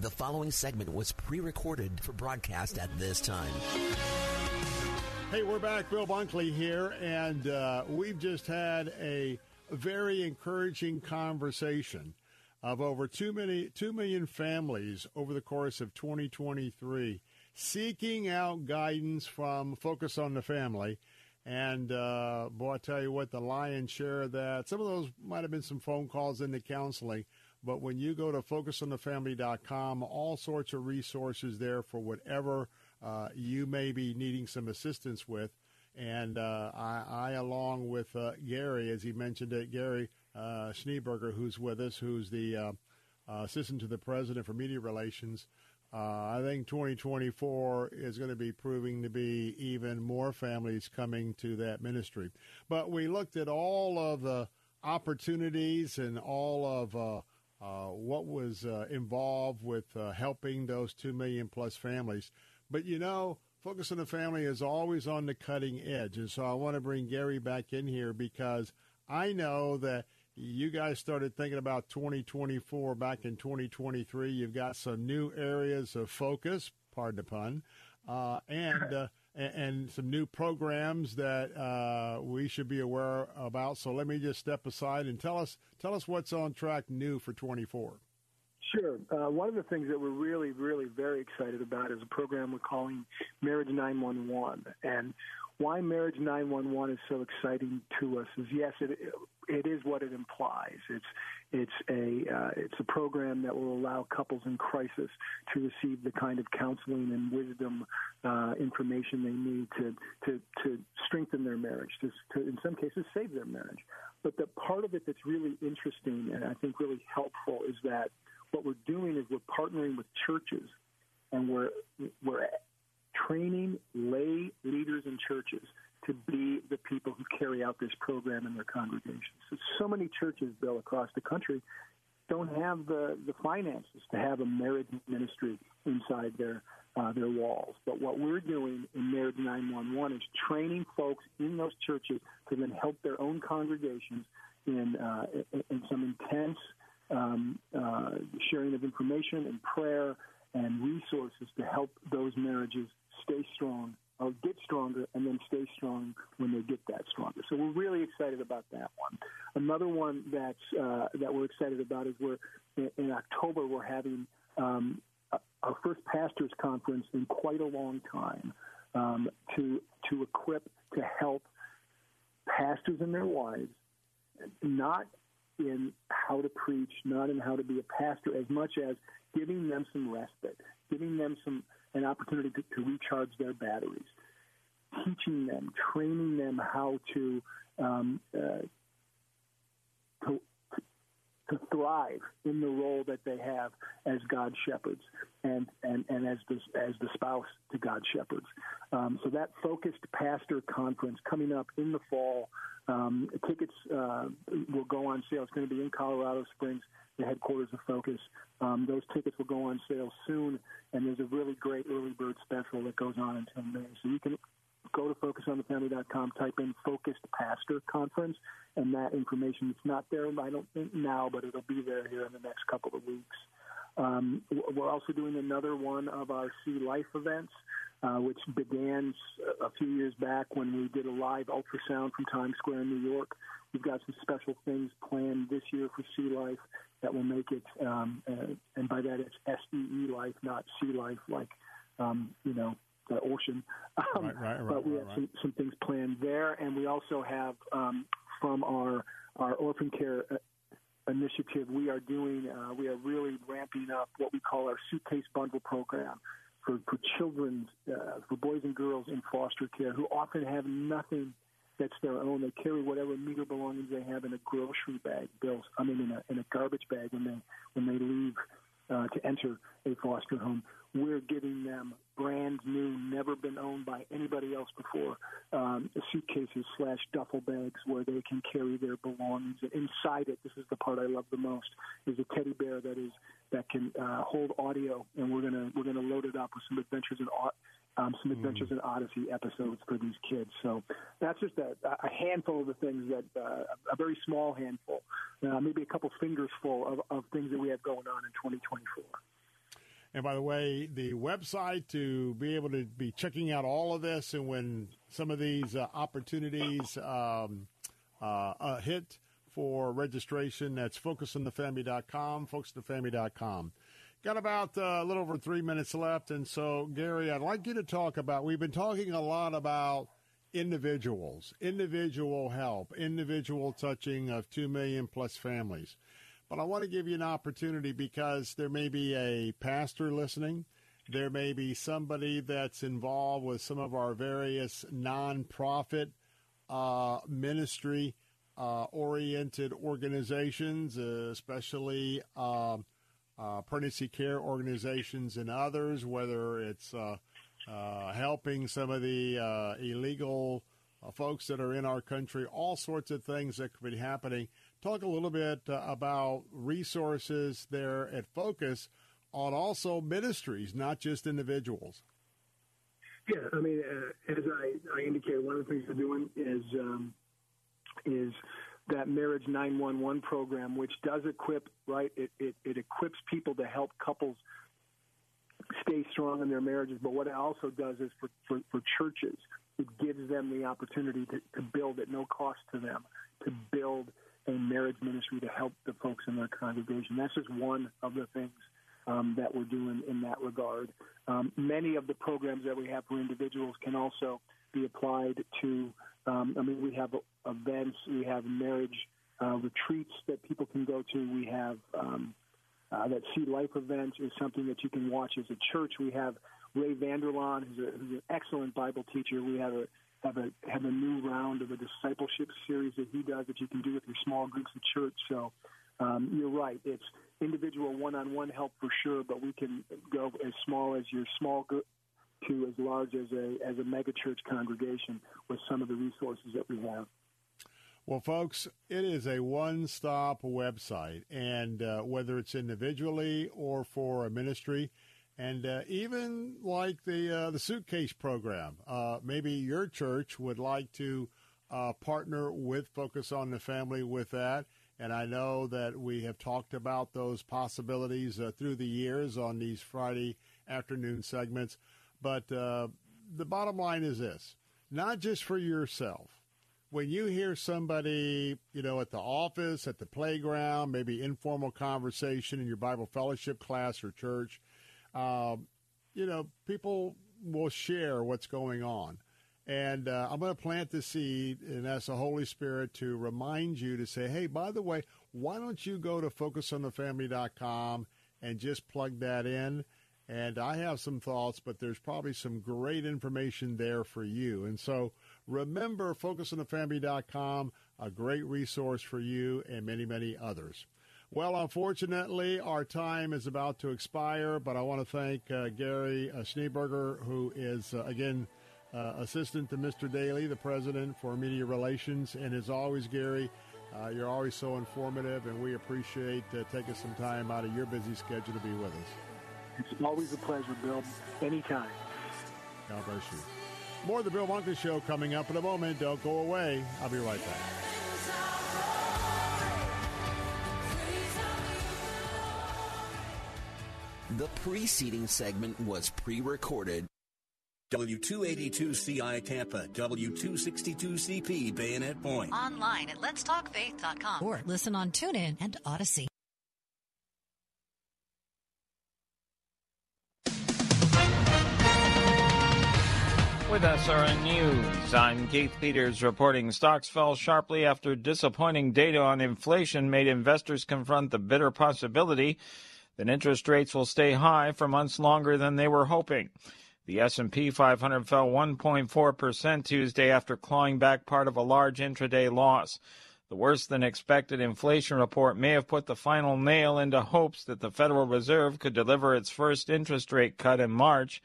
The following segment was pre recorded for broadcast at this time. Hey, we're back. Bill Bunkley here, and uh, we've just had a very encouraging conversation of over 2 million, 2 million families over the course of 2023 seeking out guidance from Focus on the Family. And uh, boy, I tell you what, the lion's share of that, some of those might have been some phone calls into counseling. But when you go to focusonthefamily.com, all sorts of resources there for whatever uh, you may be needing some assistance with. And uh, I, I, along with uh, Gary, as he mentioned it, Gary uh, Schneeberger, who's with us, who's the uh, assistant to the president for media relations, uh, I think 2024 is going to be proving to be even more families coming to that ministry. But we looked at all of the opportunities and all of uh, what was uh, involved with uh, helping those 2 million plus families. But you know, Focus on the Family is always on the cutting edge. And so I want to bring Gary back in here because I know that you guys started thinking about 2024 back in 2023. You've got some new areas of focus, pardon the pun, uh, and, some new programs that uh, we should be aware about. So let me just step aside and tell us tell us what's on track new for 24. Sure. Uh, one of the things that we're really, really very excited about is a program we're calling Marriage 911. And why Marriage 911 is so exciting to us is yes, it it is what it implies. It's it's a uh, it's a program that will allow couples in crisis to receive the kind of counseling and wisdom uh, information they need to to to strengthen their marriage, to, to in some cases save their marriage. But the part of it that's really interesting and I think really helpful is that what we're doing is we're partnering with churches and we're we're training lay leaders in churches to be the people who carry out this program in their congregations. So, so many churches, Bill, across the country don't have the, the finances to have a marriage ministry inside their uh, their walls. But what we're doing in Marriage 911 is training folks in those churches to then help their own congregations in, uh, in, some intense um, uh, sharing of information and prayer and resources to help those marriages stay strong or get stronger and then stay strong when they get that stronger. So we're really excited about that one. Another one that's uh, that we're excited about is we're in, in October we're having um, our first pastors conference in quite a long time um, to to equip to help pastors and their wives not in how to preach, not in how to be a pastor, as much as giving them some respite, giving them some an opportunity to, to recharge their batteries, teaching them, training them how to um, uh, to, to thrive in the role that they have as God's shepherds and, and, and as, the, as the spouse to God's shepherds. Um, so that focused pastor conference coming up in the fall. Um, tickets uh, will go on sale. It's going to be in Colorado Springs the headquarters of Focus. Um, those tickets will go on sale soon, and there's a really great early bird special that goes on until May. So you can go to focusonthefamily.com, type in Focused Pastor Conference, and that information is not there, I don't think now, but it'll be there here in the next couple of weeks. Um, we're also doing another one of our See Life events, uh, which began a few years back when we did a live ultrasound from Times Square in New York. We've got some special things planned this year for See Life that will make it, um, uh, and by that it's S E E life, not sea life, like um, you know the ocean. Um, right, right, right, but we have some, some things planned there, and we also have um, from our our orphan care uh, initiative, we are doing uh, we are really ramping up what we call our suitcase bundle program for for children, uh, for boys and girls in foster care who often have nothing that's their own. They carry whatever meager belongings they have in a grocery bag, bills. I mean, in a in a garbage bag when they when they leave uh, to enter a foster home. We're giving them brand new, never been owned by anybody else before, um, suitcases slash duffel bags where they can carry their belongings. And inside it, this is the part I love the most, is a teddy bear that is that can uh, hold audio, and we're gonna we're gonna load it up with some adventures in um, some Adventures mm. in Odyssey episodes for these kids. So that's just a, a handful of the things that uh, a very small handful, uh, maybe a couple fingers full of, of things that we have going on in 2024. And by the way, the website to be able to be checking out all of this and when some of these uh, opportunities um, uh, uh, hit for registration, that's focusonthefamily.com, focusonthefamily.com. Got about uh, a little over three minutes left. And so, Gary, I'd like you to talk about we've been talking a lot about individuals, individual help, individual touching of 2 million plus families. But I want to give you an opportunity because there may be a pastor listening. There may be somebody that's involved with some of our various nonprofit uh, ministry uh, oriented organizations, uh, especially um, uh, pregnancy care organizations and others, whether it's uh, uh, helping some of the uh, illegal uh, folks that are in our country, all sorts of things that could be happening. Talk a little bit uh, about resources there at Focus on also ministries, not just individuals. Yeah, I mean, as I, I indicated, one of the things we're doing is um, is that Marriage 911 program, which does equip, right? It, it, it equips people to help couples stay strong in their marriages. But what it also does is for, for, for churches, it gives them the opportunity to, to build at no cost to them, to build a marriage ministry to help the folks in their congregation. That's just one of the things um, that we're doing in that regard. Um, many of the programs that we have for individuals can also be applied to. Um, I mean, we have events, we have marriage uh, retreats that people can go to. We have um, uh, that See Life event is something that you can watch as a church. We have Ray Vander Laan, who's, a, who's an excellent Bible teacher. We have a have a have a new round of a discipleship series that he does that you can do with your small groups of church. So um, you're right. It's individual one-on-one help for sure, but we can go as small as your small group to as large as a as a megachurch congregation with some of the resources that we have. Well, folks, it is a one-stop website, and uh, whether it's individually or for a ministry, and uh, even like the uh, the suitcase program, uh, maybe your church would like to uh, partner with Focus on the Family with that. And I know that we have talked about those possibilities uh, through the years on these Friday afternoon segments. But uh, the bottom line is this not just for yourself. When you hear somebody, you know, at the office, at the playground, maybe informal conversation in your Bible fellowship class or church, um, you know, people will share what's going on. And uh, I'm going to plant the seed and ask the Holy Spirit to remind you to say, hey, by the way, why don't you go to focusonthefamily.com and just plug that in? And I have some thoughts, but there's probably some great information there for you. And so remember, focusonthefamily.com, a great resource for you and many, many others. Well, unfortunately, our time is about to expire, but I want to thank uh, Gary uh, Schneeberger, who is, uh, again, uh, assistant to Mr. Daly, the president for media relations. And as always, Gary, uh, you're always so informative, and we appreciate uh, taking some time out of your busy schedule to be with us. It's always a pleasure, Bill. Anytime. God bless you. More of the Bill Bunkley Show coming up in a moment. Don't go away. I'll be right back. The preceding segment was pre recorded W282CI Tampa, W262CP Bayonet Point. Online at letstalkfaith.com or listen on TuneIn and Audacy. With SRN News, I'm Keith Peters reporting stocks fell sharply after disappointing data on inflation made investors confront the bitter possibility that interest rates will stay high for months longer than they were hoping. The S&P 500 fell 1.4% Tuesday after clawing back part of a large intraday loss. The worse than expected inflation report may have put the final nail into hopes that the Federal Reserve could deliver its first interest rate cut in March.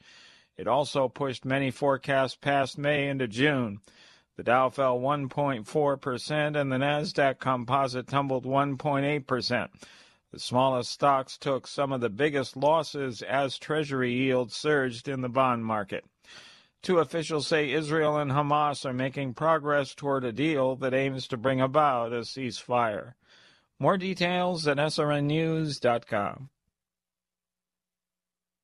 It also pushed many forecasts past May into June. The Dow fell 1.4% and the Nasdaq Composite tumbled 1.8%. The smallest stocks took some of the biggest losses as Treasury yields surged in the bond market. Two officials say Israel and Hamas are making progress toward a deal that aims to bring about a ceasefire. More details at srnnews.com.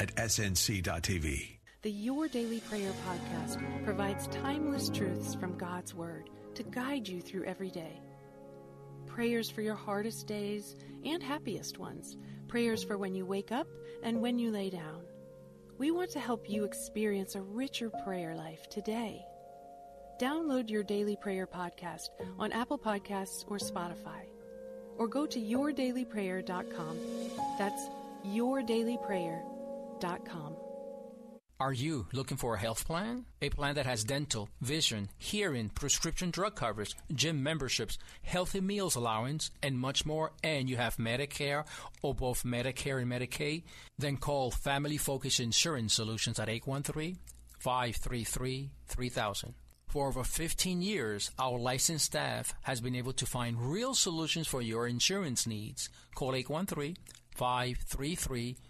at snc.tv. The Your Daily Prayer podcast provides timeless truths from God's Word to guide you through every day. Prayers for your hardest days and happiest ones. Prayers for when you wake up and when you lay down. We want to help you experience a richer prayer life today. Download your daily prayer podcast on Apple Podcasts or Spotify. Or go to yourdailyprayer.com. That's yourdailyprayer.com. Are you looking for a health plan? A plan that has dental, vision, hearing, prescription drug coverage, gym memberships, healthy meals allowance, and much more, and you have Medicare or both Medicare and Medicaid? Then call Family Focus Insurance Solutions at 813 533 3000. For over 15 years, our licensed staff has been able to find real solutions for your insurance needs. Call 813 533 3000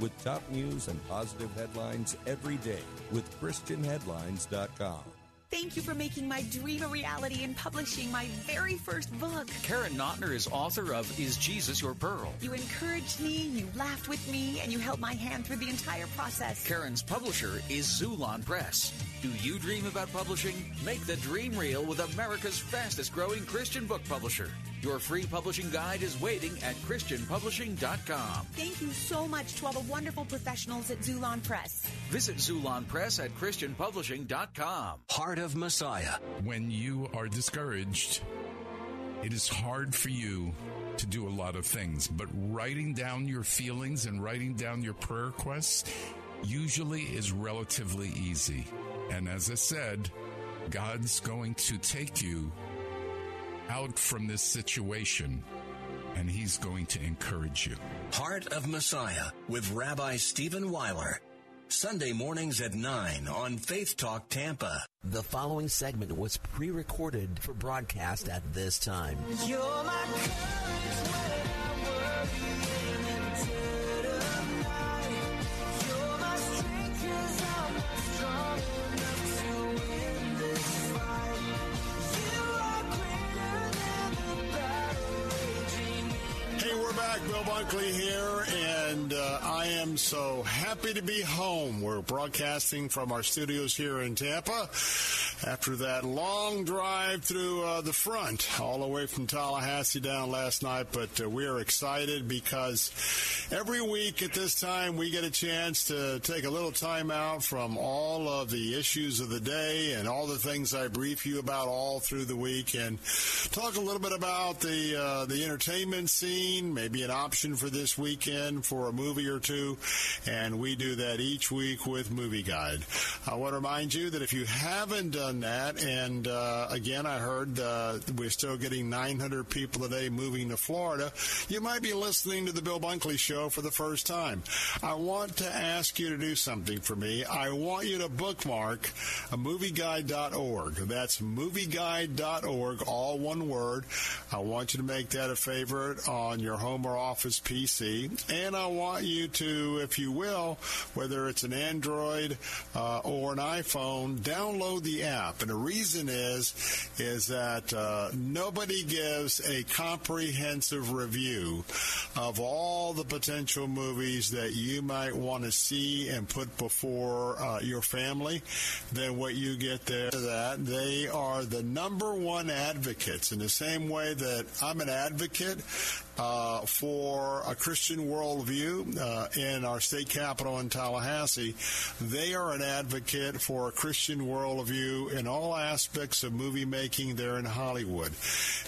with top news and positive headlines every day with ChristianHeadlines.com. Thank you for making my dream a reality and publishing my very first book. Karen Notner is author of Is Jesus Your Pearl? You encouraged me, you laughed with me, and you held my hand through the entire process. Karen's publisher is Xulon Press. Do you dream about publishing? Make the dream real with America's fastest growing Christian book publisher. Your free publishing guide is waiting at ChristianPublishing.com. Thank you so much to all the wonderful professionals at Xulon Press. Visit Xulon Press at ChristianPublishing.com. Heart of Messiah. When you are discouraged, it is hard for you to do a lot of things, but writing down your feelings and writing down your prayer requests usually is relatively easy. And as I said, God's going to take you out from this situation and he's going to encourage you. Heart of Messiah with Rabbi Stephen Weiler. Sunday mornings at 9 on Faith Talk Tampa. The following segment was pre recorded for broadcast at this time. Back. Bill Bunkley here, and uh, I am so happy to be home. We're broadcasting from our studios here in Tampa after that long drive through uh, the front, all the way from Tallahassee down last night. But uh, we are excited because every week at this time we get a chance to take a little time out from all of the issues of the day and all the things I brief you about all through the week, and talk a little bit about the uh, the entertainment scene, maybe an option for this weekend for a movie or two, and we do that each week with Movie Guide. I want to remind you that if you haven't done that, and uh, again, I heard uh, we're still getting 900 people today moving to Florida, you might be listening to the Bill Bunkley Show for the first time. I want to ask you to do something for me. I want you to bookmark a movieguide.org. That's movieguide.org, all one word. I want you to make that a favorite on your home or office PC. And I want you to, if you will, whether it's an Android uh, or an iPhone, download the app. And the reason is, is that uh, nobody gives a comprehensive review of all the potential movies that you might want to see and put before uh, your family than what you get there. That they are the number one advocates in the same way that I'm an advocate uh, for a Christian worldview uh, in our state capital in Tallahassee. They are an advocate for a Christian worldview in all aspects of movie making there in Hollywood.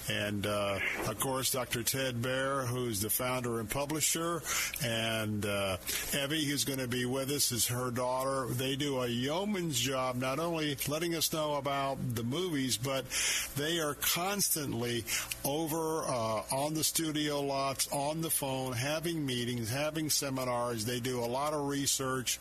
And uh, of course, Dr. Ted Baehr, who's the founder and publisher, and uh, Evie, who's going to be with us, is her daughter. They do a yeoman's job not only letting us know about the movies, but they are constantly over uh, on the studio lots, on the phone, having meetings, having seminars. They do a lot of research,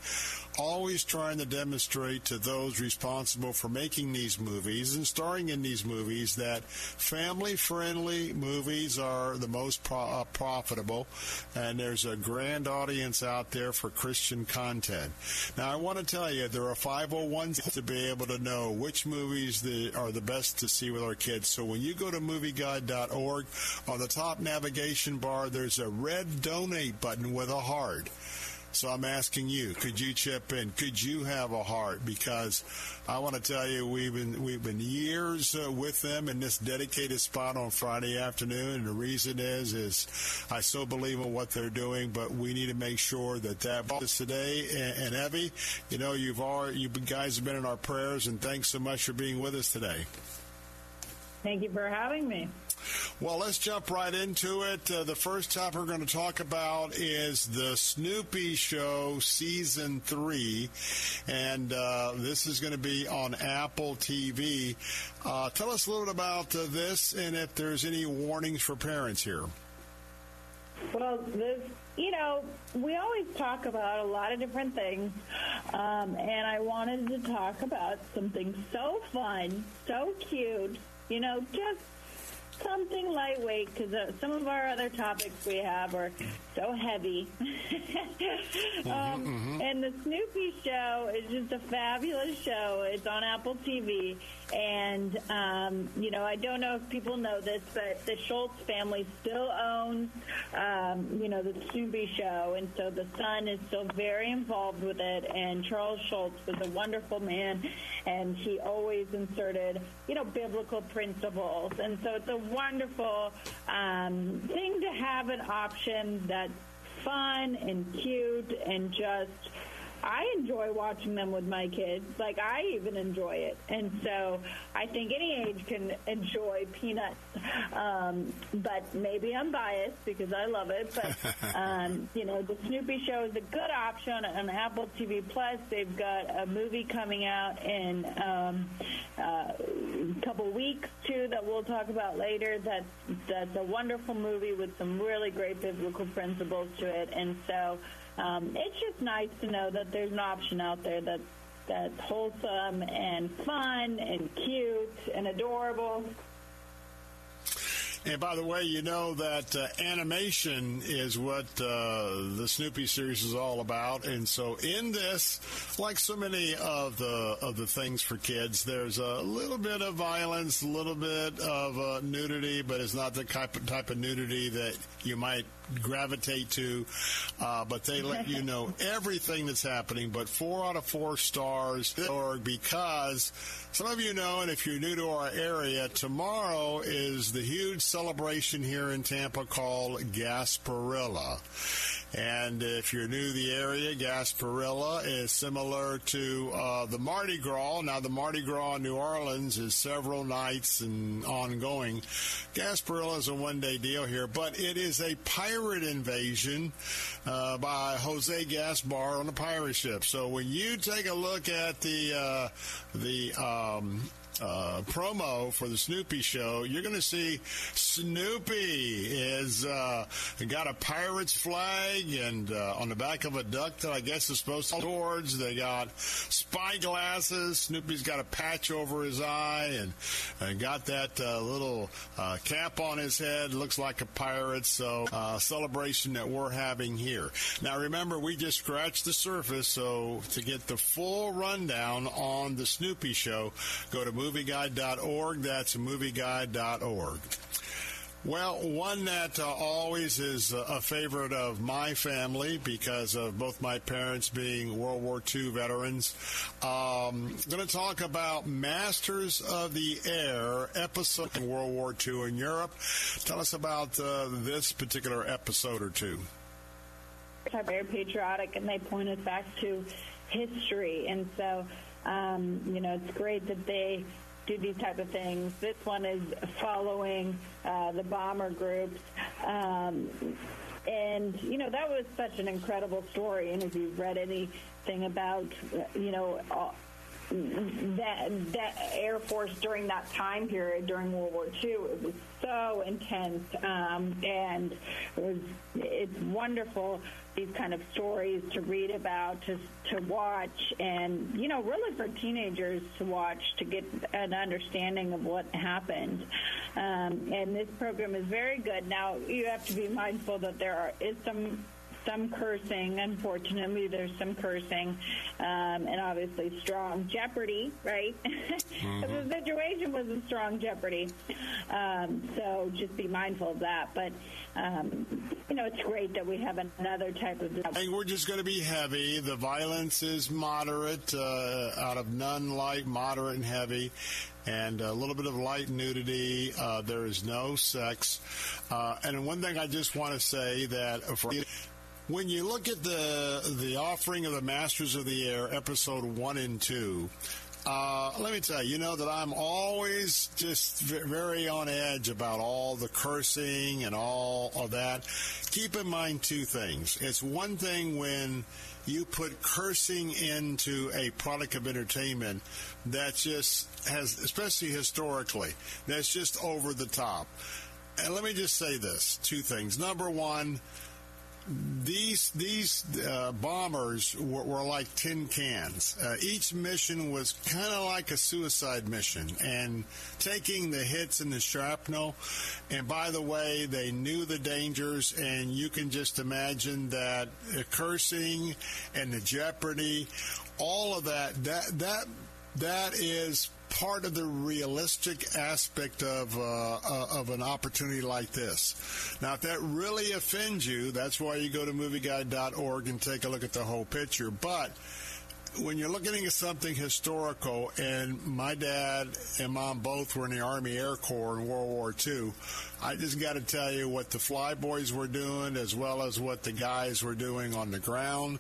always trying to demonstrate to those responsible for making these movies and starring in these movies that family friendly movies are the most pro- uh, profitable, and there's a grand audience out there for Christian content. Now, I want to tell you, there are 501s to be able to know which movies the, are the best to see with our kids. So when you go to movieguide.org, on the top navigation bar, there's a red donate button with a heart. So I'm asking you, could you chip in? Could you have a heart? Because I want to tell you, we've been we've been years uh, with them in this dedicated spot on Friday afternoon, and the reason is is I so believe in what they're doing, but we need to make sure that that is today. And, and Evie, you know, you've all you guys have been in our prayers, and thanks so much for being with us today. Thank you for having me. Well, let's jump right into it. Uh, the first topic we're going to talk about is the Snoopy Show Season 3. And uh, this is going to be on Apple TV. Uh, tell us a little bit about uh, this and if there's any warnings for parents here. Well, this, you know, we always talk about a lot of different things, um, and I wanted to talk about something so fun, so cute, you know, just something lightweight because uh, some of our other topics we have are so heavy. um, mm-hmm. And the Snoopy show is just a fabulous show. It's on Apple TV. And, um, you know, I don't know if people know this, but the Schulz family still owns, um, you know, the Snoopy show. And so the son is still very involved with it. And Charles Schulz was a wonderful man. And he always inserted, you know, biblical principles. And so it's a wonderful um, thing to have an option that's fun and cute and just I enjoy watching them with my kids. Like I even enjoy it, and so I think any age can enjoy Peanuts. Um, but maybe I'm biased because I love it. But um, you know, the Snoopy Show is a good option on Apple TV Plus. They've got a movie coming out in um, uh, a couple weeks too that we'll talk about later. That's that's a wonderful movie with some really great biblical principles to it, and so um, it's just nice to know that there's an option out there that that's wholesome and fun and cute and adorable. And by the way, you know that uh, animation is what uh, the Snoopy series is all about, and so in this, like so many of the of the things for kids, there's a little bit of violence, a little bit of uh, nudity, but it's not the type of, type of nudity that you might gravitate to, uh, but they let you know everything that's happening. But four out of four stars or because some of you know, and if you're new to our area, tomorrow is the huge celebration here in Tampa called Gasparilla. And if you're new to the area, Gasparilla is similar to uh, the Mardi Gras. Now, the Mardi Gras in New Orleans is several nights and ongoing. Gasparilla is a one day deal here, but it is a pirate invasion uh, by Jose Gaspar on a pirate ship. So when you take a look at the uh, the um, uh, promo for the Snoopy show, you're going to see Snoopy is uh, got a pirate's flag and uh, on the back of a duck that I guess is supposed to towards. They got spy glasses. Snoopy's got a patch over his eye and, and got that uh, little uh, cap on his head. Looks like a pirate. So uh, celebration that we're having here. Now remember, we just scratched the surface. So to get the full rundown on the Snoopy show, go to movieguide.org. That's movieguide.org. Well, one that uh, always is a favorite of my family because of both my parents being World War II veterans. Um, going to talk about Masters of the Air episode in World War II in Europe. Tell us about uh, this particular episode or two. Are very patriotic, and they point us back to history, and so um, you know it's great that they do these type of things. This one is following uh, the bomber groups. Um, and, you know, that was such an incredible story. And if you've read anything about, you know, that that Air Force during that time period during World War II. It was so intense, um, and it was it's wonderful these kind of stories to read about, to to watch, and you know, really for teenagers to watch to get an understanding of what happened. Um, and this program is very good. Now you have to be mindful that there are, is some some cursing. Unfortunately, there's some cursing, um, and obviously strong jeopardy, right? Mm-hmm. the situation was a strong jeopardy. Um, so just be mindful of that. But um, you know, it's great that we have another type of. I think we're just going to be heavy. The violence is moderate, uh, out of none light, moderate and heavy and a little bit of light nudity. Uh, there is no sex. Uh, and one thing I just want to say that for when you look at the the offering of the Masters of the Air, episode one and two, Uh, let me tell you, you know that I'm always just very on edge about all the cursing and all of that. Keep in mind two things. It's one thing when you put cursing into a product of entertainment that just has, especially historically, that's just over the top. And let me just say this two things. Number one, these these uh, bombers were, were, like tin cans. Uh, each mission was kind of like a suicide mission, and taking the hits and the shrapnel. And by the way, they knew the dangers, and you can just imagine that the cursing and the jeopardy, all of that. That that that is part of the realistic aspect of uh, uh, of an opportunity like this. Now, if that really offends you, that's why you go to movieguide.org and take a look at the whole picture. But when you're looking at something historical, and my dad and mom both were in the Army Air Corps in World War II, I just got to tell you what the flyboys were doing, as well as what the guys were doing on the ground.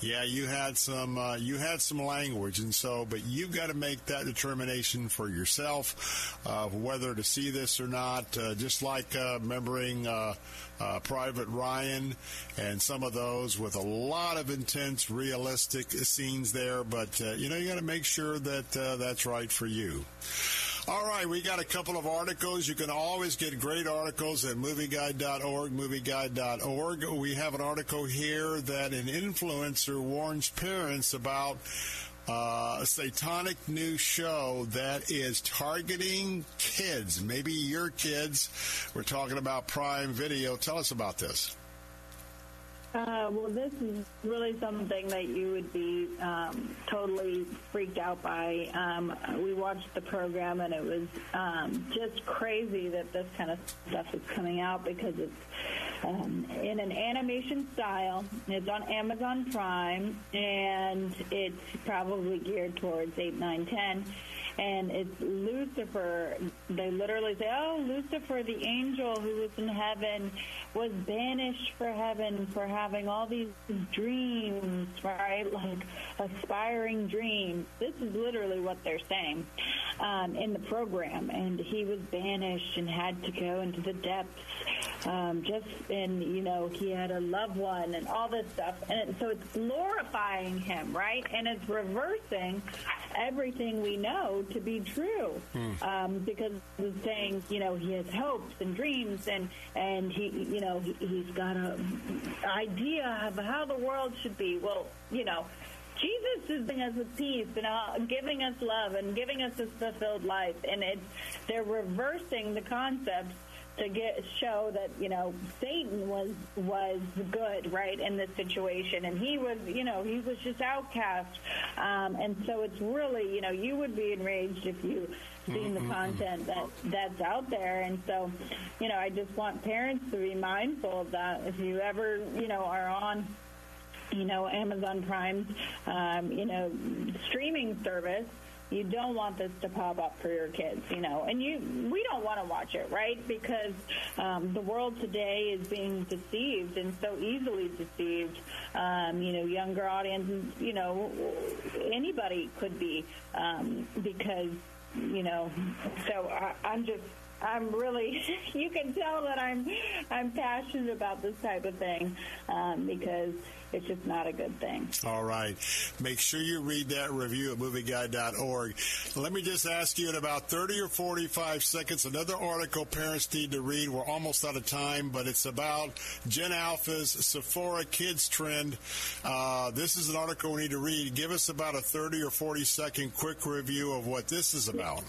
Yeah, you had some uh, you had some language, and so, but you've got to make that determination for yourself uh, whether to see this or not. Uh, just like uh, remembering uh, uh, Private Ryan and some of those with a lot of intense, realistic scenes there. But you know, you got to make sure that that's right for you. All right, we got a couple of articles. You can always get great articles at movieguide.org, movieguide.org. We have an article here that an influencer warns parents about uh, a satanic new show that is targeting kids, maybe your kids. We're talking about Prime Video. Tell us about this. Uh, well, this is really something that you would be um, totally freaked out by. Um, we watched the program, and it was um, just crazy that this kind of stuff is coming out because it's um, in an animation style. It's on Amazon Prime, and it's probably geared towards 8, 9, 10 and it's Lucifer. They literally say, "Oh, Lucifer, the angel who was in heaven, was banished for heaven for having all these dreams, right? Like aspiring dreams." This is literally what they're saying um, in the program, and he was banished and had to go into the depths. Um, just and you know he had a loved one and all this stuff, and it, so it's glorifying him, right? And it's reversing everything we know to be true hmm. um, because it's saying you know he has hopes and dreams and and he you know he, he's got a idea of how the world should be. Well, you know. Jesus is giving us with peace and uh, giving us love and giving us a fulfilled life, and it's they're reversing the concepts to get show that you know Satan was was good right in this situation, and he was you know he was just outcast, um, and so it's really you know you would be enraged if you seen the content that that's out there, and so you know I just want parents to be mindful of that. If you ever you know are on you know Amazon Prime's um, you know streaming service you don't want this to pop up for your kids, you know, and you we don't want to watch it, right? Because um, the world today is being deceived and so easily deceived. Um, you know, younger audiences, you know, anybody could be um, because you know. So I, I'm just I'm really, you can tell that I'm, I'm passionate about this type of thing um, because it's just not a good thing. All right. Make sure you read that review at movieguide.org. Let me just ask you in about 30 or 45 seconds another article parents need to read. We're almost out of time, but it's about Gen Alpha's Sephora Kids trend. Uh, this is an article we need to read. Give us about a 30 or 40 second quick review of what this is about.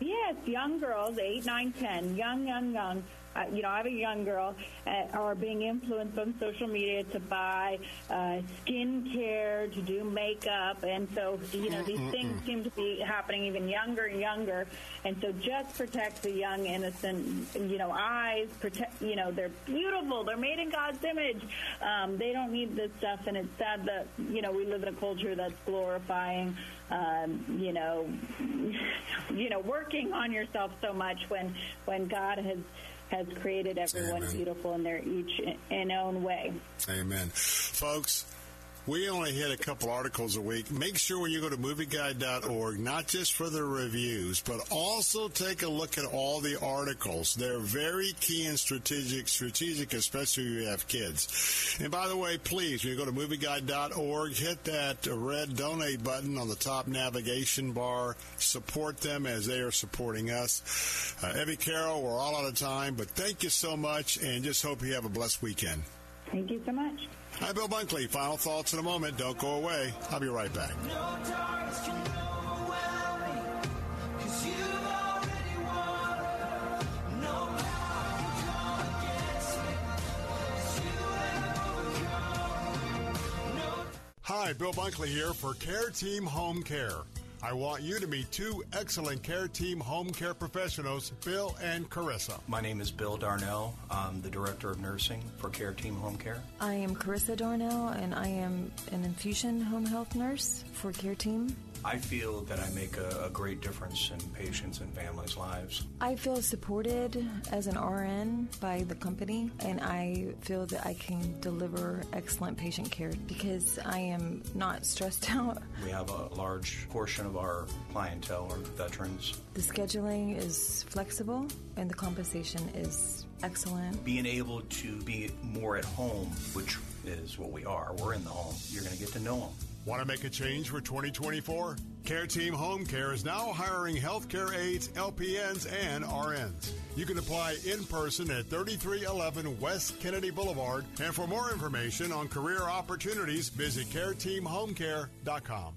Yes, young girls, 8, nine, ten, young, young, young uh, you know, I have a young girl, uh, are being influenced on social media to buy uh, skincare, to do makeup, and so you know these things seem to be happening even younger and younger, and so just protect the young, innocent, you know, eyes. Protect, you know, they're beautiful, they're made in God's image. Um, they don't need this stuff, and it's sad that you know we live in a culture that's glorifying um, you know, you know, working on yourself so much when when God has has created everyone Amen. beautiful in their each in own way. Amen. Folks, We only hit a couple articles a week. Make sure when you go to movieguide.org, not just for the reviews, but also take a look at all the articles. They're very key and strategic, strategic, especially if you have kids. And by the way, please, when you go to movieguide.org, hit that red donate button on the top navigation bar. Support them as they are supporting us. Uh, Evie Carroll, we're all out of time, but thank you so much and just hope you have a blessed weekend. Thank you so much. Hi, Bill Bunkley. Final thoughts in a moment. Don't go away. I'll be right back. Hi, Bill Bunkley here for Care Team Home Care. I want you to meet two excellent Care Team home care professionals, Bill and Carissa. My name is Bill Darnell. I'm the Director of Nursing for Care Team Home Care. I am Carissa Darnell, and I am an infusion home health nurse for Care Team. I feel that I make a, a, great difference in patients and families' lives. I feel supported as an RN by the company, and I feel that I can deliver excellent patient care because I am not stressed out. We have a large portion of our clientele are veterans. The scheduling is flexible, and the compensation is excellent. Being able to be more at home, which is what we are, we're in the home, you're going to get to know them Want to make a change for 2024? Care Team Home Care is now hiring healthcare aides, LPNs, and RNs. You can apply in person at 3311 West Kennedy Boulevard. And for more information on career opportunities, visit careteamhomecare.com.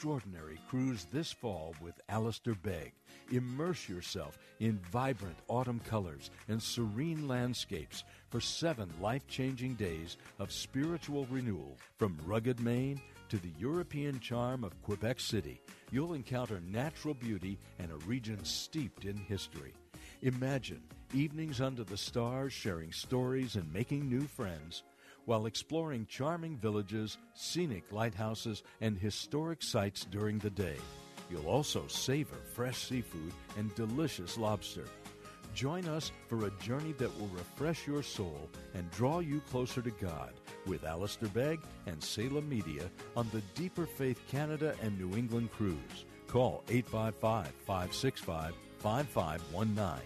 extraordinary cruise this fall with Alistair Begg. Immerse yourself in vibrant autumn colors and serene landscapes for seven life changing days of spiritual renewal from rugged Maine to the European charm of Quebec City. You'll encounter natural beauty and a region steeped in history. Imagine evenings under the stars sharing stories and making new friends while exploring charming villages, scenic lighthouses, and historic sites during the day. You'll also savor fresh seafood and delicious lobster. Join us for a journey that will refresh your soul and draw you closer to God with Alistair Begg and Salem Media on the Deeper Faith Canada and New England cruise. Call 855 565 5519.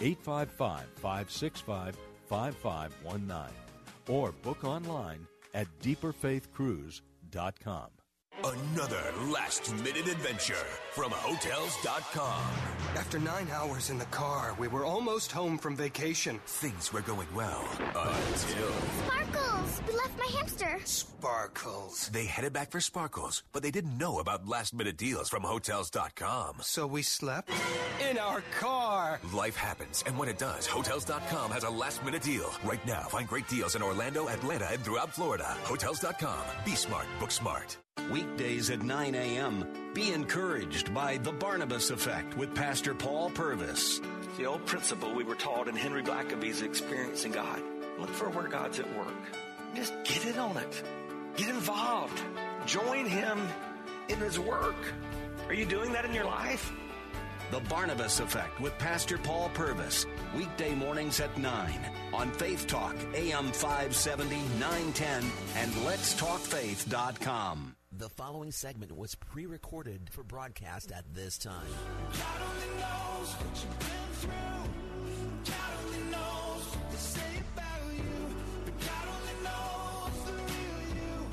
855 565 5519 or book online at deeperfaithcruise.com. Another last minute adventure from Hotels.com. After nine hours in the car, we were almost home from vacation. Things were going well until. Sparkles! We left my hamster. Sparkles. They headed back for Sparkles, but they didn't know about last minute deals from Hotels.com. So we slept in our car. Life happens, and when it does, Hotels.com has a last minute deal. Right now, find great deals in Orlando, Atlanta, and throughout Florida. Hotels.com. Be smart, book smart. Weekdays at 9 a.m. Be encouraged by The Barnabas Effect with Pastor Paul Purvis. The old principle we were taught in Henry Blackaby's Experiencing God. Look for where God's at work. Just get in on it. Get involved. Join Him in His work. Are you doing that in your life? The Barnabas Effect with Pastor Paul Purvis. Weekday mornings at 9 on Faith Talk, AM 570, 910, and letstalkfaith.com. The following segment was pre recorded for broadcast at this time. God only knows what you've been through. God only knows what they say about you. But God only knows the real you.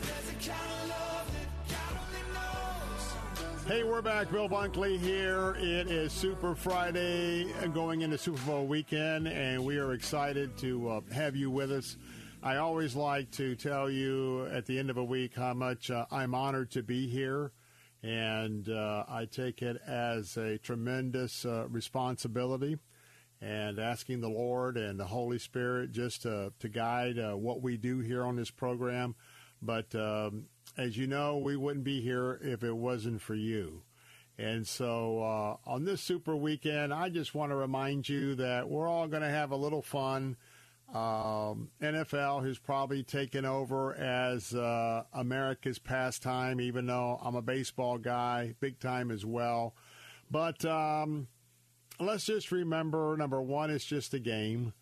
There's a kind of love that God only knows. Hey, we're back. Bill Bunkley here. It is Super Friday uh, going into Super Bowl weekend, and we are excited to uh, have you with us. I always like to tell you at the end of a week how much uh, I'm honored to be here, and uh, I take it as a tremendous uh, responsibility and asking the Lord and the Holy Spirit just to, to guide uh, what we do here on this program. But um, as you know, we wouldn't be here if it wasn't for you. And so uh, on this super weekend, I just want to remind you that we're all going to have a little fun. Um, NFL has probably taken over as uh, America's pastime, even though I'm a baseball guy, big time as well. But um, let's just remember number one, it's just a game.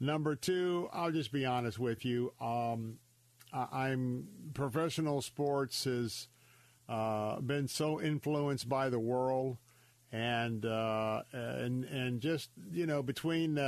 Number two, I'll just be honest with you. Um, I'm professional sports has uh, been so influenced by the world, and uh, and and just you know between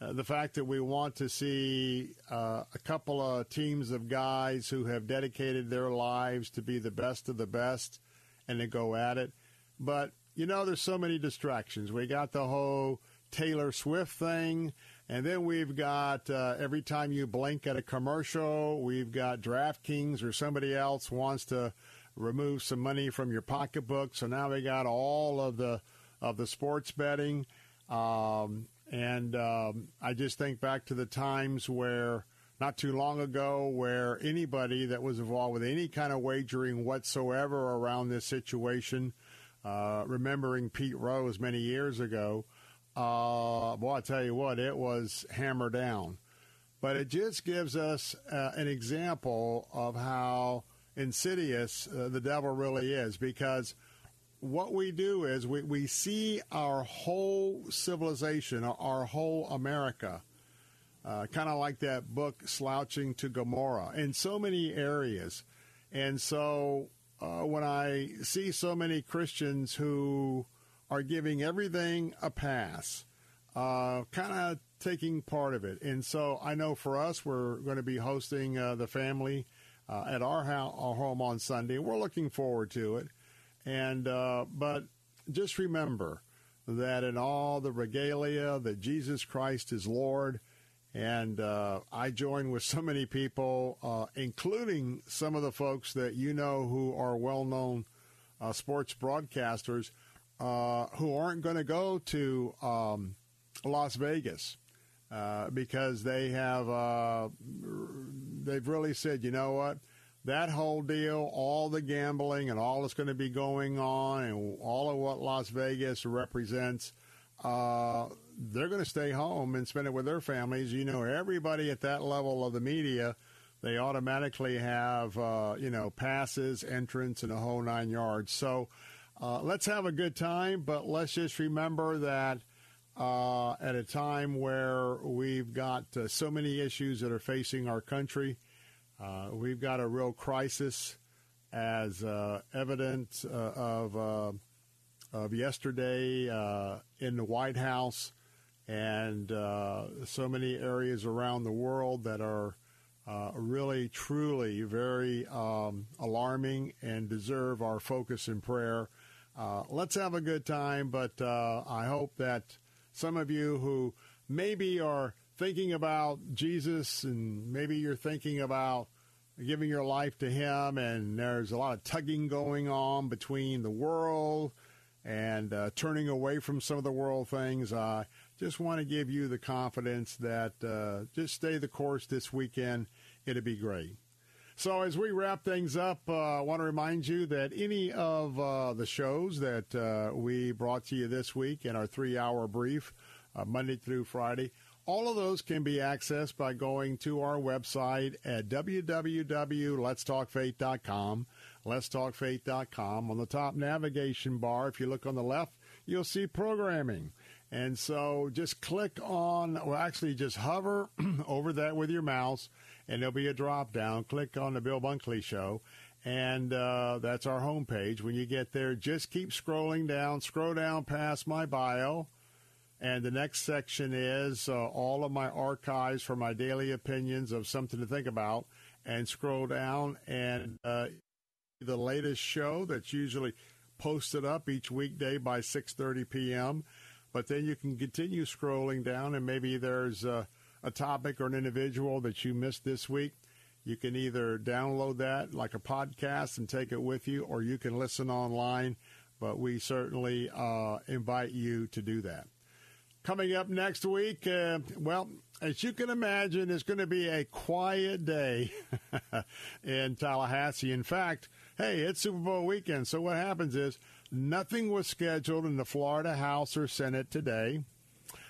the fact that we want to see uh, a couple of teams of guys who have dedicated their lives to be the best of the best, and to go at it, but you know there's so many distractions. We got the whole Taylor Swift thing. And then we've got uh, every time you blink at a commercial, we've got DraftKings or somebody else wants to remove some money from your pocketbook. So now we got all of the of the sports betting. Um, and um, I just think back to the times where not too long ago where anybody that was involved with any kind of wagering whatsoever around this situation, uh, remembering Pete Rose many years ago, uh, boy, I tell you what, it was hammered down. But it just gives us uh, an example of how insidious uh, the devil really is because what we do is we, we see our whole civilization, our whole America, uh, kind of like that book, Slouching to Gomorrah, in so many areas. And so uh, when I see so many Christians who are giving everything a pass, uh, kind of taking part of it. And so I know for us, we're going to be hosting uh, the family uh, at our, ho- our home on Sunday. We're looking forward to it. And uh, but just remember that in all the regalia that Jesus Christ is Lord. And uh, I join with so many people, uh, including some of the folks that you know who are well known sports broadcasters uh, who aren't going to go to um, Las Vegas uh, because they have uh, they've really said, you know what, that whole deal, all the gambling and all that's going to be going on, and all of what Las Vegas represents. Uh, they're going to stay home and spend it with their families. You know, everybody at that level of the media, they automatically have, uh, you know, passes, entrance, and a whole nine yards. So uh, let's have a good time, but let's just remember that uh, at a time where we've got uh, so many issues that are facing our country, we've got a real crisis, as uh, evidence uh, of of yesterday in the White House, and so many areas around the world that are. Uh, really, truly very um, alarming and deserve our focus and prayer. Uh, let's have a good time, but uh, I hope that some of you who maybe are thinking about Jesus and maybe you're thinking about giving your life to Him, and there's a lot of tugging going on between the world and uh, turning away from some of the world things. I just want to give you the confidence that uh, just stay the course this weekend. It'll be great. So, as we wrap things up, uh, I want to remind you that any of uh, the shows that uh, we brought to you this week in our three hour brief, uh, Monday through Friday, all of those can be accessed by going to our website at www.letstalkfaith.com. Letstalkfaith.com. On the top navigation bar, if you look on the left, you'll see programming. And so just click on, or actually just hover over that with your mouse and there'll be a drop down. Click on the Bill Bunkley Show, and uh, that's our homepage. When you get there, just keep scrolling down, scroll down past my bio. And the next section is uh, all of my archives for my daily opinions of something to think about. And scroll down, and uh, the latest show that's usually posted up each weekday by 6:30 p.m. But then you can continue scrolling down, and maybe there's a, a topic or an individual that you missed this week. You can either download that like a podcast and take it with you, or you can listen online. But we certainly uh, invite you to do that. Coming up next week, uh, well, as you can imagine, it's going to be a quiet day in Tallahassee. In fact, hey, it's Super Bowl weekend. So what happens is nothing was scheduled in the Florida House or Senate today.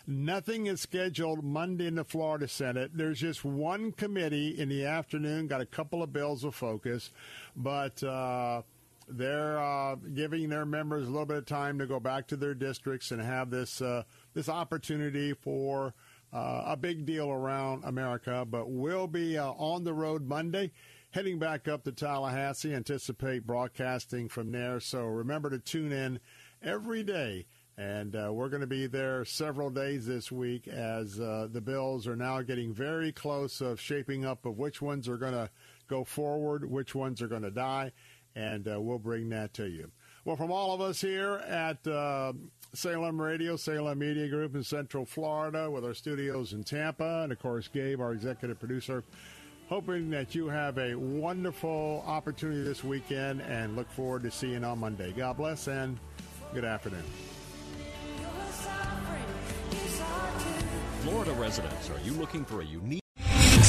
Nothing is scheduled Monday in the Florida Senate. There's just one committee in the afternoon, got a couple of bills of focus, but uh, they're uh, giving their members a little bit of time to go back to their districts and have this uh, this opportunity for uh, a big deal around America. But we'll be uh, on the road Monday, heading back up to Tallahassee. Anticipate broadcasting from there. So remember to tune in every day. And uh, we're going to be there several days this week as uh, the bills are now getting very close of shaping up of which ones are going to go forward, which ones are going to die, and uh, we'll bring that to you. Well, from all of us here at uh, Salem Radio, Salem Media Group in Central Florida, with our studios in Tampa, and of course, Gabe, our executive producer, hoping that you have a wonderful opportunity this weekend and look forward to seeing you on Monday. God bless and good afternoon. Florida residents, are you looking for a unique